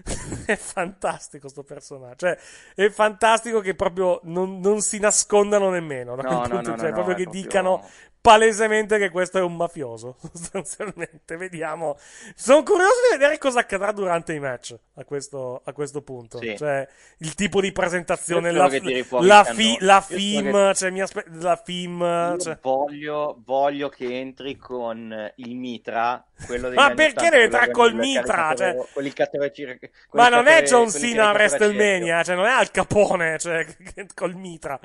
è fantastico sto personaggio, cioè è fantastico che proprio non, non si nascondano nemmeno, da No, quel no, punto, no, cioè no, proprio che proprio- dicano palesemente che questo è un mafioso, sostanzialmente, vediamo. Sono curioso di vedere cosa accadrà durante i match a questo, a questo punto, Sì. cioè il tipo di presentazione, Io la, la, fi- la film, che- cioè mi aspe- la film, Io cioè- voglio, voglio che entri con il mitra, Ma perché 80, deve entrare col mitra, cioè- con il con Ma non è caricatore- John Cena a WrestleMania, cioè non è Al Capone, cioè, col mitra.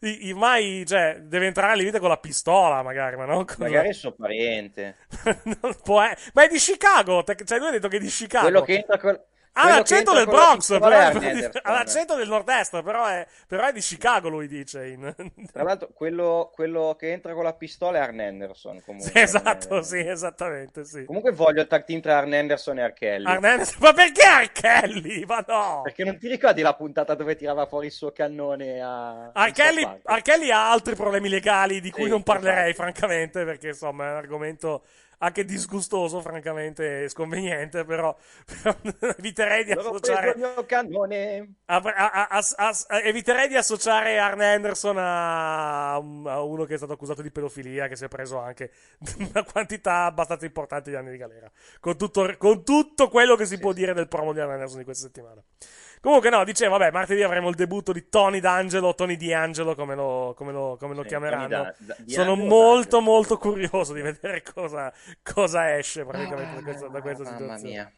I- i- mai, cioè, deve entrare al limite con la pistola, magari, ma non con... Magari il suo pariente. non può è- Ma è di Chicago, cioè lui ha detto che è di Chicago. Quello che entra col... Ha che l'accento del Bronx, però ha l'accento del nord-est, però è, però è di Chicago, lui dice. in- Tra l'altro, quello, quello che entra con la pistola è Arn Anderson. Comunque, Sì, esatto, sì, esattamente, sì. Comunque voglio il tag team tra Arn Anderson e Arkelly. Arn Anderson- Ma perché Arkelly? Ma no! Perché non ti ricordi la puntata dove tirava fuori il suo cannone a... Arkelly, a South Park? Arkelly ha altri problemi legali di cui Sì, non parlerei, francamente, perché insomma è un argomento anche disgustoso, francamente, sconveniente, però, però eviterei di associare... a- eviterei di associare Arn Anderson a, un- a uno che è stato accusato di pedofilia, che si è preso anche una quantità abbastanza importante di anni di galera. Con tutto, con tutto quello che si può dire del promo di Arn Anderson di questa settimana. Comunque, no, dicevo, vabbè, martedì avremo il debutto di Tony D'Angelo, Tony D'Angelo, come lo, come lo, come lo Sì, chiameranno. Da- Da- Sono molto, molto curioso di vedere cosa, cosa esce praticamente da questa, da questa Mamma situazione. mia.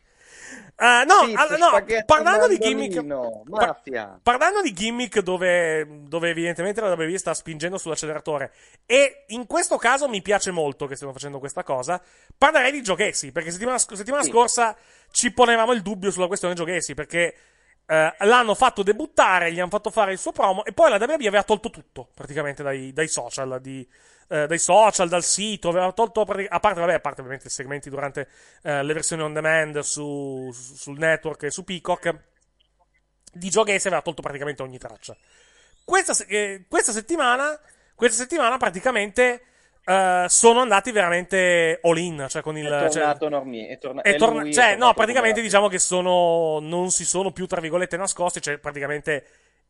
Eh, no, Pizza, all- no, parlando di gimmick, par- mafia. parlando di gimmick dove, dove evidentemente la WWE sta spingendo sull'acceleratore, e in questo caso mi piace molto che stiano facendo questa cosa, parlerei di Gacy, perché settimana, sc- settimana Sì. scorsa ci ponevamo il dubbio sulla questione Gacy, perché eh, l'hanno fatto debuttare, gli hanno fatto fare il suo promo, e poi la WWE aveva tolto tutto, praticamente, dai, dai social, di, eh, dai social, dal sito, aveva tolto, a parte, vabbè, a parte ovviamente i segmenti durante eh, le versioni on demand su, su- sul network e su Peacock, di Gacy aveva tolto praticamente ogni traccia. Questa, eh, questa settimana, questa settimana praticamente eh, sono andati veramente all in, cioè con il... È cioè- tornato Normie. È, torna- è torna- cioè, no, praticamente diciamo che sono. Non si sono più, tra virgolette, nascosti. Cioè, praticamente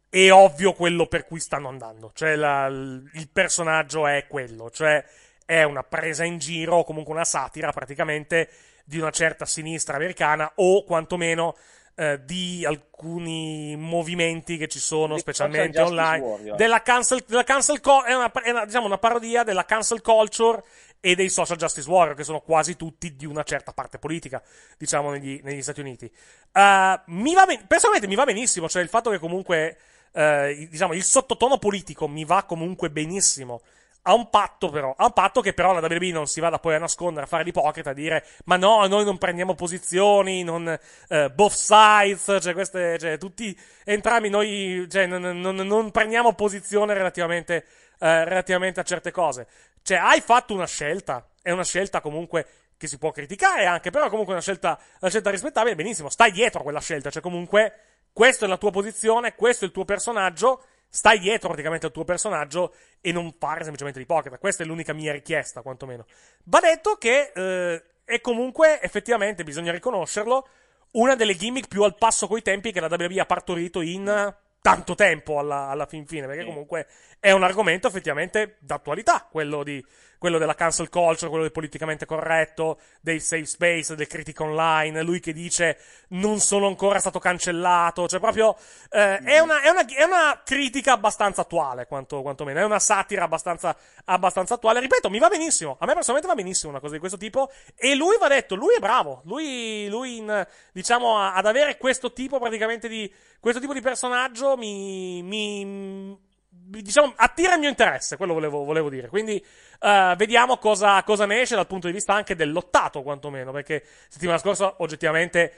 è ovvio quello per cui stanno andando. Cioè, la- il personaggio è quello. Cioè, è una presa in giro, o comunque una satira, praticamente, di una certa sinistra americana, o quantomeno. Eh, di alcuni movimenti che ci sono, Di specialmente online, Warrior. della cancel, della cancel co- è, una, è una- diciamo una parodia della cancel culture e dei social justice warrior, che sono quasi tutti di una certa parte politica, diciamo, negli, negli Stati Uniti. Uh, mi va ben- personalmente mi va benissimo, cioè il fatto che comunque, il- diciamo, il sottotono politico mi va comunque benissimo ha un patto però, ha un patto che però la WWE non si vada poi a nascondere, a fare l'ipocrita, a dire ma no, noi non prendiamo posizioni, non, eh, both sides, cioè queste, cioè tutti, entrambi noi, cioè non, non, non prendiamo posizione relativamente, eh, relativamente a certe cose. Cioè hai fatto una scelta, è una scelta comunque che si può criticare anche, però comunque una scelta, una scelta rispettabile, benissimo, stai dietro a quella scelta, cioè comunque questa è la tua posizione, questo è il tuo personaggio, stai dietro praticamente al tuo personaggio e non fare semplicemente l'ipocrita. Questa è l'unica mia richiesta, quantomeno. Va detto che eh, è comunque, effettivamente, bisogna riconoscerlo, una delle gimmick più al passo coi tempi che la WWE ha partorito in tanto tempo alla, alla fin fine, perché comunque è un argomento effettivamente d'attualità, quello di quello della cancel culture, quello del politicamente corretto, dei safe space, del critic online, lui che dice non sono ancora stato cancellato, cioè proprio eh, è, una, è, una, è, una, critica abbastanza attuale, quanto, quantomeno, è una satira abbastanza, abbastanza attuale, ripeto, mi va benissimo, a me personalmente va benissimo una cosa di questo tipo, e lui va detto, lui è bravo, lui, lui in, diciamo, ad avere questo tipo praticamente di, questo tipo di personaggio mi, mi diciamo, attira il mio interesse, quello volevo, volevo dire. Quindi, uh, vediamo cosa, cosa, ne esce dal punto di vista anche del lottato, quantomeno, perché settimana scorsa, oggettivamente,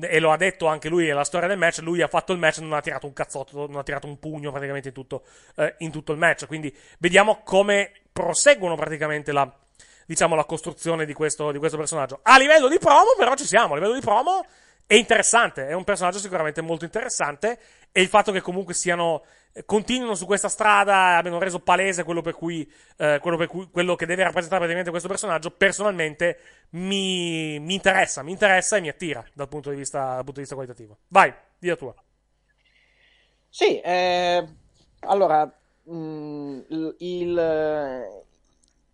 e lo ha detto anche lui nella storia del match, lui ha fatto il match e non ha tirato un cazzotto, non ha tirato un pugno praticamente in tutto, uh, in tutto il match. Quindi, vediamo come proseguono praticamente la, diciamo, la costruzione di questo, di questo personaggio. A livello di promo, però, ci siamo. A livello di promo, è interessante, è un personaggio sicuramente molto interessante, e il fatto che comunque siano continuino su questa strada, abbiano reso palese quello per cui, eh, quello, per cui quello che deve rappresentare praticamente questo personaggio, personalmente mi, mi, interessa, mi interessa e mi attira dal punto di vista, dal punto di vista qualitativo. Vai, di la tua. Sì, eh, allora, mh, mm, il, il,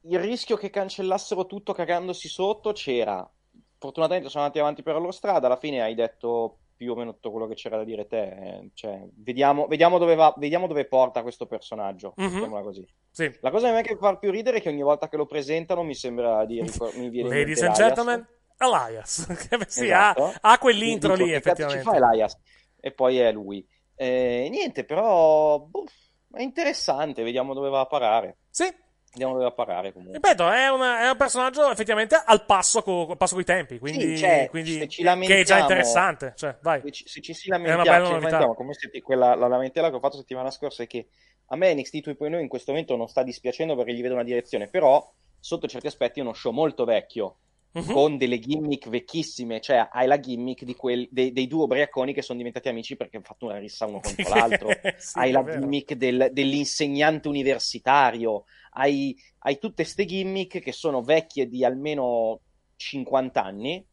il rischio che cancellassero tutto cagandosi sotto c'era. Fortunatamente sono andati avanti per la loro strada, alla fine hai detto più o meno tutto quello che c'era da dire te. Eh, cioè, vediamo, vediamo, dove va, vediamo dove porta questo personaggio. Così. Sì. La cosa che mi fa più ridere è che ogni volta che lo presentano mi sembra di ricor- mi viene Ladies and gentlemen, Elias. sì, esatto. ha, ha, quell'intro lì, effettivamente. Ci fa Elias? E poi è lui. Eh, niente, però boh, è interessante, vediamo dove va a parare. Sì, Andiamo dove a parare comunque. Ripeto, è, una, è un personaggio effettivamente al passo, co, al passo coi tempi, quindi, sì, cioè, quindi che è già interessante. Cioè, vai. Se ci, se ci si lamentiamo, ci lamentiamo come se, quella, la lamentela che ho fatto settimana scorsa è che a me NXT 2.0 in questo momento non sta dispiacendo perché gli vedo una direzione, però sotto certi aspetti è uno show molto vecchio. Uh-huh. Con delle gimmick vecchissime, cioè hai la gimmick di quel, dei, dei, due ubriaconi che sono diventati amici perché hanno fatto una rissa uno contro l'altro. sì, hai la gimmick del, dell'insegnante universitario, hai, hai tutte queste gimmick che sono vecchie di almeno 50 anni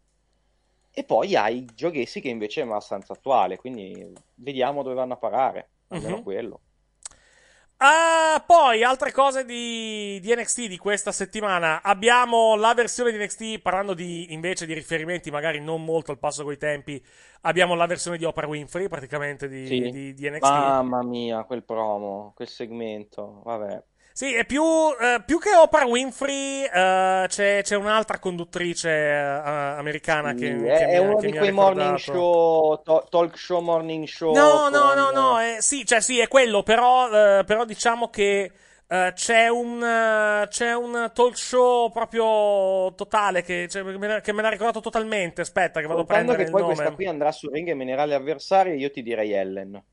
e poi hai Giochessi che invece è abbastanza attuale, quindi vediamo dove vanno a parare, almeno uh-huh. quello. Ah, poi altre cose di, di, NXT di questa settimana. Abbiamo la versione di NXT, parlando di, invece di riferimenti magari non molto al passo coi tempi, abbiamo la versione di Oprah Winfrey praticamente di, sì. di, di NXT. Mamma mia, quel promo, quel segmento, vabbè. Sì, è più, eh, più che Oprah Winfrey, eh, c'è, c'è, un'altra conduttrice eh, americana sì, che, è, che è mi, uno che di quei morning show, to- talk show morning show. No, no, no, no, eh, sì, cioè sì, è quello, però, eh, però diciamo che Uh, c'è, un, uh, c'è un talk show proprio totale che, cioè, me, l'ha, che me l'ha ricordato totalmente. Aspetta, che vado a prendere che poi nome. questa qui andrà su ring e menerà le avversarie, io ti direi Ellen.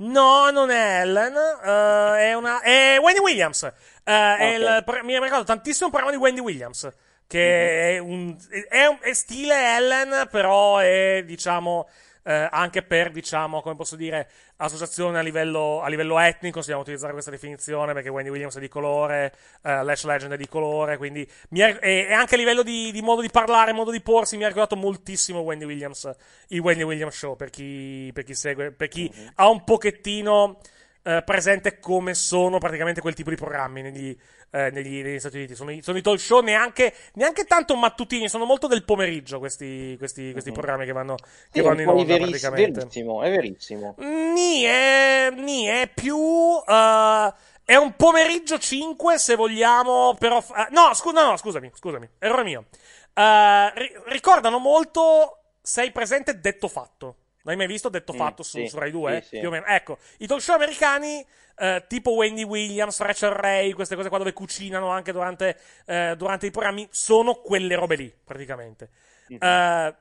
No, non è Ellen, uh, è una. è Wendy Williams. Uh, okay. il, mi ricordo tantissimo il programma di Wendy Williams. Che mm-hmm. è, un, è, un, è stile Ellen, però è, diciamo eh, anche per, diciamo, come posso dire, associazione a livello, a livello etnico, se vogliamo utilizzare questa definizione, perché Wendy Williams è di colore, eh, Lash Legend è di colore, quindi è, e, anche a livello di, di, modo di parlare, modo di porsi, mi ha ricordato moltissimo Wendy Williams, il Wendy Williams Show, per chi, per chi segue, per chi uh-huh. ha un pochettino eh, presente come sono praticamente quel tipo di programmi negli, eh, negli, negli Stati Uniti. Sono i, sono i, talk show neanche, neanche, tanto mattutini, sono molto del pomeriggio questi, questi, questi mm-hmm. programmi che vanno, che sì, vanno in onda veriss- praticamente. Verissimo, è verissimo. Ni è, ni è più... Uh, è un pomeriggio 5 se vogliamo, però... Uh, no, scu- no, no, scusami, scusami, errore mio. Uh, ri- ricordano molto, sei presente, detto fatto L'hai mai visto detto Mm, fatto su, sì, su Rai 2? sì, sì. Più o meno. Ecco, i talk show americani, eh, tipo Wendy Williams, Rachel Ray, queste cose qua dove cucinano anche durante, eh, durante i programmi, sono quelle robe lì, praticamente. Mhm. Eh,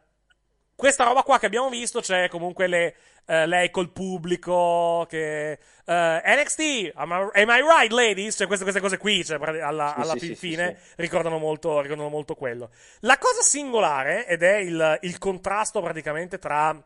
questa roba qua che abbiamo visto c'è comunque le, eh, lei col pubblico che eh, NXT am I, am I right ladies cioè queste, queste cose qui cioè, alla, alla sì, fin sì, sì, fine Ricordano, molto, ricordano molto quello la cosa singolare ed è il, il contrasto praticamente tra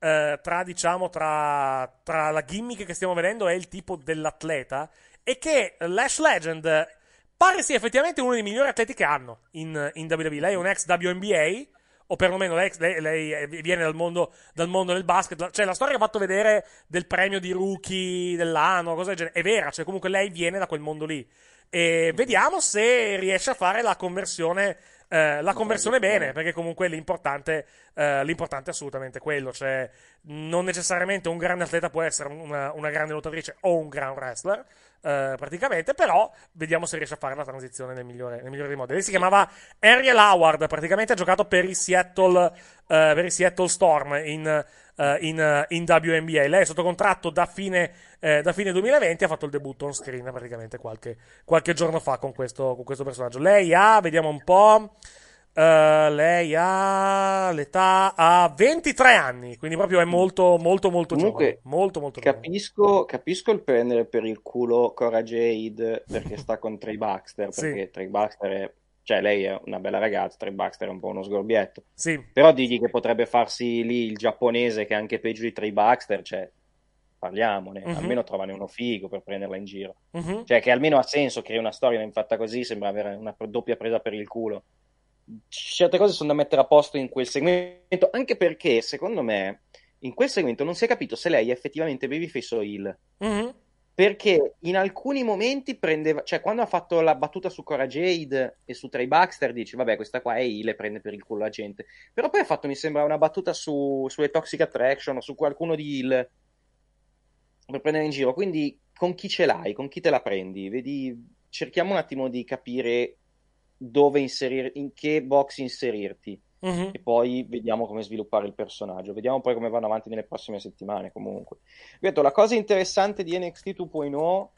eh, tra diciamo tra, tra la gimmick che stiamo vedendo e il tipo dell'atleta è che Lash Legend pare sia effettivamente uno dei migliori atleti che hanno in, in WWE lei è un ex WNBA o perlomeno lei, lei- lei viene dal mondo, dal mondo del basket. Cioè, la storia che ha fatto vedere del premio di rookie dell'anno, cosa del genere, è vera. Cioè, comunque lei viene da quel mondo lì. E vediamo se riesce a fare la conversione. Eh, la conversione bene, perché comunque l'importante, eh, l'importante è assolutamente quello. Cioè, non necessariamente un grande atleta può essere una, una grande lottatrice o un gran wrestler. eh, praticamente, però vediamo se riesce a fare la transizione nel migliore, nel migliore dei modi. Lei si chiamava Ariel Howard, praticamente ha giocato per i Seattle, eh, per i Seattle Storm in, eh, in, eh, in WNBA. Lei è sotto contratto da fine, eh, da fine 2020 ha fatto il debutto on screen praticamente qualche, qualche giorno fa con questo, con questo personaggio. Lei ha, vediamo un po'. eh, lei ha l'età ha 23 anni, quindi proprio è molto molto molto Comunque, giovane, molto molto giovane. Capisco, capisco il prendere per il culo Cora Jade perché sta con Trey Baxter, Sì. perché Trey Baxter è, cioè lei è una bella ragazza, Trey Baxter è un po' uno sgorbietto. Sì. Però digli che potrebbe farsi lì il giapponese che è anche peggio di Trey Baxter, cioè parliamone, Mhm. almeno trovane uno figo per prenderla in giro. Mhm. Cioè che almeno ha senso che una storia fatta così sembra avere una doppia presa per il culo. Certe cose sono da mettere a posto in quel segmento, anche perché secondo me in quel segmento non si è capito se lei è effettivamente babyface o heel. Mhm. Perché in alcuni momenti prendeva, cioè quando ha fatto la battuta su Cora Jade e su Trey Baxter, dici vabbè, questa qua è heel e prende per il culo la gente. Però poi ha fatto, mi sembra, una battuta su, sulle Toxic Attraction o su qualcuno di heel per prendere in giro. Quindi con chi ce l'hai, con chi te la prendi? Vedi, cerchiamo un attimo di capire dove inserire, in che box inserirti. Mhm. E poi vediamo come sviluppare il personaggio. Vediamo poi come vanno avanti nelle prossime settimane. Comunque, Ripeto, la cosa interessante di NXT 2.0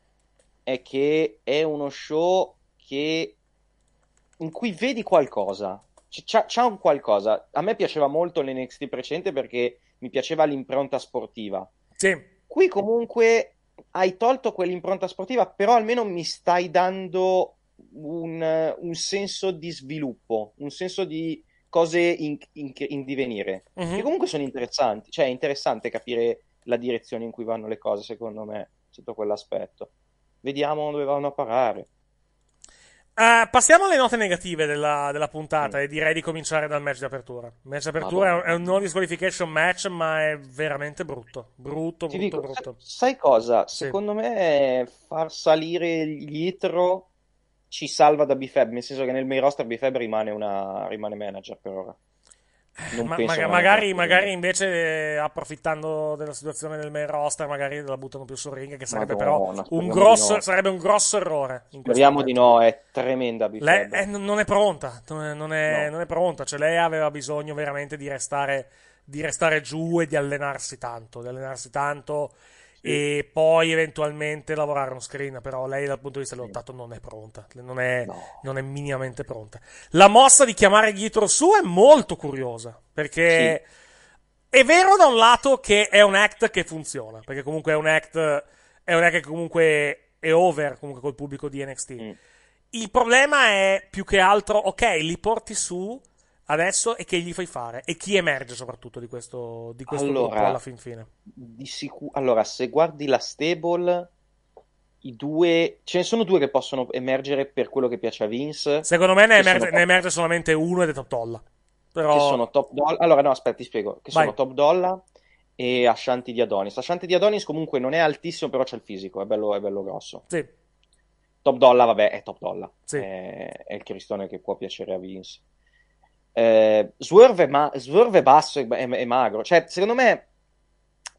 è che è uno show che in cui vedi qualcosa. C- C'ha, c'ha un qualcosa. A me piaceva molto l'NXT precedente perché mi piaceva l'impronta sportiva. Sì. Qui comunque hai tolto quell'impronta sportiva, però almeno mi stai dando un, un senso di sviluppo, un senso di cose in, in- in divenire, Mhm. che comunque sono interessanti. Cioè, è interessante capire la direzione in cui vanno le cose, secondo me, sotto quell'aspetto. Vediamo dove vanno a parare. Eh, passiamo alle note negative della, della puntata e direi di cominciare dal match di apertura. Il match di apertura è un, è un no disqualification match, ma è veramente brutto. Brutto, brutto, dico, brutto. sa- sai cosa? Sì. Secondo me far salire gli Itro ci salva da Bifeb, nel senso che nel main roster Bifeb rimane, una, rimane manager per ora. Non Ma- vada magari, magari invece, eh, approfittando della situazione del main roster, magari la buttano più sul ring, che sarebbe Madonna, però un grosso, no. sarebbe un grosso errore. Speriamo di no, è tremenda Lei Bifeb. eh, non non è pronta, non è, non è- No. non è pronta, cioè lei aveva bisogno veramente di restare, di restare giù e di allenarsi tanto, di allenarsi tanto e poi eventualmente lavorare uno screen, però lei dal punto di vista dell'ottato non è pronta, non è, non è minimamente pronta. La mossa di chiamare dietro su è molto curiosa, perché è vero da un lato che è un act che funziona, perché comunque è un act, è un act che comunque è over comunque col pubblico di NXT. Mm. Il problema è più che altro, ok, li porti su adesso e che gli fai fare? E chi emerge soprattutto di questo, di questo Allora, gruppo alla fin fine? Di sicu- allora, se guardi la stable, i due, ce ne sono due che possono emergere per quello che piace a Vince. Secondo me ne emerge, ne emerge solamente uno ed è Top Dollar. Però... che sono Top Dollar. Allora, no, aspetta, ti spiego. Che Vai. sono Top Dollar e Ashanti di Adonis. Ashanti di Adonis comunque non è altissimo, però c'è il fisico, è bello, è bello grosso. Sì. Top Dollar, vabbè, è Top Dollar. Sì. È, è il cristone che può piacere a Vince. Eh, Swerve, è ma- Swerve basso e è, è magro. Cioè, secondo me,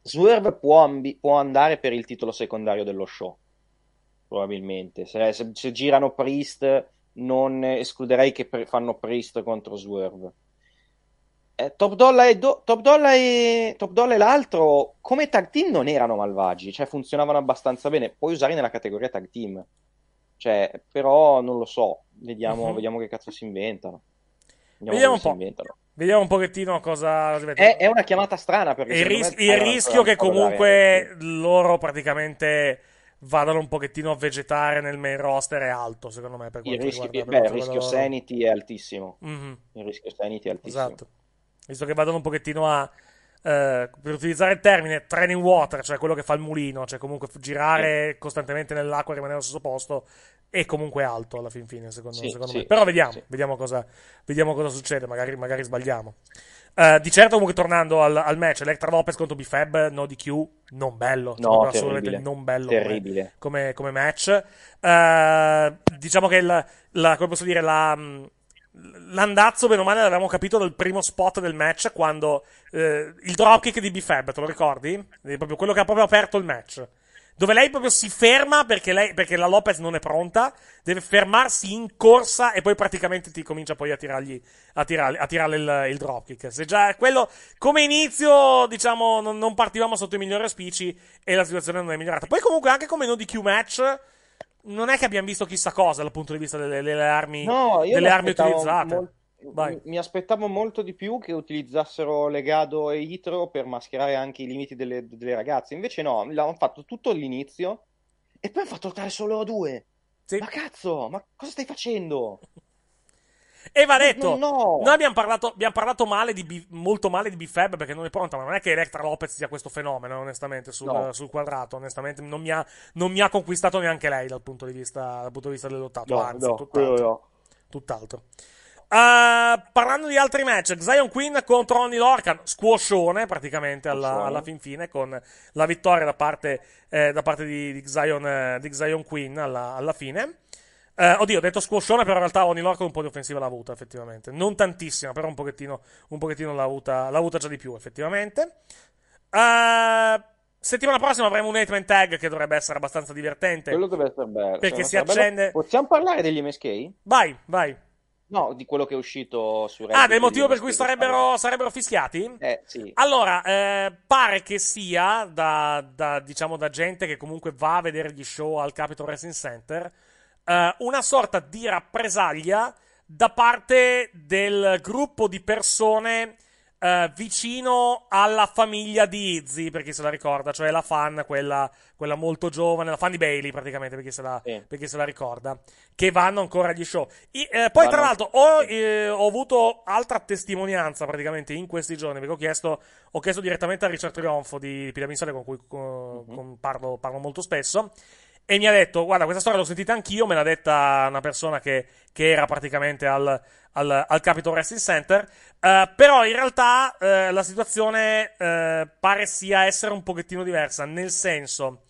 Swerve può, ambi- può andare per il titolo secondario dello show. Probabilmente. Se, se- se girano Priest, non escluderei che pre- fanno Priest contro Swerve. Eh, Top Dollar e, Do- Top Dollar e... Top Dollar e l'altro, come tag team, non erano malvagi, cioè funzionavano abbastanza bene. Puoi usarli nella categoria tag team. Cioè, però non lo so. Vediamo, Mhm. vediamo che cazzo si inventano. Vediamo un po'. inventano. Vediamo un pochettino cosa. È, è una chiamata strana perché il, ris- il rischio che comunque loro praticamente vadano un pochettino a vegetare nel main roster è alto, secondo me. Per Il per beh, il rischio loro. sanity è altissimo. Mhm. Il rischio sanity è altissimo. Esatto. Visto che vadano un pochettino a, eh, per utilizzare il termine, training water, cioè quello che fa il mulino, cioè comunque girare costantemente nell'acqua e rimanere allo stesso posto, è comunque alto alla fin fine, secondo, Sì, secondo sì, me. Però vediamo, sì. vediamo, cosa, vediamo cosa succede, magari, magari sbagliamo. Eh, di certo, comunque, tornando al, al match, Electra Lopez contro BFAB, no DQ, non bello. No, assolutamente non bello come- Terribile. come, come match. Eh, diciamo che il, la, come posso dire, la, mh, l'andazzo, bene o male, l'avevamo capito dal primo spot del match, quando eh, il dropkick di B-Fab, te lo ricordi? È proprio quello che ha proprio aperto il match. Dove lei proprio si ferma perché, lei, perché la Lopez non è pronta, deve fermarsi in corsa e poi praticamente ti comincia poi a tirargli, a tirarle, a tirarle il, il dropkick. Se già quello, come inizio, diciamo, non, non partivamo sotto i migliori auspici e la situazione non è migliorata. Poi comunque anche come no DQ match, non è che abbiamo visto chissà cosa dal punto di vista delle, delle armi, No, delle mi armi utilizzate. mol- Vai. Mi aspettavo molto di più che utilizzassero Legado e Itro per mascherare anche i limiti delle, delle ragazze. Invece no, l'hanno fatto tutto all'inizio e poi hanno fatto lottare solo a due. Ma cazzo, ma cosa stai facendo? E va detto, No, no. noi abbiamo parlato, abbiamo parlato male B- molto male di B-Fab perché non è pronta, ma non è che Electra Lopez sia questo fenomeno, onestamente, sul, No. sul quadrato. Onestamente, non mi, ha, non mi ha conquistato neanche lei dal punto di vista, dal punto di vista dell'ottato. No, anzi, no, tutt'altro. tutt'altro. Uh, parlando di altri match, Zion Queen contro Oni Lorcan, squoscione praticamente alla, alla fin fine, con la vittoria da parte, eh, da parte di, di, Zion, eh, di Zion Queen alla, alla fine. Eh, oddio, ho detto squoscione, però in realtà Oni Lorcan un po' di offensiva l'ha avuta, effettivamente. Non tantissima, però un pochettino, un pochettino l'ha, avuta, l'ha avuta già di più, effettivamente. Eh, settimana prossima avremo un 8-man tag che dovrebbe essere abbastanza divertente. Quello deve essere bello. Perché Secondo si bello. accende- Possiamo parlare degli MSK? Vai, vai. No, di quello che è uscito su Ah, Reddit. del motivo per cui sarebbero, sarebbero fischiati? Eh, sì. Allora, eh, pare che sia da, da, diciamo, da gente che comunque va a vedere gli show al Capitol Wrestling Center eh, una sorta di rappresaglia da parte del gruppo di persone eh, vicino alla famiglia di Izzy, per chi se la ricorda, cioè la fan, quella, quella molto giovane, la fan di Bailey praticamente, per chi se la, per chi se la ricorda, che vanno ancora agli show. I- eh, poi, tra Vanno- l'altro, ho, eh, ho avuto altra testimonianza praticamente in questi giorni, perché ho chiesto, ho chiesto direttamente a Richard Trionfo di Pidamisole, con cui con- con- parlo, parlo molto spesso. E mi ha detto: Guarda, questa storia l'ho sentita anch'io. Me l'ha detta una persona che, che era praticamente al, al, al Capitol Wrestling Center. Eh, però in realtà eh, la situazione eh, pare sia essere un pochettino diversa. Nel senso,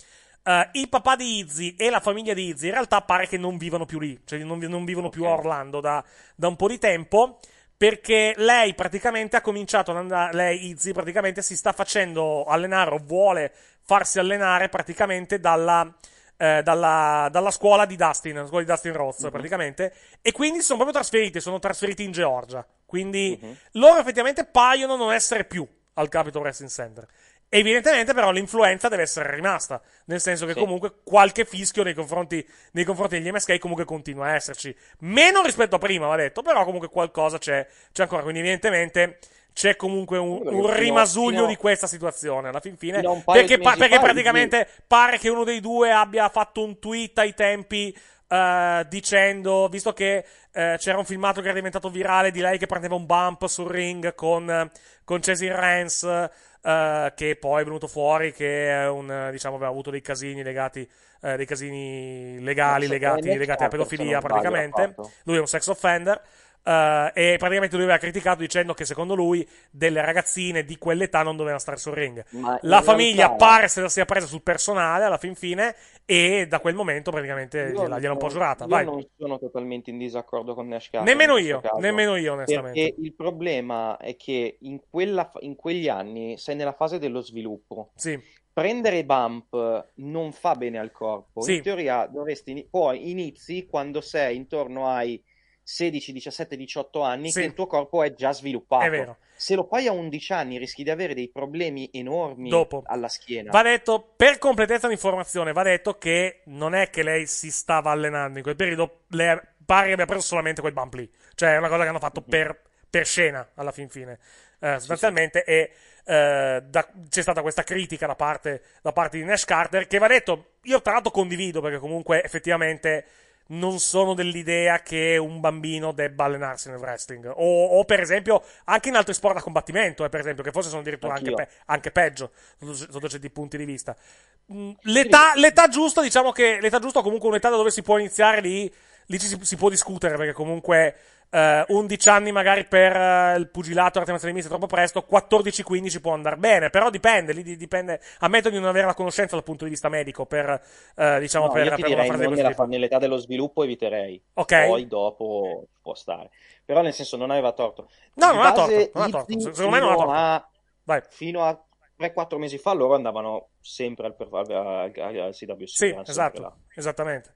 eh, il papà di Izzy e la famiglia di Izzy in realtà pare che non vivano più lì, cioè non, non vivono più a Orlando da, da un po' di tempo. Perché lei praticamente ha cominciato ad andare, lei Izzy praticamente si sta facendo allenare o vuole farsi allenare praticamente dalla, eh, dalla, dalla scuola di Dustin, la scuola di Dustin Rhodes praticamente, e quindi si sono proprio trasferiti, sono trasferiti in Georgia. Quindi loro effettivamente paiono non essere più al Capitol Wrestling Center. Evidentemente, però, l'influenza deve essere rimasta. Nel senso che Sì. comunque qualche fischio nei confronti, nei confronti degli MSK comunque continua a esserci. Meno rispetto a prima, va detto, però comunque qualcosa c'è, c'è ancora. Quindi, evidentemente, c'è comunque un, un rimasuglio fino- di questa situazione alla fin fine. Perché, pa- perché fa, praticamente pare che uno dei due abbia fatto un tweet ai tempi. eh, dicendo, visto che eh, c'era un filmato che era diventato virale di lei che prendeva un bump sul ring con, con Cesar Rance, eh, che poi è venuto fuori che un, diciamo, aveva avuto dei casini legati, eh, dei casini legali legati, legati alla certo, pedofilia praticamente. Lui è un sex offender. Eh, e praticamente lui aveva criticato dicendo che secondo lui delle ragazzine di quell'età non dovevano stare sul ring. Ma La famiglia realtà- pare se la sia presa sul personale alla fin fine e da quel momento praticamente gliela, gliel'ha un po' giurata. Io Vai. non sono totalmente in disaccordo con Nash Cassidy Nemmeno io, caso. nemmeno io, onestamente. Perché il problema è che in, quella in quegli anni sei nella fase dello sviluppo. Sì. Prendere bump non fa bene al corpo. Sì. In teoria dovresti poi inizi quando sei intorno ai 16, 17, 18 anni Sì. che il tuo corpo è già sviluppato. È vero. Se lo fai a 11 anni rischi di avere dei problemi enormi Dopo. alla schiena. Va detto, per completezza di informazione, va detto che non è che lei si stava allenando in quel periodo, lei pare abbia preso solamente quel bump lì. Cioè, è una cosa che hanno fatto per, per scena, alla fin fine. Eh, sostanzialmente, e eh, da- c'è stata questa critica da parte, da parte di Nash Carter, che va detto, io tra l'altro condivido, perché comunque effettivamente non sono dell'idea che un bambino debba allenarsi nel wrestling. O, o, per esempio, anche in altri sport da combattimento, eh, per esempio, che forse sono addirittura anche, pe- anche peggio sotto, certi punti di vista. Mm, L'età, l'età giusta, diciamo che l'età giusta comunque un'età dove si può iniziare lì, lì ci si, si può discutere, perché comunque eh, 11 anni magari per eh, il pugilato, l'arte marziale mista è troppo presto, 14-15 può andare bene, però dipende, lì di- dipende, ammetto di non avere la conoscenza dal punto di vista medico per, eh, diciamo, No, per, io ti per una direi di non nella, nell'età dello sviluppo eviterei. Ok. Poi dopo può stare. Però nel senso non aveva torto. No, Di non ha torto, non ha torto. Secondo me non ha torto. a- Vai. Fino a 3-4 mesi fa loro andavano sempre al, al, al, al CWC. Sì, esatto, esattamente.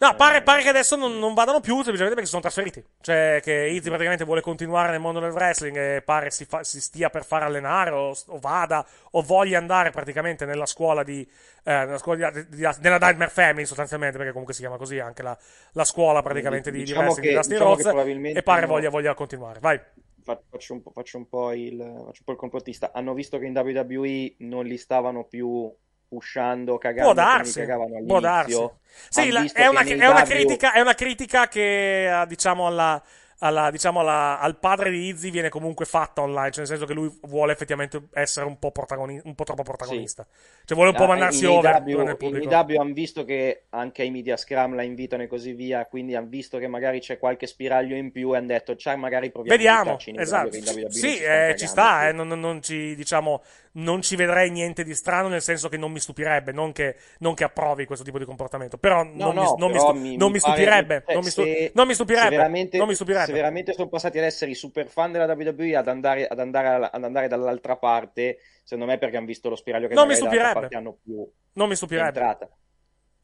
No, pare, pare che adesso non, non vadano più semplicemente perché si sono trasferiti. Cioè, che Izzy praticamente vuole continuare nel mondo del wrestling e pare si, fa- si stia per far allenare o, o vada o voglia andare praticamente nella scuola di. eh, nella scuola di, di- nella Nightmare Family sostanzialmente, perché comunque si chiama così anche la, la scuola praticamente di, di Diciamo wrestling che- di Dusty diciamo Rhodes. E pare hanno- voglia, voglia continuare. Vai. Fa- Faccio un, po', faccio un po' il, faccio un po' il complottista. Hanno visto che in WWE non li stavano più pushando, cagando Può darsi, cagavano può darsi. Sì, la- è, una, è una W- critica, è una critica che, eh, diciamo, alla, alla- diciamo, alla- al padre di Izzy viene comunque fatta online, cioè nel senso che lui vuole effettivamente essere un po', protagoni- un po' troppo protagonista. Cioè vuole un po' Ah, mandarsi in over. In AEW hanno visto che anche ai media scrum la invitano e così via, quindi hanno visto che magari c'è qualche spiraglio in più e hanno detto, ciao, magari proviamo a Vediamo, esatto. in WWE Sì, eh, ci sta, eh, non- non ci, diciamo, non ci vedrei niente di strano, nel senso che non mi stupirebbe, non che, non che approvi questo tipo di comportamento. Però non, No, mi, no, non mi però stu- mi- non mi mi pare- stupirebbe, cioè, non mi, stu- se- non mi stupirebbe, se veramente, non mi stupirebbe. se veramente sono passati ad essere i super fan della WWE ad andare, ad andare, ad andare dall'altra parte, secondo me perché hanno visto lo spiraglio che Non mi stupirebbe. hanno più Non mi stupirebbe. entrata.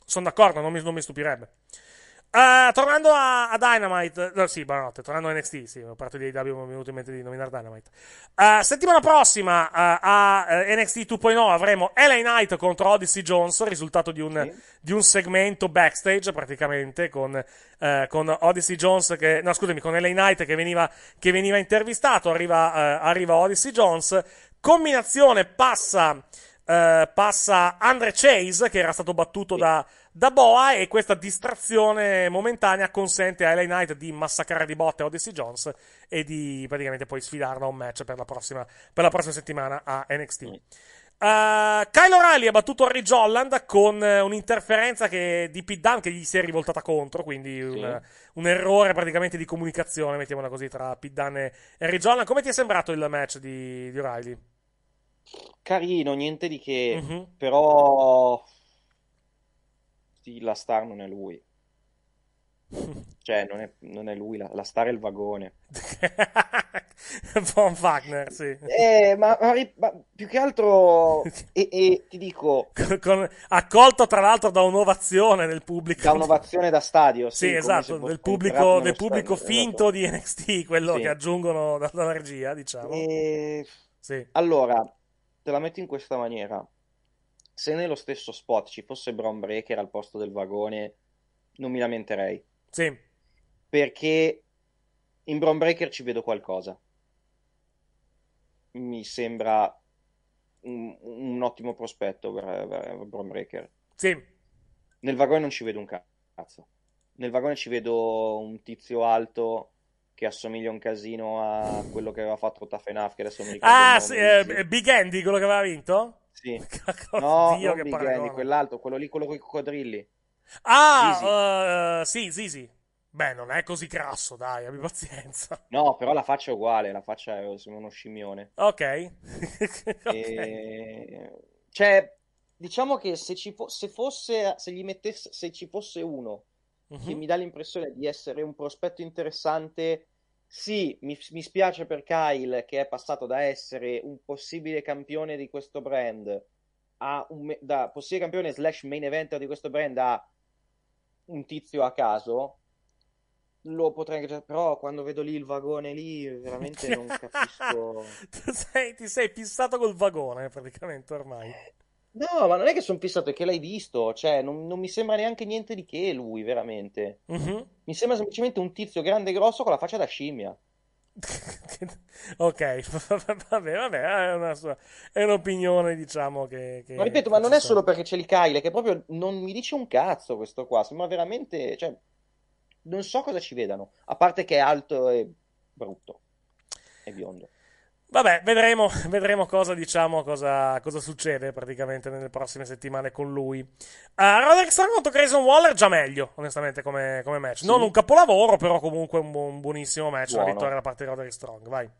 Sono d'accordo, non mi, non mi stupirebbe. Eh, tornando a, a Dynamite, no, sì, buonanotte, tornando a NXT, sì, ho parlato di AEW, mi è venuto in mente di nominare Dynamite. Eh, settimana prossima eh, a eh, NXT 2.0 avremo LA Knight contro Odyssey Jones, risultato di un, di un segmento backstage praticamente con, eh, con Odyssey Jones, che, no scusami, con LA Knight che veniva, che veniva intervistato, arriva, eh, arriva Odyssey Jones, combinazione passa eh, passa Andre Chase che era stato battuto da, da Boa e questa distrazione momentanea consente a LA Knight di massacrare di botte Odyssey Jones e di praticamente poi sfidarlo a un match per la prossima, per la prossima settimana a NXT. Uh, Kyle O'Reilly ha battuto Ridge Holland con eh, un'interferenza che, di Pete Dunne che gli si è rivoltata contro, quindi un, un errore praticamente di comunicazione, mettiamola così, tra Pete Dunne e Ridge Holland. Come ti è sembrato il match di, di O'Reilly? Carino, niente di che, Mhm. però sì, la star non è lui. Cioè, non è, non è lui, la, la star è il vagone. Von Wagner, sì. Eh, ma, ma ma più che altro, e, e ti dico, Con- accolto tra l'altro da un'ovazione del pubblico. da un'ovazione da stadio, Sì, sì, esatto, del pubblico, del pubblico stadio, finto esatto. di NXT, quello Sì. che aggiungono da- dalla regia, diciamo. E- Sì. Allora, te la metto in questa maniera. Se nello stesso spot ci fosse Braun Breaker al posto del vagone, non mi lamenterei. Sì. Perché in Braun Breaker ci vedo qualcosa. Mi sembra un, un ottimo prospetto per, per Braun Breaker. Sì. Nel vagone non ci vedo un cazzo. Nel vagone ci vedo un tizio alto che assomiglia un casino a quello che aveva fatto Tafenaf, che adesso mi ricordo Ah, sì, eh, Big Andy, quello che aveva vinto? Sì. No, non che Big paragone. Andy, quell'altro, quello lì, quello con i coccodrilli. Ah, eh, sì, sì, sì. Beh, non è così grasso, dai, abbi pazienza. No, però la faccia è uguale, la faccia è uno scimmione. Ok. E- Cioè, diciamo che se ci fo- se fosse, se gli mettesse, se ci fosse uno che Mhm. mi dà l'impressione di essere un prospetto interessante, sì, mi, mi spiace per Kyle che è passato da essere un possibile campione di questo brand a un, da possibile campione slash main eventer di questo brand a un tizio a caso. lo potrei anche però quando vedo lì il vagone lì, veramente non capisco. Sei- ti sei fissato col vagone, praticamente, ormai. No, ma non è che sono fissato, è che l'hai visto, cioè non, non mi sembra neanche niente di che lui, veramente. Mhm. Mi sembra semplicemente un tizio grande e grosso con la faccia da scimmia. Ok, vabbè, vabbè, è, una sua- è un'opinione, diciamo, che... che- Ma ripeto, ma non è solo perché c'è il Kyle, che proprio non mi dice un cazzo questo qua, sembra veramente, cioè, non so cosa ci vedano, a parte che è alto e brutto, e biondo. Vabbè, vedremo, vedremo cosa, diciamo, cosa, cosa succede praticamente nelle prossime settimane con lui. Uh, Roderick Strong contro Grayson Waller, già meglio, onestamente, come, come match. Non un capolavoro, però comunque un, un buonissimo match, una Buono. vittoria da parte di Roderick Strong, vai.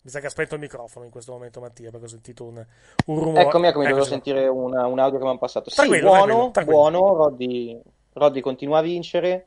Mi sa che ha spento il microfono in questo momento, Mattia, perché ho sentito un, un rumore. Eccomi, eccomi, dovevo sentire una- un audio che mi hanno passato. Sì, Tranquillo, buono, tranquillo, tranquillo. buono, Roddy, Roddy continua a vincere.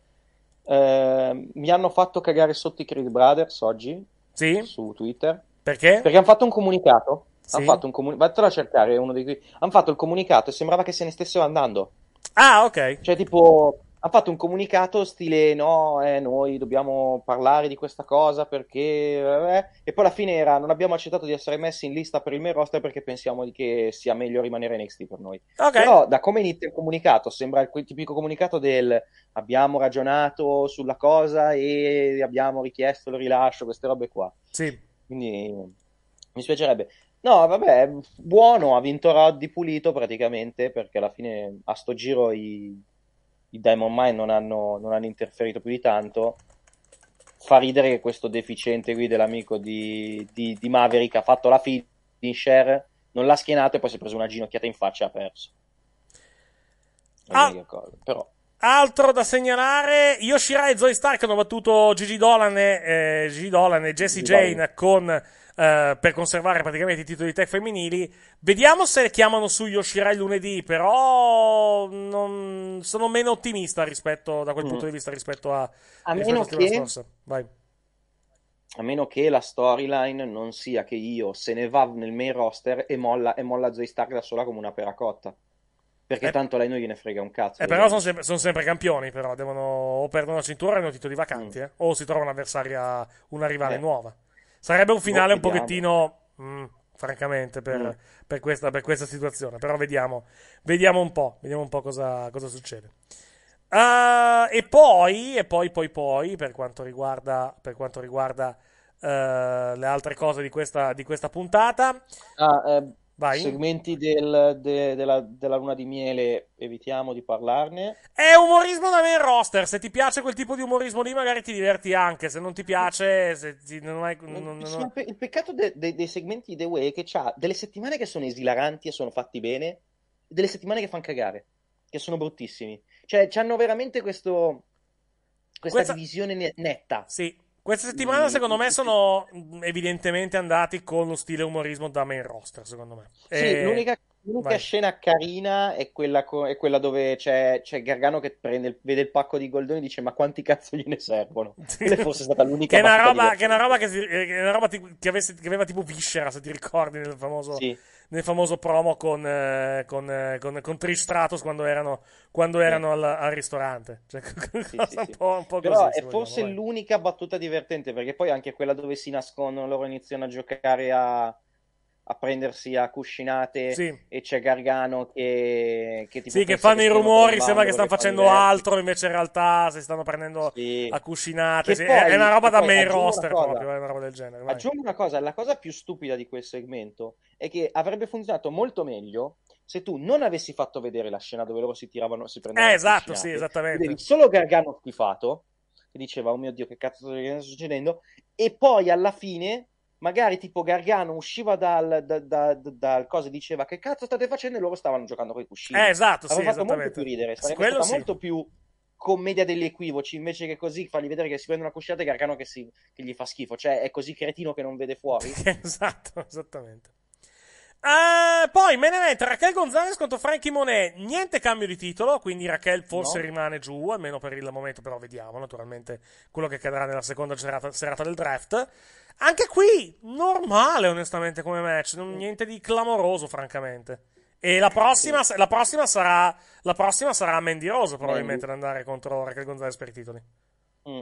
Eh, mi hanno fatto cagare sotto i Creed Brothers oggi Sì? su Twitter. Perché? Perché hanno fatto un comunicato. Sì. Hanno fatto un comunicato. Vattelo a cercare, uno dei cui- Hanno fatto il comunicato e sembrava che se ne stessero andando. Ah, ok. Cioè, tipo, hanno fatto un comunicato stile: no, eh, noi dobbiamo parlare di questa cosa perché. eh", e poi alla fine era: non abbiamo accettato di essere messi in lista per il main roster perché pensiamo di che sia meglio rimanere NXT per noi. Ok. Però, da come inizia il comunicato, sembra il tipico comunicato del abbiamo ragionato sulla cosa e abbiamo richiesto il rilascio, queste robe qua. Sì. Quindi mi spiacerebbe. No, vabbè, buono, ha vinto Roddy pulito praticamente perché alla fine a sto giro i, i Diamond Mine non hanno, non hanno interferito più di tanto. Fa ridere che questo deficiente qui dell'amico di, di, di Maverick ha fatto la finisher, non l'ha schienato e poi si è preso una ginocchiata in faccia e ha perso. Ah. Però Altro da segnalare, Yoshirai e Zoe Stark hanno battuto Gigi Dolan e, eh, Gigi Dolan e Jessie Gigi Jane con, eh, per conservare praticamente i titoli di tag femminili. Vediamo se chiamano su Yoshirai lunedì, però non- sono meno ottimista rispetto, da quel Mm. punto di vista rispetto a, A rispetto meno che-. Vai. a meno che la storyline non sia che io se ne va nel main roster e molla, e molla Zoe Stark da sola come una peracotta. Perché Eh. tanto lei non gliene frega un cazzo. Eh, però sono sempre, sono sempre campioni, però devono o perdono la cintura o hanno titoli vacanti, eh, o si trova un'avversaria, una rivale Mm. Eh. nuova. Sarebbe un finale un pochettino, mm, francamente, per, Mm. per questa, per questa situazione. Però vediamo, vediamo un po', vediamo un po' cosa, cosa succede. Ah, e poi, e poi, poi, poi, per quanto riguarda, per quanto riguarda eh, le altre cose di questa, di questa puntata, Ah, eh, Vai. segmenti del- de- della, della luna di miele, evitiamo di parlarne. È umorismo da main roster. Se ti piace quel tipo di umorismo lì, magari ti diverti anche. Se non ti piace, se ti- non hai. non- Sì, non- il peccato de- de- dei segmenti di The Way è che c'ha delle settimane che sono esilaranti e sono fatti bene, e delle settimane che fanno cagare, che sono bruttissimi. Cioè, hanno veramente questo, questa Questa- divisione ne- netta. Sì. Questa settimana, Mm, secondo me, sono evidentemente andati con lo stile umorismo da main roster. Secondo me. Sì, E- l'unica, l'unica vai. scena carina è quella, co- è quella dove c'è, c'è Gargano che prende il- vede il pacco di goldoni e dice ma quanti cazzo gliene servono? Quella è forse stata l'unica Che è una roba, che è una roba che, si- eh, che è una roba ti- che avesse- che aveva tipo viscera, se ti ricordi, nel famoso, Sì. nel famoso promo con, eh, con, eh, con, con Trish Stratus quando erano, quando erano al, al ristorante. Cioè, Sì, sì, un sì. po', un po' Però così, è se vogliamo, forse vai. l'unica battuta divertente perché poi anche quella dove si nascondono, loro iniziano a giocare a, a prendersi a cuscinate Sì. e c'è Gargano che, che Sì, che fanno i stiano rumori, sembra che stanno i facendo versi. altro, invece in realtà si stanno prendendo Sì. a cuscinate. Che sì, poi- è una roba che da main roster cosa. proprio, è una roba del genere. vai. Aggiungo una cosa, la cosa più stupida di quel segmento è che avrebbe funzionato molto meglio se tu non avessi fatto vedere la scena dove loro si tiravano, si prendevano Eh, esatto, sì, esattamente. Vedevi solo Gargano schifato, che diceva, oh mio Dio, che cazzo sta succedendo? E poi alla fine, magari tipo Gargano usciva dal, da, da, da- dal coso e diceva, che cazzo state facendo? E loro stavano giocando con i cuscini. Eh, esatto, sì, Avrebbe fatto molto esattamente. più ridere, Sì, sarebbe quello sì. molto più commedia degli equivoci, invece che così fargli vedere che si prende una cuscinata e Gargano che, si- che gli fa schifo. Cioè, è così cretino che non vede fuori. esatto, esattamente. Eh, poi main event Raquel Gonzalez contro Frankie Monet. Niente cambio di titolo, quindi Raquel forse No. rimane giù, almeno per il momento, però vediamo naturalmente quello che accadrà nella seconda serata, serata del draft. Anche qui, normale onestamente come match, non- niente di clamoroso francamente. E la prossima, la prossima sarà, la prossima sarà Mandy Rose, probabilmente, ad andare contro Raquel Gonzalez per i titoli. Mm.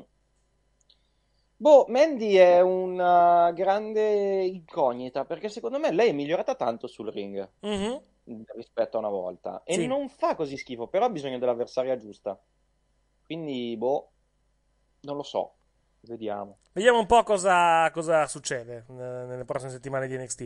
Boh, Mandy è una grande incognita perché secondo me lei è migliorata tanto sul ring Mhm. rispetto a una volta e Sì. non fa così schifo, però ha bisogno dell'avversaria giusta. Quindi, boh, non lo so, vediamo. Vediamo un po' cosa, cosa succede eh, nelle prossime settimane di NXT.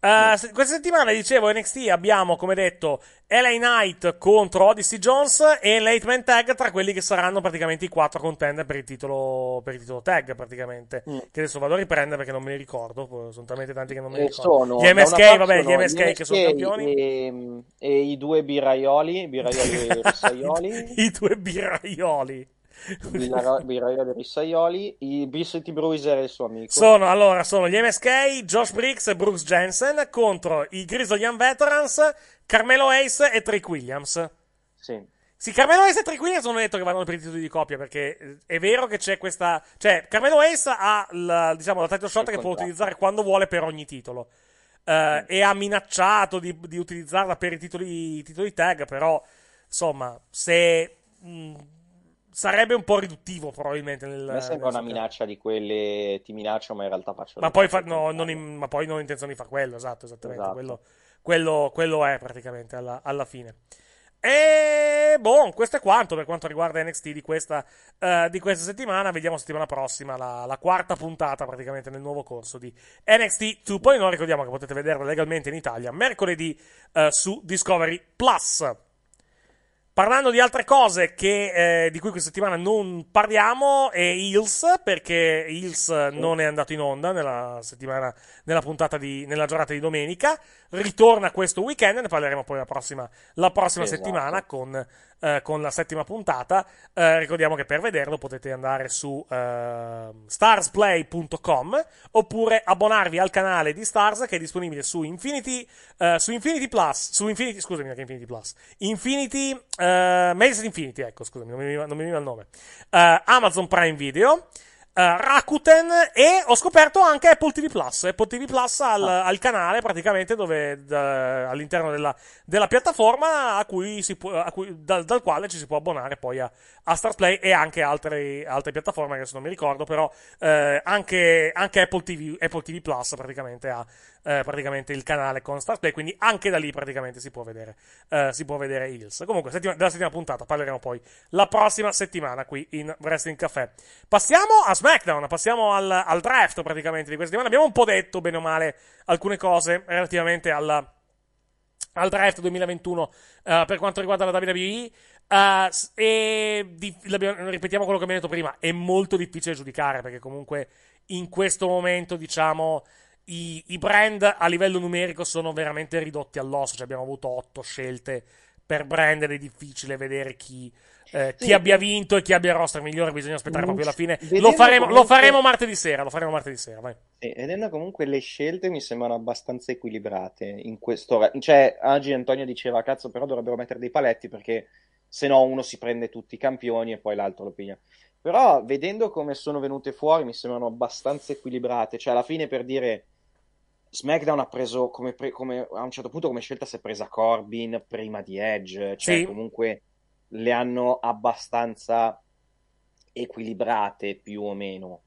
Eh, se- questa settimana, dicevo, NXT abbiamo, come detto, LA Knight contro Odyssey Jones e Late Man Tag tra quelli che saranno praticamente i quattro contender per il titolo, per il titolo tag, praticamente. Che adesso vado a riprendere perché non me li ricordo, sono talmente tanti che non me li E ricordo. sono, gli MSK, vabbè, gli sono MSK che sono MSK campioni. E, e i due birraioli, birraioli e rissaioli. I due birraioli. Birra- birraioli e rissaioli. I Bissity Bruiser e il suo amico. Sono, allora, sono gli MSK, Josh Briggs e Brooks Jensen contro i Grizzly Young Veterans, Carmelo Ace e Trick Williams. Sì. Sì, Carmelo Ace e Trick Williams hanno detto che vanno per i titoli di coppia perché eh, è vero che c'è questa. Cioè, Carmelo Ace ha la, diciamo, la title shot che può contratto. utilizzare quando vuole per ogni titolo. Eh, E ha minacciato di, di utilizzarla per i titoli, i titoli tag, però, insomma, se. mh, sarebbe un po' riduttivo probabilmente nel. Me sembra una minaccia di quelle ti minaccio, ma in realtà faccio ma poi, fa- no, non in- ma poi non ho intenzione di fare quello, esatto, esattamente. Esatto. Quello, quello- quello è praticamente alla, alla fine. E boh, questo è quanto per quanto riguarda NXT di questa, eh, di questa settimana. Vediamo settimana prossima la, la quarta puntata praticamente nel nuovo corso di NXT 2.0. Ricordiamo che potete vederla legalmente in Italia mercoledì eh, su Discovery Plus. Parlando di altre cose che, eh, di cui questa settimana non parliamo, è Hills, perché Hills non è andato in onda nella settimana, nella puntata di, nella giornata di domenica. Ritorna questo weekend, ne parleremo poi la prossima, la prossima Esatto. settimana con, eh, con la settima puntata. Eh, ricordiamo che per vederlo potete andare su eh, starsplay.com oppure abbonarvi al canale di Stars che è disponibile su Infinity, eh, su Infinity Plus, su Infinity, scusami, che Infinity Plus, Infinity, eh, Mediaset Infinity, ecco, scusami, non mi non veniva il nome, Eh, Amazon Prime Video, Rakuten e ho scoperto anche Apple TV Plus. Apple TV Plus al, al canale praticamente dove da- all'interno della, della piattaforma a cui si può, a cui- dal, dal quale ci si può abbonare poi a, a Stars Play e anche altre, altre piattaforme che adesso non mi ricordo, però eh, anche, anche Apple TV, Apple TV Plus praticamente ha eh, praticamente il canale con Stars Play, quindi anche da lì praticamente si può vedere, eh, si può vedere Hills. Comunque, settima- della settimana puntata parleremo poi la prossima settimana qui in Wrestling Café. Passiamo a SmackDown, passiamo al, al draft praticamente di questa settimana. Abbiamo un po' detto, bene o male, alcune cose relativamente alla al draft 2021 eh, per quanto riguarda la WWE. eh, s- e di- ripetiamo quello che abbiamo detto prima: è molto difficile giudicare perché, comunque, in questo momento, diciamo. I, i brand a livello numerico sono veramente ridotti all'osso. Cioè abbiamo avuto otto scelte per brand ed è difficile vedere chi, eh, chi Sì. abbia vinto e chi abbia il roster migliore. Bisogna aspettare Mm, proprio alla fine. Lo faremo, lo comunque- faremo martedì sera. Lo faremo martedì sera. Vai. Sì, vedendo comunque le scelte mi sembrano abbastanza equilibrate in questo. Cioè, Agi Antonio diceva, cazzo, però dovrebbero mettere dei paletti perché se no uno si prende tutti i campioni e poi l'altro lo piglia. Però vedendo come sono venute fuori mi sembrano abbastanza equilibrate. Cioè, alla fine per dire SmackDown ha preso come, pre- come- a un certo punto come scelta si è presa Corbin prima di Edge. Cioè, Sì. comunque le hanno abbastanza equilibrate più o meno.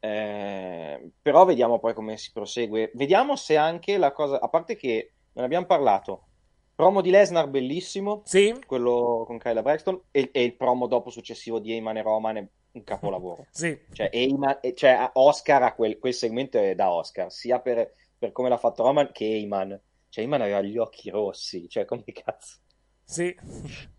Eh, però vediamo poi come si prosegue. Vediamo se anche la cosa, a parte che non abbiamo parlato, promo di Lesnar bellissimo, sì. quello con Kyla Braxton, e, e il promo dopo successivo di Heyman e Roman è un capolavoro. Sì. Cioè, Heyman, eh, cioè Oscar a quel, quel segmento è da Oscar, sia per, per come l'ha fatto Roman che Heyman. Cioè, Heyman aveva gli occhi rossi, cioè come cazzo. Sì.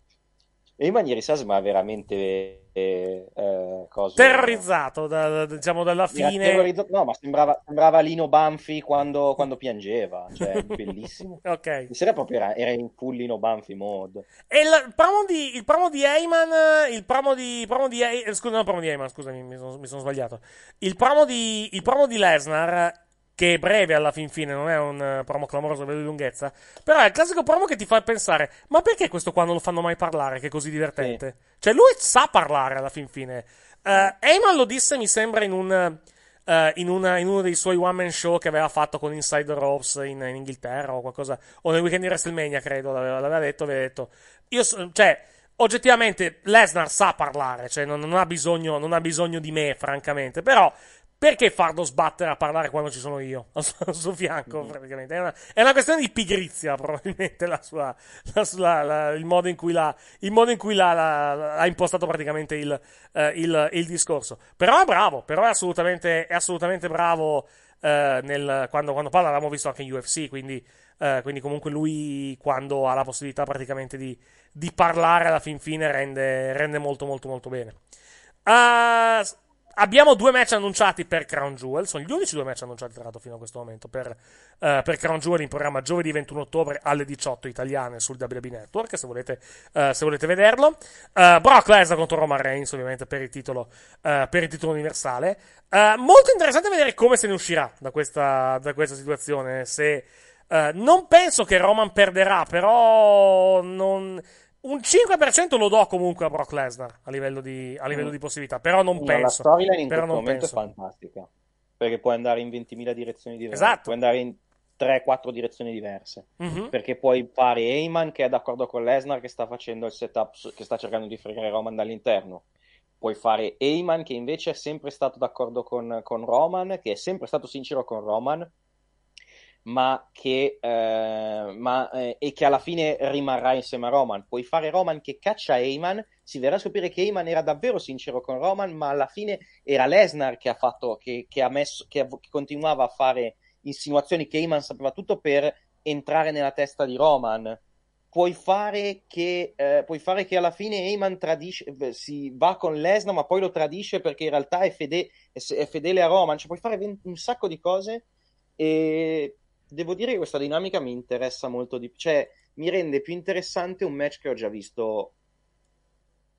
Heyman ieri sera sembrava veramente eh, eh, cosa- Terrorizzato da- diciamo dalla fine. terrorizzato- No, ma sembrava, sembrava Lino Banfi quando, quando piangeva, cioè bellissimo. Ok. Sera proprio era, era in full Lino Banfi mode. E il promo di, il promo di Heyman, il promo di, promo di, eh, scusa, non il promo di Heyman, scusami, mi sono, mi sono sbagliato. Il promo di, il promo di Lesnar, che è breve alla fin fine, non è un eh, promo clamoroso a livello di lunghezza, però è il classico promo che ti fa pensare, ma perché questo qua non lo fanno mai parlare, che è così divertente? Cioè lui sa parlare alla fin fine. Eh, Heyman lo disse, mi sembra, in un, eh, in, una- in uno dei suoi one man show che aveva fatto con Inside the Ropes in, in Inghilterra o qualcosa, o nel weekend di WrestleMania, credo, l'aveva, l'aveva detto, aveva detto, io, cioè, oggettivamente Lesnar sa parlare, cioè non, non ha bisogno, non ha bisogno di me, francamente, però perché farlo sbattere a parlare quando ci sono io al suo, fianco, praticamente? È una, è una questione di pigrizia, probabilmente, la sua, la la- il modo in cui l'ha, il modo in cui l'ha, l'ha- ha impostato praticamente il, eh, il- il discorso. Però è bravo, però è assolutamente, è assolutamente bravo eh, nel- quando, quando parla, l'abbiamo visto anche in UFC, quindi, eh, quindi comunque lui quando ha la possibilità praticamente di, di parlare alla fin fine rende, rende molto molto molto bene. S- abbiamo due match annunciati per Crown Jewel. Sono gli unici due match annunciati, tra l'altro, fino a questo momento. Per, eh, per Crown Jewel in programma giovedì 21 ottobre alle 18 italiane sul WWE Network. Se volete, eh, se volete vederlo. Eh, Brock Lesnar contro Roman Reigns, ovviamente, per il titolo, per il titolo universale. Molto interessante vedere come se ne uscirà da questa, da questa situazione. Se. non penso che Roman perderà, però non, un 5% lo do comunque a Brock Lesnar a livello di, a livello Mm. di possibilità, però non No, penso. La storyline in però questo momento penso. è fantastica. Perché puoi andare in 20.000 direzioni diverse. Esatto. Puoi andare in 3-4 direzioni diverse. Mhm. Perché puoi fare Heyman che è d'accordo con Lesnar che sta facendo il setup, che sta cercando di fregare Roman dall'interno. Puoi fare Heyman che invece è sempre stato d'accordo con, con Roman, che è sempre stato sincero con Roman, ma che, eh, ma, eh, e che alla fine rimarrà insieme a Roman. Puoi fare Roman che caccia Heyman, si verrà a scoprire che Heyman era davvero sincero con Roman, ma alla fine era Lesnar che ha fatto, che, che ha messo, che, che continuava a fare insinuazioni che Heyman sapeva tutto per entrare nella testa di Roman. Puoi fare che, eh, puoi fare che alla fine Heyman tradisce, beh, si va con Lesnar, ma poi lo tradisce perché in realtà è, fede- è è fedele a Roman. Cioè, puoi fare un sacco di cose e devo dire che questa dinamica mi interessa molto di più. Cioè, mi rende più interessante un match che ho già visto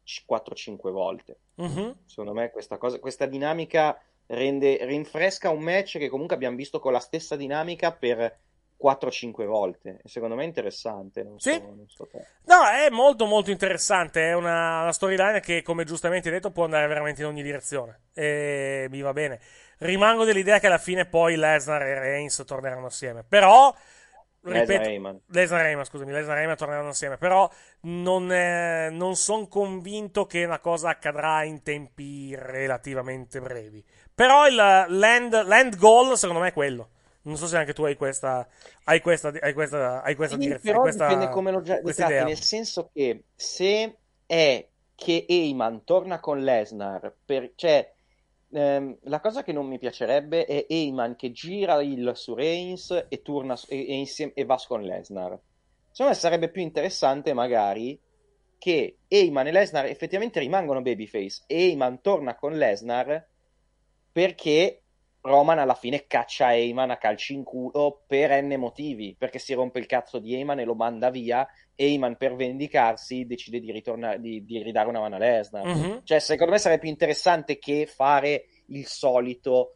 c- 4-5 volte. Mhm. Secondo me questa cosa, questa dinamica rende, rinfresca un match che comunque abbiamo visto con la stessa dinamica per 4-5 volte. Secondo me è interessante. Non so, Sì. non so. No, è molto molto interessante. È una, una storyline che, come giustamente hai detto, può andare veramente in ogni direzione. E mi va bene. Rimango dell'idea che alla fine poi Lesnar e Reigns torneranno assieme. Però, Lesnar ripeto, e. Lesnar e Heyman, scusami, Lesnar e Heyman torneranno assieme. Però non, è- non sono convinto che una cosa accadrà in tempi relativamente brevi. Però il land, land goal, secondo me, è quello. Non so se anche tu hai questa, hai questa, hai questa, hai questa Sì, questa, dipende come lo già- questa tratti, idea. nel senso che se è che Heyman torna con Lesnar, per, cioè ehm, la cosa che non mi piacerebbe è Heyman che gira il su Reigns e, torna, e, e insieme, e va con Lesnar. Secondo me sarebbe più interessante magari che Heyman e Lesnar effettivamente rimangono babyface e Heyman torna con Lesnar perché Roman alla fine caccia Heyman a calci in culo per n motivi, perché si rompe il cazzo di Heyman e lo manda via. Heyman per vendicarsi decide di, ritornare, di, di ridare una mano a Lesnar. Mhm. Cioè, secondo me sarebbe più interessante che fare il solito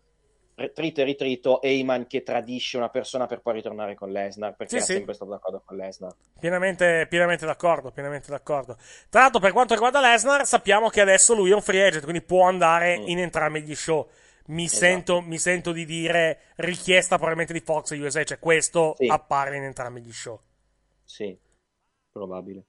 trito e ritrito Heyman che tradisce una persona per poi ritornare con Lesnar, perché Sì, era sì. sempre stato d'accordo con Lesnar. Pienamente, pienamente d'accordo, pienamente d'accordo. Tra l'altro, per quanto riguarda Lesnar, sappiamo che adesso lui è un free agent, quindi può andare in entrambi gli show. Mi, Esatto. sento, mi sento di dire richiesta probabilmente di Fox USA, cioè questo Sì. appare in entrambi gli show. Sì, probabile.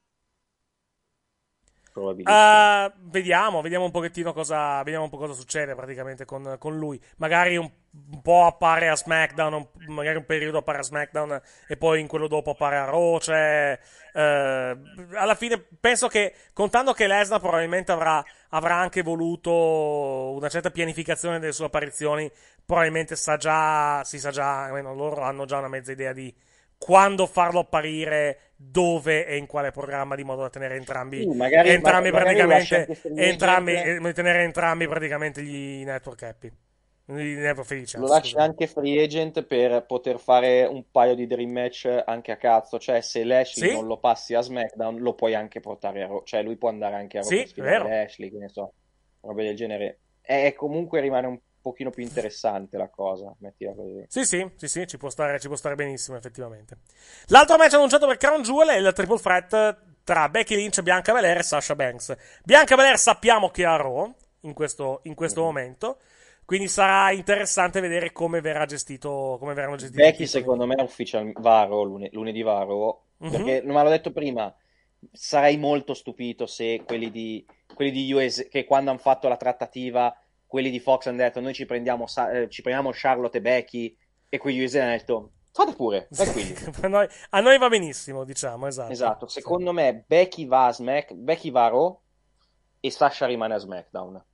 Ah, vediamo, vediamo un pochettino cosa, vediamo un po' cosa succede praticamente con, con lui. Magari un, un po' appare a SmackDown, magari un periodo appare a SmackDown e poi in quello dopo appare a Raw. Cioè, eh, alla fine penso che, contando che Lesnar probabilmente avrà, avrà anche voluto una certa pianificazione delle sue apparizioni, probabilmente sa già, si sa già, almeno loro hanno già una mezza idea di quando farlo apparire, dove e in quale programma, di modo da tenere entrambi, Sì, magari- entrambi magari praticamente, free entrambi, eh, tenere entrambi praticamente gli network happy. Lo lasci anche free agent per poter fare un paio di dream match anche a cazzo. Cioè, se Lashley Sì. non lo passi a SmackDown, lo puoi anche portare a Raw. Cioè, lui può andare anche a Raw Sì, per. Lashley, che ne so, robe del genere. E comunque rimane un pochino più interessante la cosa, mettila così. Sì, sì, sì, sì, ci può stare, ci può stare benissimo, effettivamente. L'altro match annunciato per Crown Jewel è il triple threat tra Becky Lynch, Bianca Belair e Sasha Banks. Bianca Belair sappiamo che è a Raw in questo, in questo momento. Quindi sarà interessante vedere come verrà gestito, come verranno gestiti Becky, secondo me, è ufficial varo lune- lunedì varo. Mhm. Perché, ma l'ho detto prima, sarei molto stupito se quelli di, quelli di US, che quando hanno fatto la trattativa, quelli di Fox hanno detto noi ci prendiamo, eh, ci prendiamo Charlotte e Becky, e quelli USA hanno detto fate pure, tranquilli. a, noi, a noi va benissimo, diciamo, esatto. Esatto, secondo me Becky va a Smack, Becky va a Raw e Sasha rimane a SmackDown.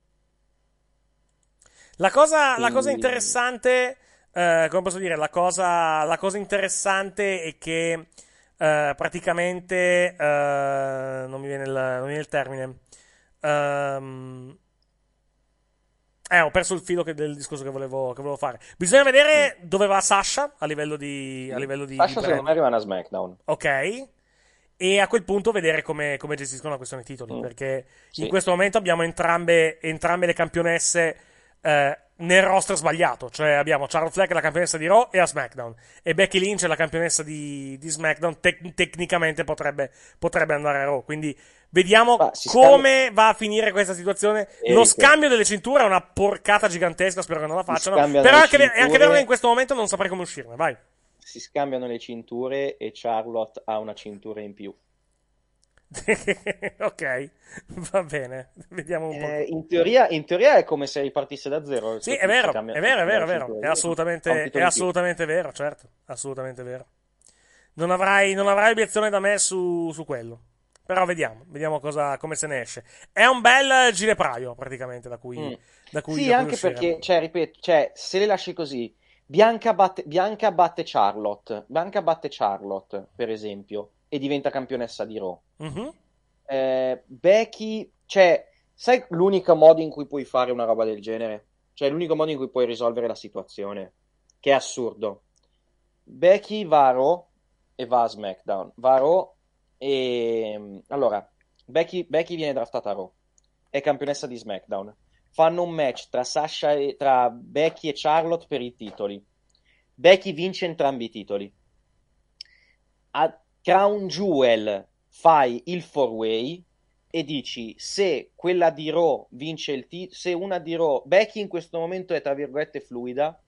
La cosa, la cosa interessante, eh, come posso dire, la cosa, la cosa interessante è che eh, praticamente, eh, non mi viene il, non mi viene il termine, Ehm, eh, ho perso il filo che- del discorso che volevo, che volevo fare. Bisogna vedere dove va Sasha a livello di, a livello di, Sasha di secondo me rimane a SmackDown. Ok. E a quel punto vedere come, come gestiscono la questione titoli. Mm. Perché Sì. in questo momento abbiamo entrambe, entrambe le campionesse eh, nel roster sbagliato. Cioè abbiamo Charlotte è la campionessa di Raw e a SmackDown. E Becky Lynch è la campionessa di, di SmackDown. Tec- tecnicamente potrebbe, potrebbe andare a Raw. Quindi vediamo come va a finire questa situazione. Eric. Lo scambio delle cinture è una porcata gigantesca. Spero che non la facciano. Però anche, è anche cinture. vero che in questo momento non saprei come uscirne. Vai. Si scambiano le cinture e Charlotte ha una cintura in più. ok, va bene. Vediamo un po'. Eh, in, teoria, in teoria è come se ripartisse da zero. Sì, è vero, cambia- è vero, è vero, è vero. È assolutamente, è assolutamente vero, certo. Assolutamente vero. Non avrai, non avrai obiezione da me su, su quello. Però vediamo, vediamo cosa, come se ne esce. È un bel gilepraio, praticamente, da cui, Mm. da cui Sì, da cui anche uscire. perché, cioè, ripeto, cioè, se le lasci così, Bianca batte, Bianca batte Charlotte, Bianca batte Charlotte, per esempio, e diventa campionessa di Raw. Mhm. Eh, Becky, cioè, sai l'unico modo in cui puoi fare una roba del genere? Cioè, l'unico modo in cui puoi risolvere la situazione, che è assurdo. Becky va a Raw e va a SmackDown. Va a Raw e... Allora, Becky, Becky viene draftata a Raw. È campionessa di SmackDown. Fanno un match tra, Sasha e, tra Becky e Charlotte per i titoli. Becky vince entrambi i titoli. A Crown Jewel fai il four way e dici se quella di Raw vince il titolo, se una di Raw, Becky in questo momento è tra virgolette fluida,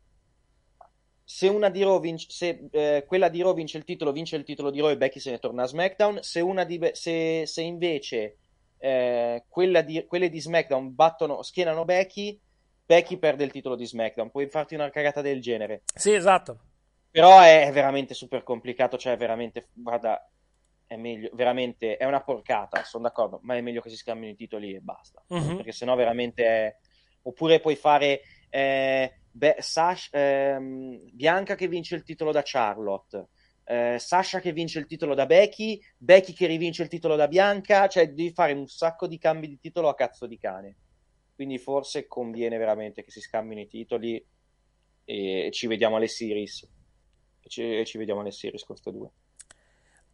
se una di Raw vince, se eh, quella di Raw vince il titolo, vince il titolo di Raw e Becky se ne torna a SmackDown, se, una di, se, se invece eh, di, quelle di SmackDown battono, schienano Becky, Becky perde il titolo di SmackDown, puoi farti una cagata del genere. Sì, esatto. Però è veramente super complicato, cioè veramente, guarda, è meglio, veramente, è una porcata, sono d'accordo, ma è meglio che si scambino i titoli e basta, Mhm. perché sennò veramente è... Oppure puoi fare eh, Be- Sash- ehm, Bianca che vince il titolo da Charlotte, eh, Sasha che vince il titolo da Becky, Becky che rivince il titolo da Bianca, cioè devi fare un sacco di cambi di titolo a cazzo di cane. Quindi forse conviene veramente che si scambino i titoli e ci vediamo alle series. E ci, e ci vediamo alle series queste due.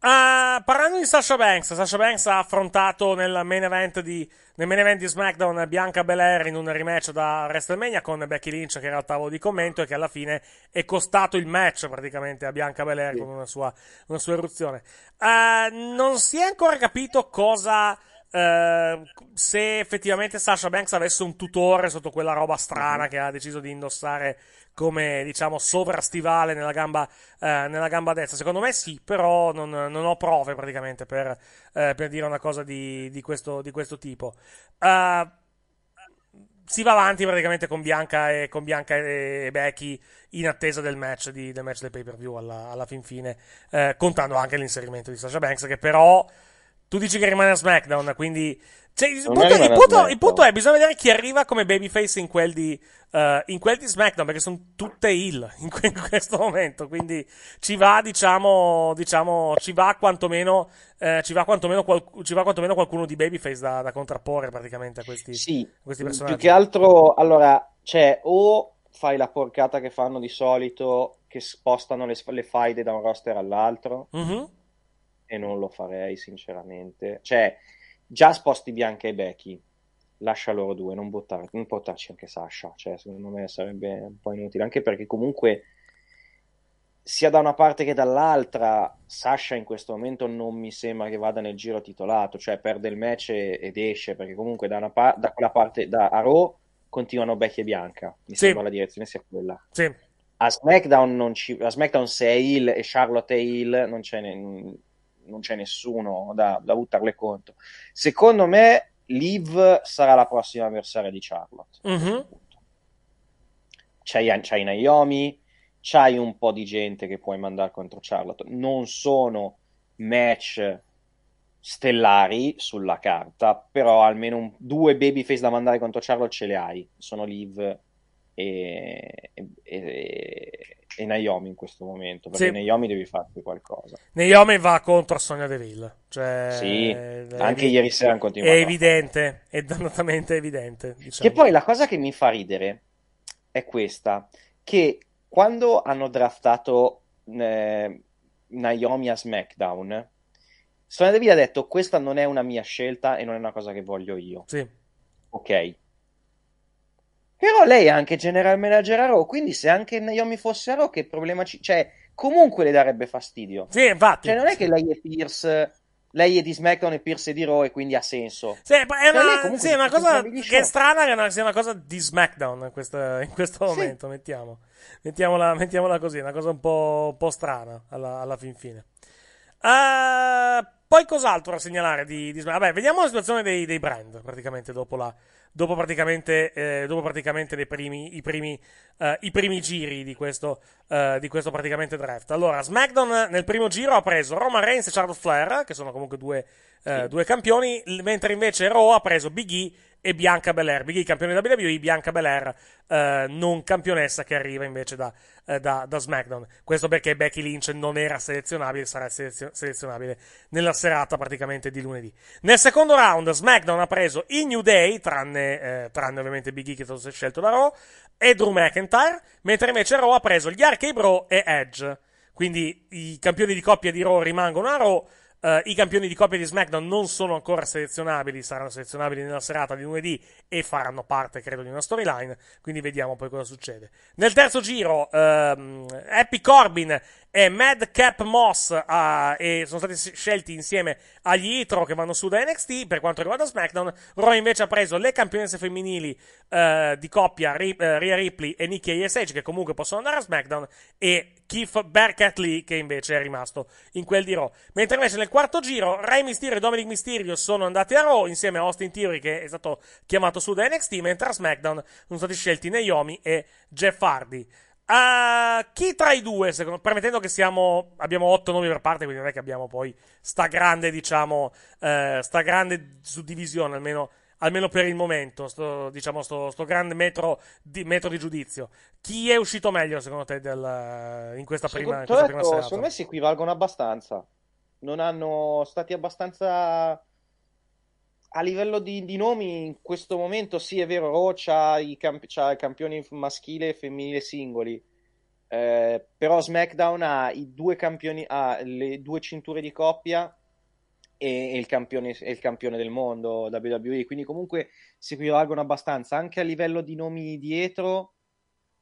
Ah, parlando di Sasha Banks, Sasha Banks ha affrontato nel main event di, nel main event di SmackDown Bianca Belair in un rematch da WrestleMania con Becky Lynch che era al tavolo di commento e che alla fine è costato il match praticamente a Bianca Belair con una sua, una sua eruzione. Ah, non si è ancora capito cosa eh, se effettivamente Sasha Banks avesse un tutore sotto quella roba strana che ha deciso di indossare come diciamo sovrastivale nella gamba, eh, nella gamba destra. Secondo me sì, però non, non ho prove praticamente per, eh, per dire una cosa di, di questo, di questo tipo. Eh, si va avanti praticamente con Bianca e, con Bianca e Becky in attesa del match, di, del, match del pay per view alla, alla fin fine, contando anche l'inserimento di Sasha Banks, che però tu dici che rimane a SmackDown, quindi cioè, il, punto, il punto- il punto è bisogna vedere chi arriva come babyface in quel di, eh, in quel di SmackDown, perché sono tutte heel in, que- in questo momento, quindi ci va, diciamo, diciamo ci va quantomeno, eh, ci va quantomeno, qual- ci va quantomeno qualcuno di babyface da, da contrapporre praticamente a questi, Sì, a questi più personaggi. che altro, allora, cioè, o fai la porcata che fanno di solito, che spostano le, le faide da un roster all'altro, Mhm. E non lo farei, sinceramente. Cioè, già sposti Bianca e Becky, lascia loro due, non, buttare, non portarci anche Sasha, cioè, secondo me sarebbe un po' inutile, anche perché comunque sia da una parte che dall'altra, Sasha in questo momento non mi sembra che vada nel giro titolato, cioè perde il match ed esce, perché comunque da, una pa- da quella parte, da a Raw continuano Becky e Bianca. Mi Sì. sembra la direzione sia quella. Sì. A SmackDown, non ci... a SmackDown se è Hill e Charlotte è Hill, non c'è, ne- non c'è nessuno da, da buttarle contro. Secondo me, Liv sarà la prossima avversaria di Charlotte. Mhm. C'hai, c'hai Naomi, c'hai un po' di gente che puoi mandare contro Charlotte. Non sono match stellari sulla carta, però almeno un- due babyface da mandare contro Charlotte ce le hai. Sono Liv e, e, e- e Naomi in questo momento, perché Sì. Naomi devi farti qualcosa. Naomi va contro Sonia Deville. Cioè, Sì, è anche evi- ieri sera hanno continuato. È evidente, è dannatamente evidente. Diciamo. Che poi la cosa che mi fa ridere è questa, che quando hanno draftato eh, Naomi a SmackDown, Sonia Deville ha detto questa non è una mia scelta e non è una cosa che voglio io. Sì. Ok. Però lei è anche general manager a Raw, quindi se anche Naomi fosse a Raw, che problema ci... Cioè, comunque le darebbe fastidio. Sì, infatti. Cioè, non è che lei è Pierce... Lei è di SmackDown e Pierce è di Raw e quindi ha senso. Sì, è Cioè, una, sì, una cosa che è strana che una- sia una cosa di SmackDown in, questa- in questo momento, mettiamo. Mettiamola, mettiamola così, una cosa un po', un po' strana alla, alla fin fine. Eh, poi cos'altro da segnalare di, di SmackDown? Vabbè, vediamo la situazione dei, dei brand, praticamente, dopo la... Dopo praticamente, eh, dopo praticamente primi, i, primi, eh, i primi giri di questo, eh, di questo praticamente draft. Allora, SmackDown nel primo giro ha preso Roman Reigns e Charlotte Flair, che sono comunque due, eh, due campioni, mentre invece Raw ha preso Big E e Bianca Belair. Big E campione da WWE, Bianca Belair eh, non campionessa che arriva invece da, eh, da, da SmackDown. Questo perché Becky Lynch non era selezionabile, sarà selezio- selezionabile nella serata praticamente di lunedì. Nel secondo round SmackDown ha preso i New Day, tranne, eh, tranne ovviamente Big E che è stato scelto da Raw, e Drew McIntyre, mentre invece Raw ha preso gli Arcade Bro e Edge. Quindi i campioni di coppia di Raw rimangono a Raw. Eh, I campioni di coppia di SmackDown non sono ancora selezionabili, saranno selezionabili nella serata di lunedì e faranno parte, credo, di una storyline. Quindi vediamo poi cosa succede. Nel terzo giro, ehm, Happy Corbin e Madcap Moss ah, e sono stati scelti insieme agli Itro che vanno su da NXT. Per quanto riguarda SmackDown, Raw invece ha preso le campionesse femminili eh, di coppia Ri- eh, Rhea Ripley e Nikki ASH che comunque possono andare a SmackDown e Keith Bearcat Lee che invece è rimasto in quel di Raw. Mentre invece nel quarto giro Rey Mysterio e Dominic Mysterio sono andati a Raw insieme a Austin Theory che è stato chiamato su da NXT, mentre a SmackDown sono stati scelti Naomi e Jeff Hardy. Ah, chi tra i due, secondo, permettendo che siamo, abbiamo otto nomi per parte, quindi non è che abbiamo poi sta grande, diciamo, eh, sta grande suddivisione, almeno, almeno per il momento, sto, diciamo, sto, sto grande metro di, metro di giudizio. Chi è uscito meglio, secondo te, del, in questa prima, in Secondo, questa prima detto, serata? secondo me si equivalgono abbastanza. Non hanno stati abbastanza a livello di, di nomi in questo momento. Sì, è vero, Raw c'ha i, camp- c'ha campioni maschile e femminile singoli. Eh, però SmackDown ha i due campioni, ha le due cinture di coppia e, e il campione, e il campione del mondo WWE. Quindi comunque si equivalgono abbastanza anche a livello di nomi dietro.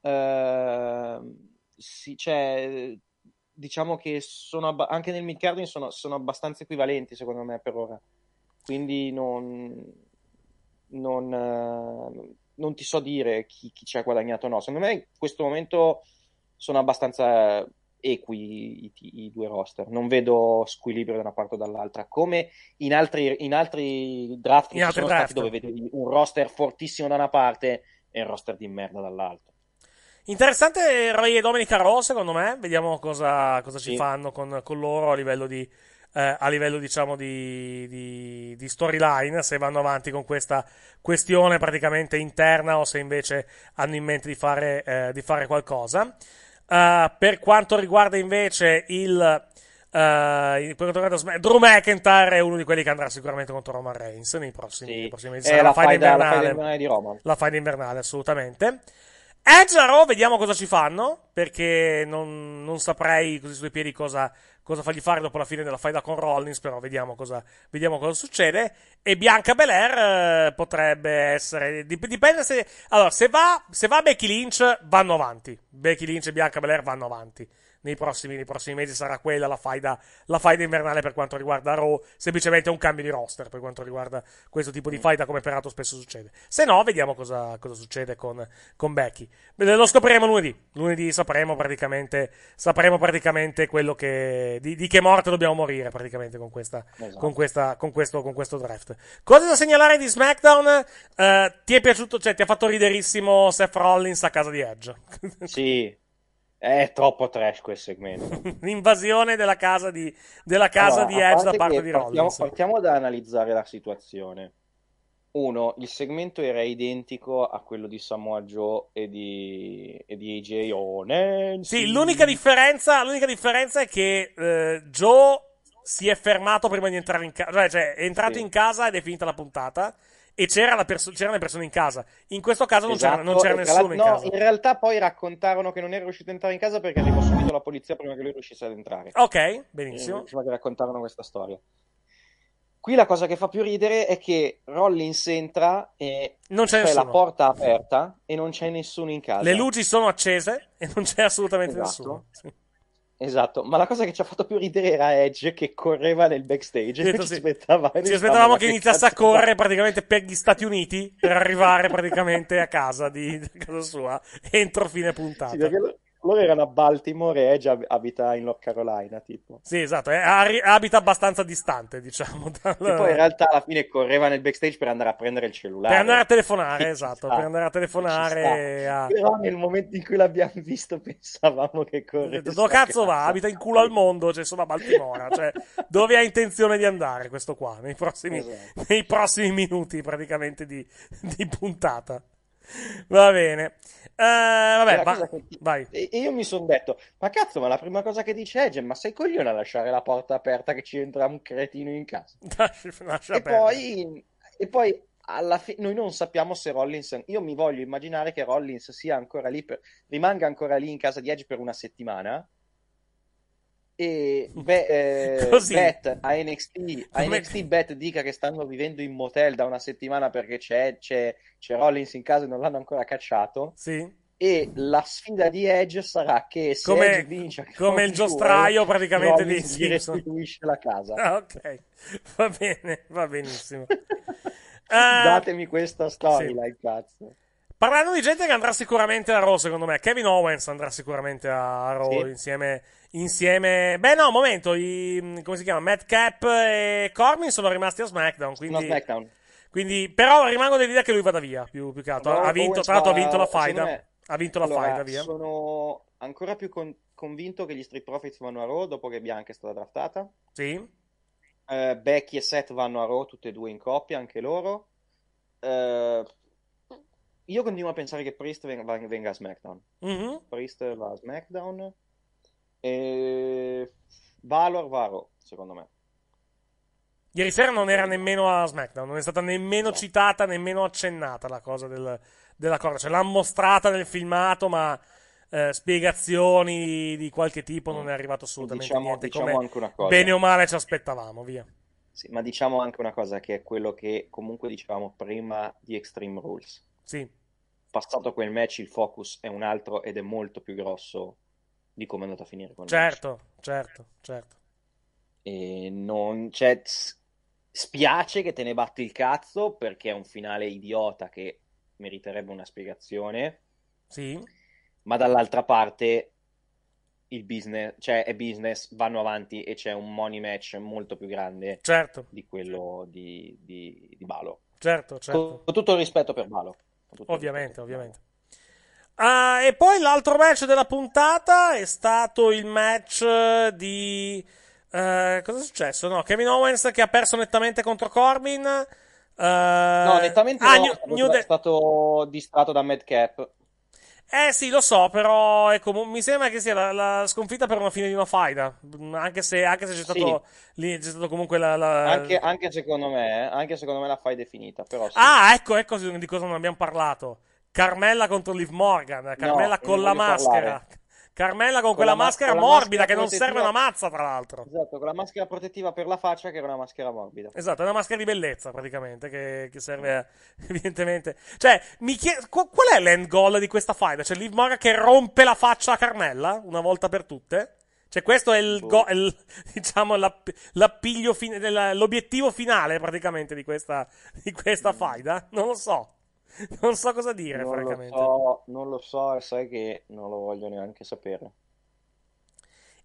eh, sì, cioè, diciamo che sono abba- anche nel mid carding sono, sono abbastanza equivalenti secondo me per ora. Quindi non, non, eh, non ti so dire chi, chi ci ha guadagnato o no. Secondo me in questo momento sono abbastanza equi i, i due roster. Non vedo squilibrio da una parte o dall'altra. Come in altri, in altri draft In altri sono stati draft. dove vedevi un roster fortissimo da una parte e un roster di merda dall'altra. Interessante Ray e Dominica Raw, secondo me. Vediamo cosa, cosa ci Sì. fanno con, con loro a livello di, eh, a livello, diciamo, di, di, di storyline, se vanno avanti con questa questione praticamente interna o se invece hanno in mente di fare, eh, di fare qualcosa. Eh, per quanto riguarda invece il, eh, Smack- Drew McIntyre è uno di quelli che andrà sicuramente contro Roman Reigns nei prossimi, nei prossimi mesi. Sarà la fight la invernale. invernale di Roma. La fight invernale, assolutamente. Edge a Raw, vediamo cosa ci fanno, perché non, non saprei così sui piedi cosa, cosa fargli fare dopo la fine della faida con Rollins, però vediamo cosa, vediamo cosa succede. E Bianca Belair eh, potrebbe essere, dip- dipende se, allora, se va, se va Becky Lynch, vanno avanti. Becky Lynch e Bianca Belair vanno avanti. Nei prossimi, nei prossimi mesi sarà quella la faida, la faida invernale per quanto riguarda Raw, semplicemente un cambio di roster per quanto riguarda questo tipo di faida come peraltro spesso succede. Se no, vediamo cosa, cosa succede con, con Becky. Lo scopriremo lunedì, lunedì sapremo praticamente, sapremo praticamente quello che, di, di che morte dobbiamo morire praticamente con questa, Esatto. con questa, con questo, con questo draft. Cosa da segnalare di SmackDown? Eh, ti è piaciuto, cioè ti ha fatto riderissimo Seth Rollins a casa di Edge? Sì, è troppo trash quel segmento. L'invasione della casa di, della casa Allora, di Edge da parte di partiamo, Rollins. partiamo da analizzare la situazione. Uno, il segmento era identico a quello di Samoa Joe e di, e di AJ Owens. Sì, l'unica differenza, l'unica differenza è che eh, Joe si è fermato prima di entrare in casa, cioè, cioè, è entrato Sì. in casa ed è finita la puntata e c'era la perso- c'erano le persone in casa. In questo caso non c'era, Esatto, non c'era e tra nessuno in l'altro- casa. No, in realtà poi raccontarono che non era riuscito ad entrare in casa perché arrivò subito la polizia prima che lui riuscisse ad entrare. Ok, benissimo. Eh, Prima che raccontarono questa storia. Qui la cosa che fa più ridere è che Rollins entra e Non c'è c'è la porta aperta e non c'è nessuno in casa. Le luci sono accese e non c'è assolutamente Esatto. nessuno. Sì. Esatto, ma la cosa che ci ha fatto più ridere era Edge che correva nel backstage. Detto Noi ci sì. aspettavamo, Ci aspettavamo che iniziasse a correre praticamente per gli Stati Uniti per arrivare praticamente a casa di a casa sua entro fine puntata. Sì, perché loro erano a Baltimore e Edge ab- abita in North Carolina, tipo. Sì, esatto, eh, abita abbastanza distante, diciamo. dal- E poi in realtà alla fine correva nel backstage per andare a prendere il cellulare. Per andare a telefonare, Ci esatto, per andare a telefonare a... Però nel momento in cui l'abbiamo visto pensavamo che detto, dove cazzo va? Abita in culo al mondo, cioè insomma a Baltimora, cioè dove ha intenzione di andare questo qua, nei prossimi, Esatto. nei prossimi minuti praticamente di, di puntata. Va bene. Eh, vabbè, va- che- vai. Io mi sono detto, ma cazzo, ma la prima cosa che dice Edge, è, ma sei coglione a lasciare la porta aperta che ci entra un cretino in casa? Lascia- lascia E poi, e poi alla fine noi non sappiamo se Rollins, io mi voglio immaginare che Rollins sia ancora lì, per- rimanga ancora lì in casa di Edge per una settimana. E beh, eh. Beth a NXT, a NXT Beth dica che stanno vivendo in motel da una settimana perché c'è, c'è, c'è Rollins in casa e non l'hanno ancora cacciato. Sì. E la sfida di Edge sarà che se Come- Edge vince come il giostraio praticamente di gli restituisce la casa. Ah, ok, va bene, va benissimo. Eh, Datemi questa storyline, cazzo. Parlando di gente che andrà sicuramente a Raw, secondo me, Kevin Owens andrà sicuramente a Raw Sì. insieme, insieme. Beh, no, un momento, i, come si chiama? Matt Cap e Corbin sono rimasti a SmackDown. Quindi, Sono a SmackDown. quindi- però rimango dell'idea che lui vada via. Più, più che altro. No, ha vinto, tra l'altro, ha vinto la faida. me- Ha vinto la Allora, faida, via. Sono ancora più con- convinto che gli Street Profits vanno a Raw dopo che Bianca è stata draftata. Sì. Eh, Becky e Seth vanno a Raw, tutte e due in coppia, anche loro. Eh, io continuo a pensare che Priest venga, a SmackDown. Mhm. Priest va a SmackDown. E Valor va a Raw, secondo me. Ieri sera non era nemmeno a SmackDown, non è stata nemmeno citata, nemmeno accennata la cosa del- della corda. Cioè, l'hanno mostrata nel filmato, ma eh, spiegazioni di qualche tipo non è arrivato assolutamente Diciamo- niente. diciamo come anche una cosa. bene o male ci aspettavamo, via. Sì, ma diciamo anche una cosa che è quello che comunque dicevamo prima di Extreme Rules. Sì. Passato quel match il focus è un altro ed è molto più grosso di come è andato a finire match. Certo, certo, certo. E non cioè, s- spiace che te ne batti il cazzo perché è un finale idiota che meriterebbe una spiegazione, Sì. ma dall'altra parte il business, cioè è business, vanno avanti e c'è un money match molto più grande Certo. di quello di, di, di Balor. Certo, certo. Con, con tutto il rispetto per Balor. Ovviamente, ovviamente. Ah, e poi l'altro match della puntata è stato il match di. eh, cosa è successo? No, Kevin Owens che ha perso nettamente contro Corbin. eh, No, nettamente ah, no, New- è stato, New è stato distratto da Madcap. Eh sì, lo so, però è comu- mi sembra che sia la, la sconfitta per una fine di una faida. Mm, Anche se, anche se c'è stato, lì, c'è stato comunque la. la- Anche, anche secondo me, eh, anche secondo me la fai definita, però sì. Ah, ecco, ecco di cosa non abbiamo parlato. Carmella contro Liv Morgan. Carmella non con la maschera. parlare. Carmella con quella la ma- maschera con la morbida maschera che non serve una mazza, tra l'altro. Esatto, con la maschera protettiva per la faccia che era una maschera morbida. Esatto, è una maschera di bellezza praticamente che, che serve a- evidentemente. Cioè, mi chiedo qu- qual è l'end goal di questa fight? Cioè, Liv Morgan che rompe la faccia a Carmella una volta per tutte? Cioè, questo è il, go- è il- diciamo, l'app- l'appiglio fin- l'obiettivo finale praticamente di questa, di questa fight? eh? Non lo so. Non so cosa dire, Non lo, francamente. so, non lo so e sai che non lo voglio neanche sapere.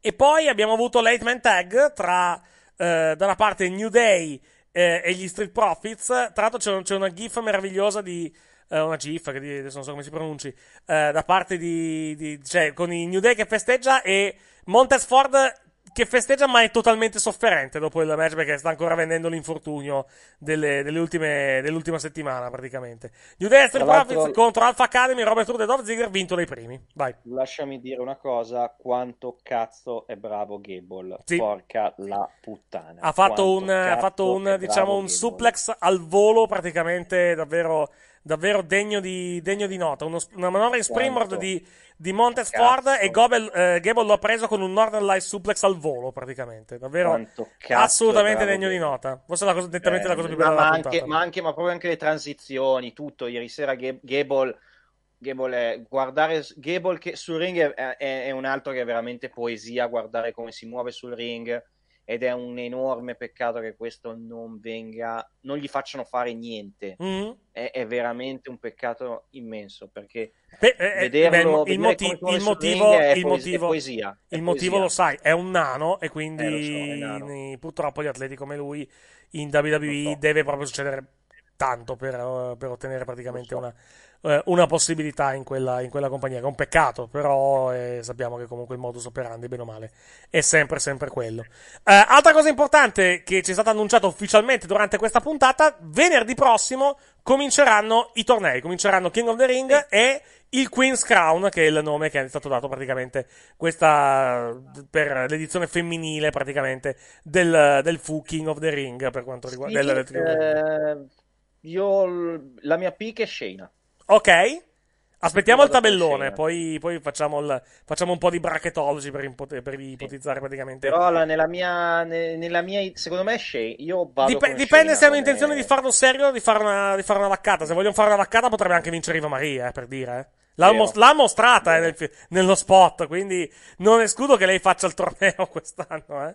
E poi abbiamo avuto late man tag tra eh, da una parte New Day eh, e gli Street Profits. Tra l'altro c'è, c'è una gif meravigliosa di eh, una gif che di- adesso non so come si pronunci eh, da parte di, di- cioè con i New Day che festeggia e Montez Ford che festeggia ma è totalmente sofferente dopo il match perché sta ancora vendendo l'infortunio delle, delle ultime, dell'ultima settimana praticamente. New Day Street Profits contro Alpha Academy, Robert Roode e Dolph Ziggler vinto dai primi. Vai. Lasciami dire una cosa, quanto cazzo è bravo Gable. Sì. Porca la puttana. Ha fatto Quanto un, ha fatto un, diciamo, un suplex al volo praticamente davvero, davvero degno, di, degno di nota. Uno- una manovra in springboard di, di Montez cazzo. Ford e Gobel, eh, Gable lo ha preso con un Northern Light suplex al volo praticamente. Davvero assolutamente è degno di nota. Forse la cosa, nettamente Eh, la cosa più bella ma della anche, puntata. ma anche- ma proprio anche le transizioni, tutto. Ieri sera Ga- Gable, Gable è- guardare Gable che sul ring è, è- è un altro che è veramente poesia, guardare come si muove sul ring. Ed è un enorme peccato che questo non venga, non gli facciano fare niente. Mhm. È, è veramente un peccato immenso perché Beh, eh, vederlo, beh, il, vedere moti- come si muove il motivo, è il motivo, poesia, il motivo poesia. lo sai, è un nano e quindi Eh, so, nano. purtroppo gli atleti come lui in WWE deve proprio succedere tanto per, eh, per ottenere praticamente una, eh, una possibilità in quella, in quella compagnia, che è un peccato, però eh, sappiamo che comunque il modus operandi, bene o male, è sempre, sempre quello. Eh, altra cosa importante che ci è stata annunciata ufficialmente durante questa puntata, venerdì prossimo cominceranno i tornei, cominceranno King of the Ring e il Queen's Crown, che è il nome che è stato dato praticamente questa per l'edizione femminile praticamente del, del Fu King of the Ring per quanto riguarda Sì, del- del- eh, io la mia pick è Shayna. Ok. Aspettiamo il tabellone, poi, poi facciamo, il- facciamo un po' di bracketology per, impote- per ipotizzare praticamente. Però la- nella mia, ne- nella mia, secondo me è Shayna. Io vado Dip- dipende se hanno come- intenzione di farlo serio o di fare una, di fare una vaccata. Se vogliono fare una vaccata potrebbe anche vincere Riva Maria, eh, per dire. eh. L'ha, Vero. mos- l'ha mostrata eh, nel nello spot, quindi non escludo che lei faccia il torneo quest'anno. Eh.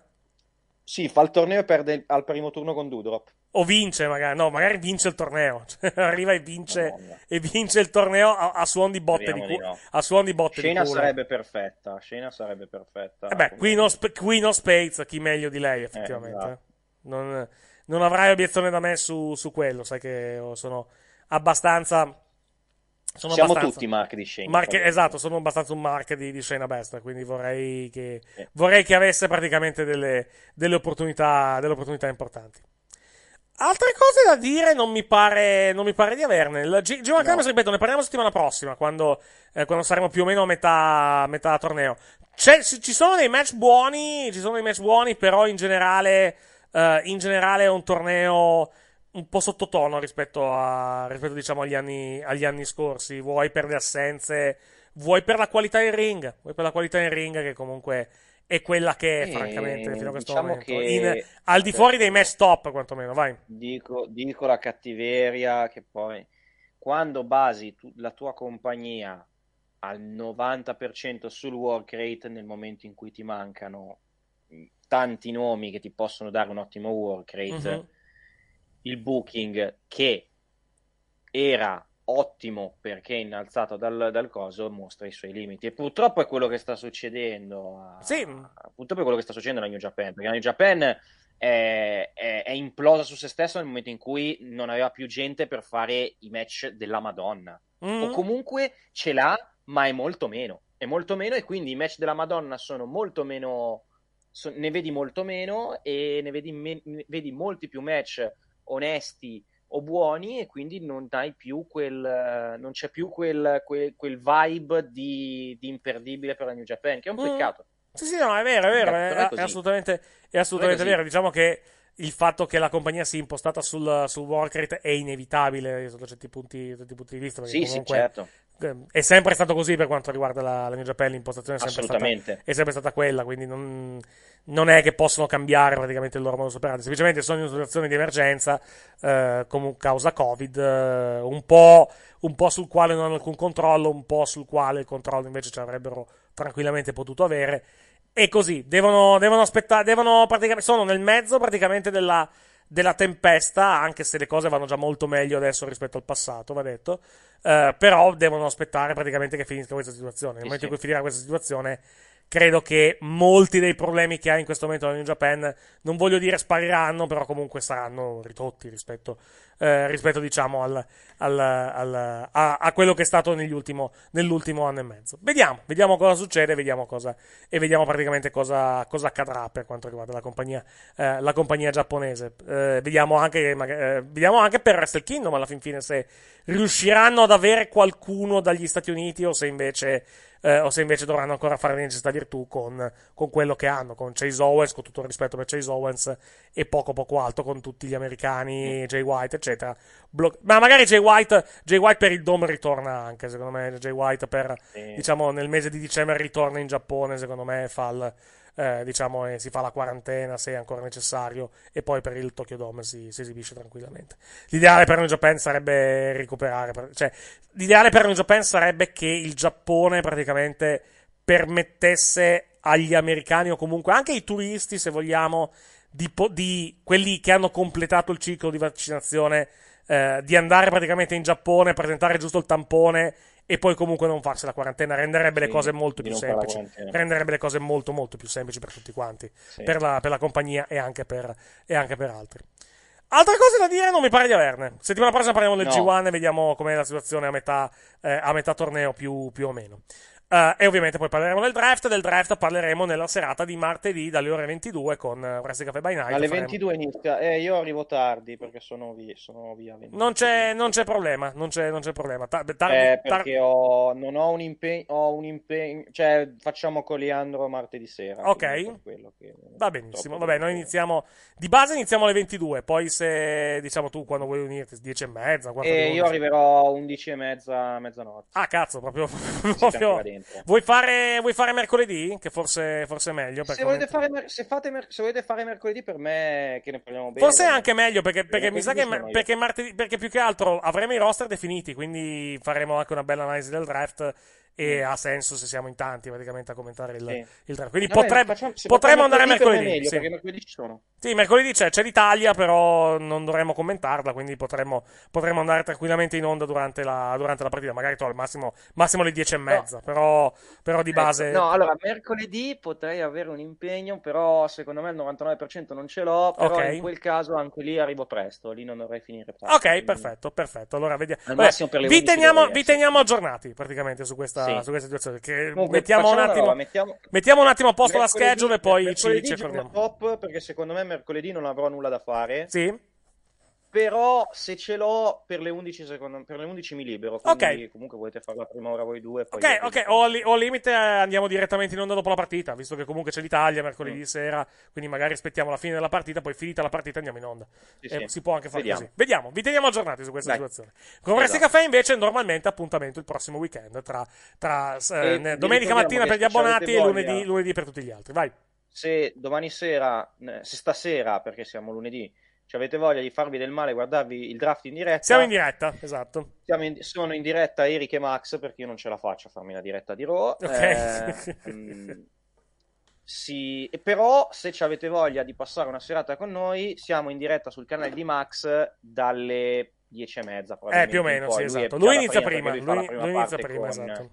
Sì, fa il torneo e perde al primo turno con Dudrop. O vince, magari. No, magari vince il torneo. Cioè, arriva e vince, e vince il torneo a, a suon di botte di Speriamo di culo. no. A suon di botte Shayna di culo. sarebbe perfetta. Shayna sarebbe perfetta. Eh beh, Queen of, Sp- Queen of Spades, chi meglio di lei, effettivamente. esatto. non, non avrai obiezione da me su, su quello, sai che sono abbastanza. Sono Siamo tutti mark di. Marche- praticamente. esatto, sono abbastanza un mark di, di Shayna Baszler, quindi vorrei che, vorrei che avesse praticamente delle, delle opportunità, delle opportunità importanti. Altre cose da dire non mi pare, non mi pare di averne. G- G1 Climax, ripeto, ne parliamo settimana prossima, quando, eh, quando saremo più o meno a metà, metà torneo. C'è- ci ci sono dei match buoni, ci sono dei match buoni, però in generale, eh, in generale è un torneo un po' sottotono rispetto a, rispetto diciamo agli anni, agli anni scorsi. Vuoi per le assenze, vuoi per la qualità in ring, vuoi per la qualità in ring che comunque è quella che è, Eh, francamente, fino a questo diciamo momento. che- In- al di fuori dei match top, quantomeno, vai. Dico, dico la cattiveria che poi quando basi tu- la tua compagnia al 90% sul work rate nel momento in cui ti mancano tanti nomi che ti possono dare un ottimo work rate, Mhm. Il booking che era ottimo perché innalzato dal, dal coso mostra i suoi limiti e purtroppo è quello che sta succedendo a, Sì. purtroppo è quello che sta succedendo alla New Japan perché la New Japan è, è- è implosa su se stessa nel momento in cui non aveva più gente per fare i match della Madonna Mhm. o comunque ce l'ha ma è molto meno è molto meno e quindi i match della Madonna sono molto meno so- ne vedi molto meno e ne vedi, me- ne vedi molti più match onesti o buoni e quindi non dai più quel non c'è più quel, quel- quel vibe di, di imperdibile per la New Japan che è un Mm. peccato Sì, sì, no, è vero, è vero, è, è è assolutamente, è assolutamente vero. Diciamo che il fatto che la compagnia sia impostata sul, sul work rate è inevitabile sotto certi punti, certi punti di vista. Sì, sì, comunque certo. È sempre stato così per quanto riguarda la, la New Japan, l'impostazione è sempre, stata, è sempre stata quella, quindi non, non è che possono cambiare praticamente il loro modo di operare, semplicemente sono in una situazione di emergenza, eh, come causa Covid, eh, un, po', un po' sul quale non hanno alcun controllo, un po' sul quale il controllo invece ci avrebbero tranquillamente potuto avere. E così, devono, devono aspettare, devono praticamente, sono nel mezzo praticamente della, della tempesta, anche se le cose vanno già molto meglio adesso rispetto al passato, va detto. Eh, però devono aspettare praticamente che finisca questa situazione. Nel Sì, momento in cui finirà questa situazione, credo che molti dei problemi che ha in questo momento la New Japan, non voglio dire spariranno, però comunque saranno ridotti rispetto, eh, rispetto diciamo, al, al- al- a, a quello che è stato nell'ultimo anno e mezzo. Vediamo, vediamo cosa succede, vediamo cosa, e vediamo praticamente cosa, cosa accadrà per quanto riguarda la compagnia, eh, la compagnia giapponese. Eh, vediamo, anche, eh, vediamo anche per Wrestle Kingdom alla fin fine se riusciranno ad avere qualcuno dagli Stati Uniti o se invece, eh, o se invece dovranno ancora fare la necessità virtù con, con quello che hanno, con Chase Owens, con tutto il rispetto per Chase Owens e poco poco altro con tutti gli americani, Jay White, eccetera. Blo- ma magari Jay White, Jay White per il Dome ritorna anche, secondo me. Jay White per, Sì. diciamo, nel mese di dicembre ritorna in Giappone, secondo me fa il, eh, diciamo, e si fa la quarantena se è ancora necessario e poi per il Tokyo Dome si, si esibisce tranquillamente. L'ideale per New Japan sarebbe recuperare, per- cioè, l'ideale per New Japan sarebbe che il Giappone praticamente permettesse agli americani o comunque anche ai turisti, se vogliamo, di, di quelli che hanno completato il ciclo di vaccinazione, eh, di andare praticamente in Giappone, presentare giusto il tampone e poi comunque non farsi la quarantena, renderebbe le Sì, cose molto più semplici. Renderebbe le cose molto molto più semplici per tutti quanti, Sì. per, la, per la compagnia e anche per, e anche per altri. Altre cose da dire non mi pare di averne. Settimana prossima parliamo del No. G1 e vediamo com'è la situazione a metà, eh, a metà torneo più, più o meno. Eh, e ovviamente poi parleremo del draft. Del draft parleremo nella serata di martedì dalle ore 22 con uh, Wrestling Cafe by Night. Alle Faremo- 22 inizia. Eh, io arrivo tardi perché sono via. Sono via Non c'è, non c'è problema, non c'è, non c'è problema. Eh, tar- perché ho, non ho un impegno, ho un impegno, cioè facciamo coliandro martedì sera. Ok. che- Va benissimo. Vabbè, noi iniziamo. Di base iniziamo alle 22. Poi, se diciamo tu quando vuoi unirti, 10 e mezza. quarto di E io 11. arriverò a 11 e mezza, mezzanotte. Ah, cazzo, proprio. Proprio- Vuoi, fare, vuoi fare mercoledì? Che forse, forse è meglio. Se volete, fare, se, fate mer- se volete fare mercoledì per me, che ne parliamo bene. Forse è anche meglio perché, perché mi sa che perché, martedì, perché più che altro avremo i roster definiti, quindi faremo anche una bella analisi del draft e ha senso se siamo in tanti praticamente a commentare il, Mm. Sì. il draft. Quindi Vabbè, potrebbe- facciamo- potremmo andare mercoledì. meglio, sì. mercoledì ci sono. Sì, mercoledì c'è, c'è l'Italia, però non dovremmo commentarla, quindi potremmo, potremmo andare tranquillamente in onda durante la, durante la partita. Magari tu al massimo, massimo le 10 e mezza, però, però di base... Ecco, no, allora mercoledì potrei avere un impegno, però secondo me il 99% non ce l'ho. Però Ok. in quel caso anche lì arrivo presto, lì non dovrei finire presto. Ok, quindi- perfetto, perfetto. Allora vediamo. Al Vabbè, vi, 11 teniamo, vi teniamo aggiornati praticamente su questa, Sì. su questa situazione. Che Comunque, mettiamo, un attimo, roba, mettiamo- mettiamo un attimo a posto la schedule e poi ci, ci accordiamo. top perché secondo me mercoledì non avrò nulla da fare. Sì? Però se ce l'ho per le 11, secondo... per le 11 mi libero. Quindi comunque volete fare la prima ora voi due. Ok, ok, o al, o al limite andiamo direttamente in onda dopo la partita, visto che comunque c'è l'Italia Mm. mercoledì sera, quindi magari aspettiamo la fine della partita, poi finita la partita andiamo in onda. Sì, Eh, sì. Si può anche fare Vediamo. così. Vediamo, vi teniamo aggiornati su questa Dai. situazione. Con Esatto. Caffè invece normalmente appuntamento il prossimo weekend, tra, tra, eh, domenica mattina per gli abbonati e lunedì, lunedì per tutti gli altri. Vai. se domani sera, se stasera, perché siamo lunedì, ci avete voglia di farvi del male, guardarvi il draft in diretta. Siamo in diretta, esatto. siamo in- sono in diretta Eric e Max perché io non ce la faccio a farmi la diretta di Raw. Ok. Eh, mm, sì, però se ci avete voglia di passare una serata con noi, siamo in diretta sul canale di Max dalle 10 e mezza. Eh, più o meno, sì, esatto. Lui inizia prima, prima, lui lui, prima lui inizia prima, con- esatto.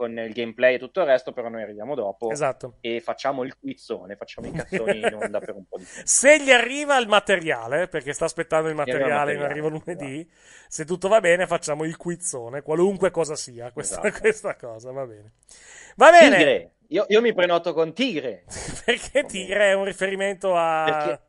Con il gameplay e tutto il resto, però noi arriviamo dopo Esatto. e facciamo il quizzone, facciamo i cazzoni in onda per un po' di tempo. Se gli arriva il materiale, perché sta aspettando il materiale, in arrivo lunedì, se tutto va bene facciamo il quizzone, qualunque cosa sia questa, Esatto. questa cosa, va bene. Va bene, Tigre, io, io mi prenoto con Tigre. perché Tigre è un riferimento a... Perché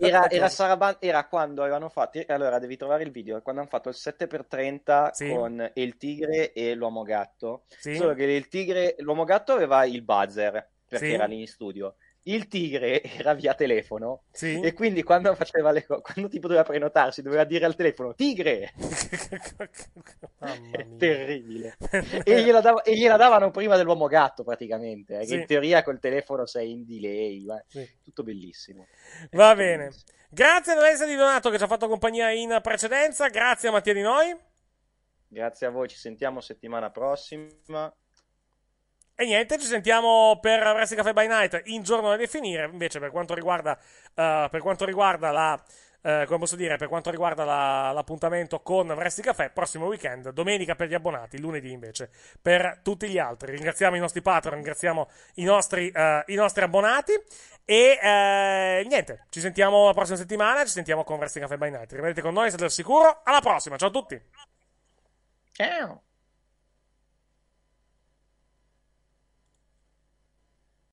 era, era, Saraban- era quando avevano fatto. Allora, devi trovare il video. Quando hanno fatto il 7x30 Sì. con il tigre e l'uomo gatto. Sì. Solo che il tigre, l'uomo gatto aveva il buzzer perché Sì. era lì in studio. Il tigre era via telefono Sì. e quindi quando faceva le cose, quando tipo doveva prenotarsi, doveva dire al telefono tigre. Terribile. e, gliela dava- e gliela davano prima dell'uomo gatto praticamente, eh, che Sì. in teoria col telefono sei in delay, ma- Sì. tutto bellissimo. Va bene. Grazie ad Alessia Di Donato che ci ha fatto compagnia in precedenza. Grazie a Mattia Di Noi. Grazie a voi, ci sentiamo settimana prossima. E niente, ci sentiamo per Wrestling Cafe by Night in giorno da definire. Invece, per quanto riguarda, eh, per quanto riguarda la. eh, come posso dire, per quanto riguarda la- l'appuntamento con Wrestling Cafe, prossimo weekend, domenica per gli abbonati, lunedì invece per tutti gli altri. Ringraziamo i nostri patron, ringraziamo i nostri, eh, i nostri abbonati. E niente, ci sentiamo la prossima settimana. Ci sentiamo con Wrestling Cafe by Night. Rimanete con noi, siete al sicuro. Alla prossima, ciao a tutti. Ciao.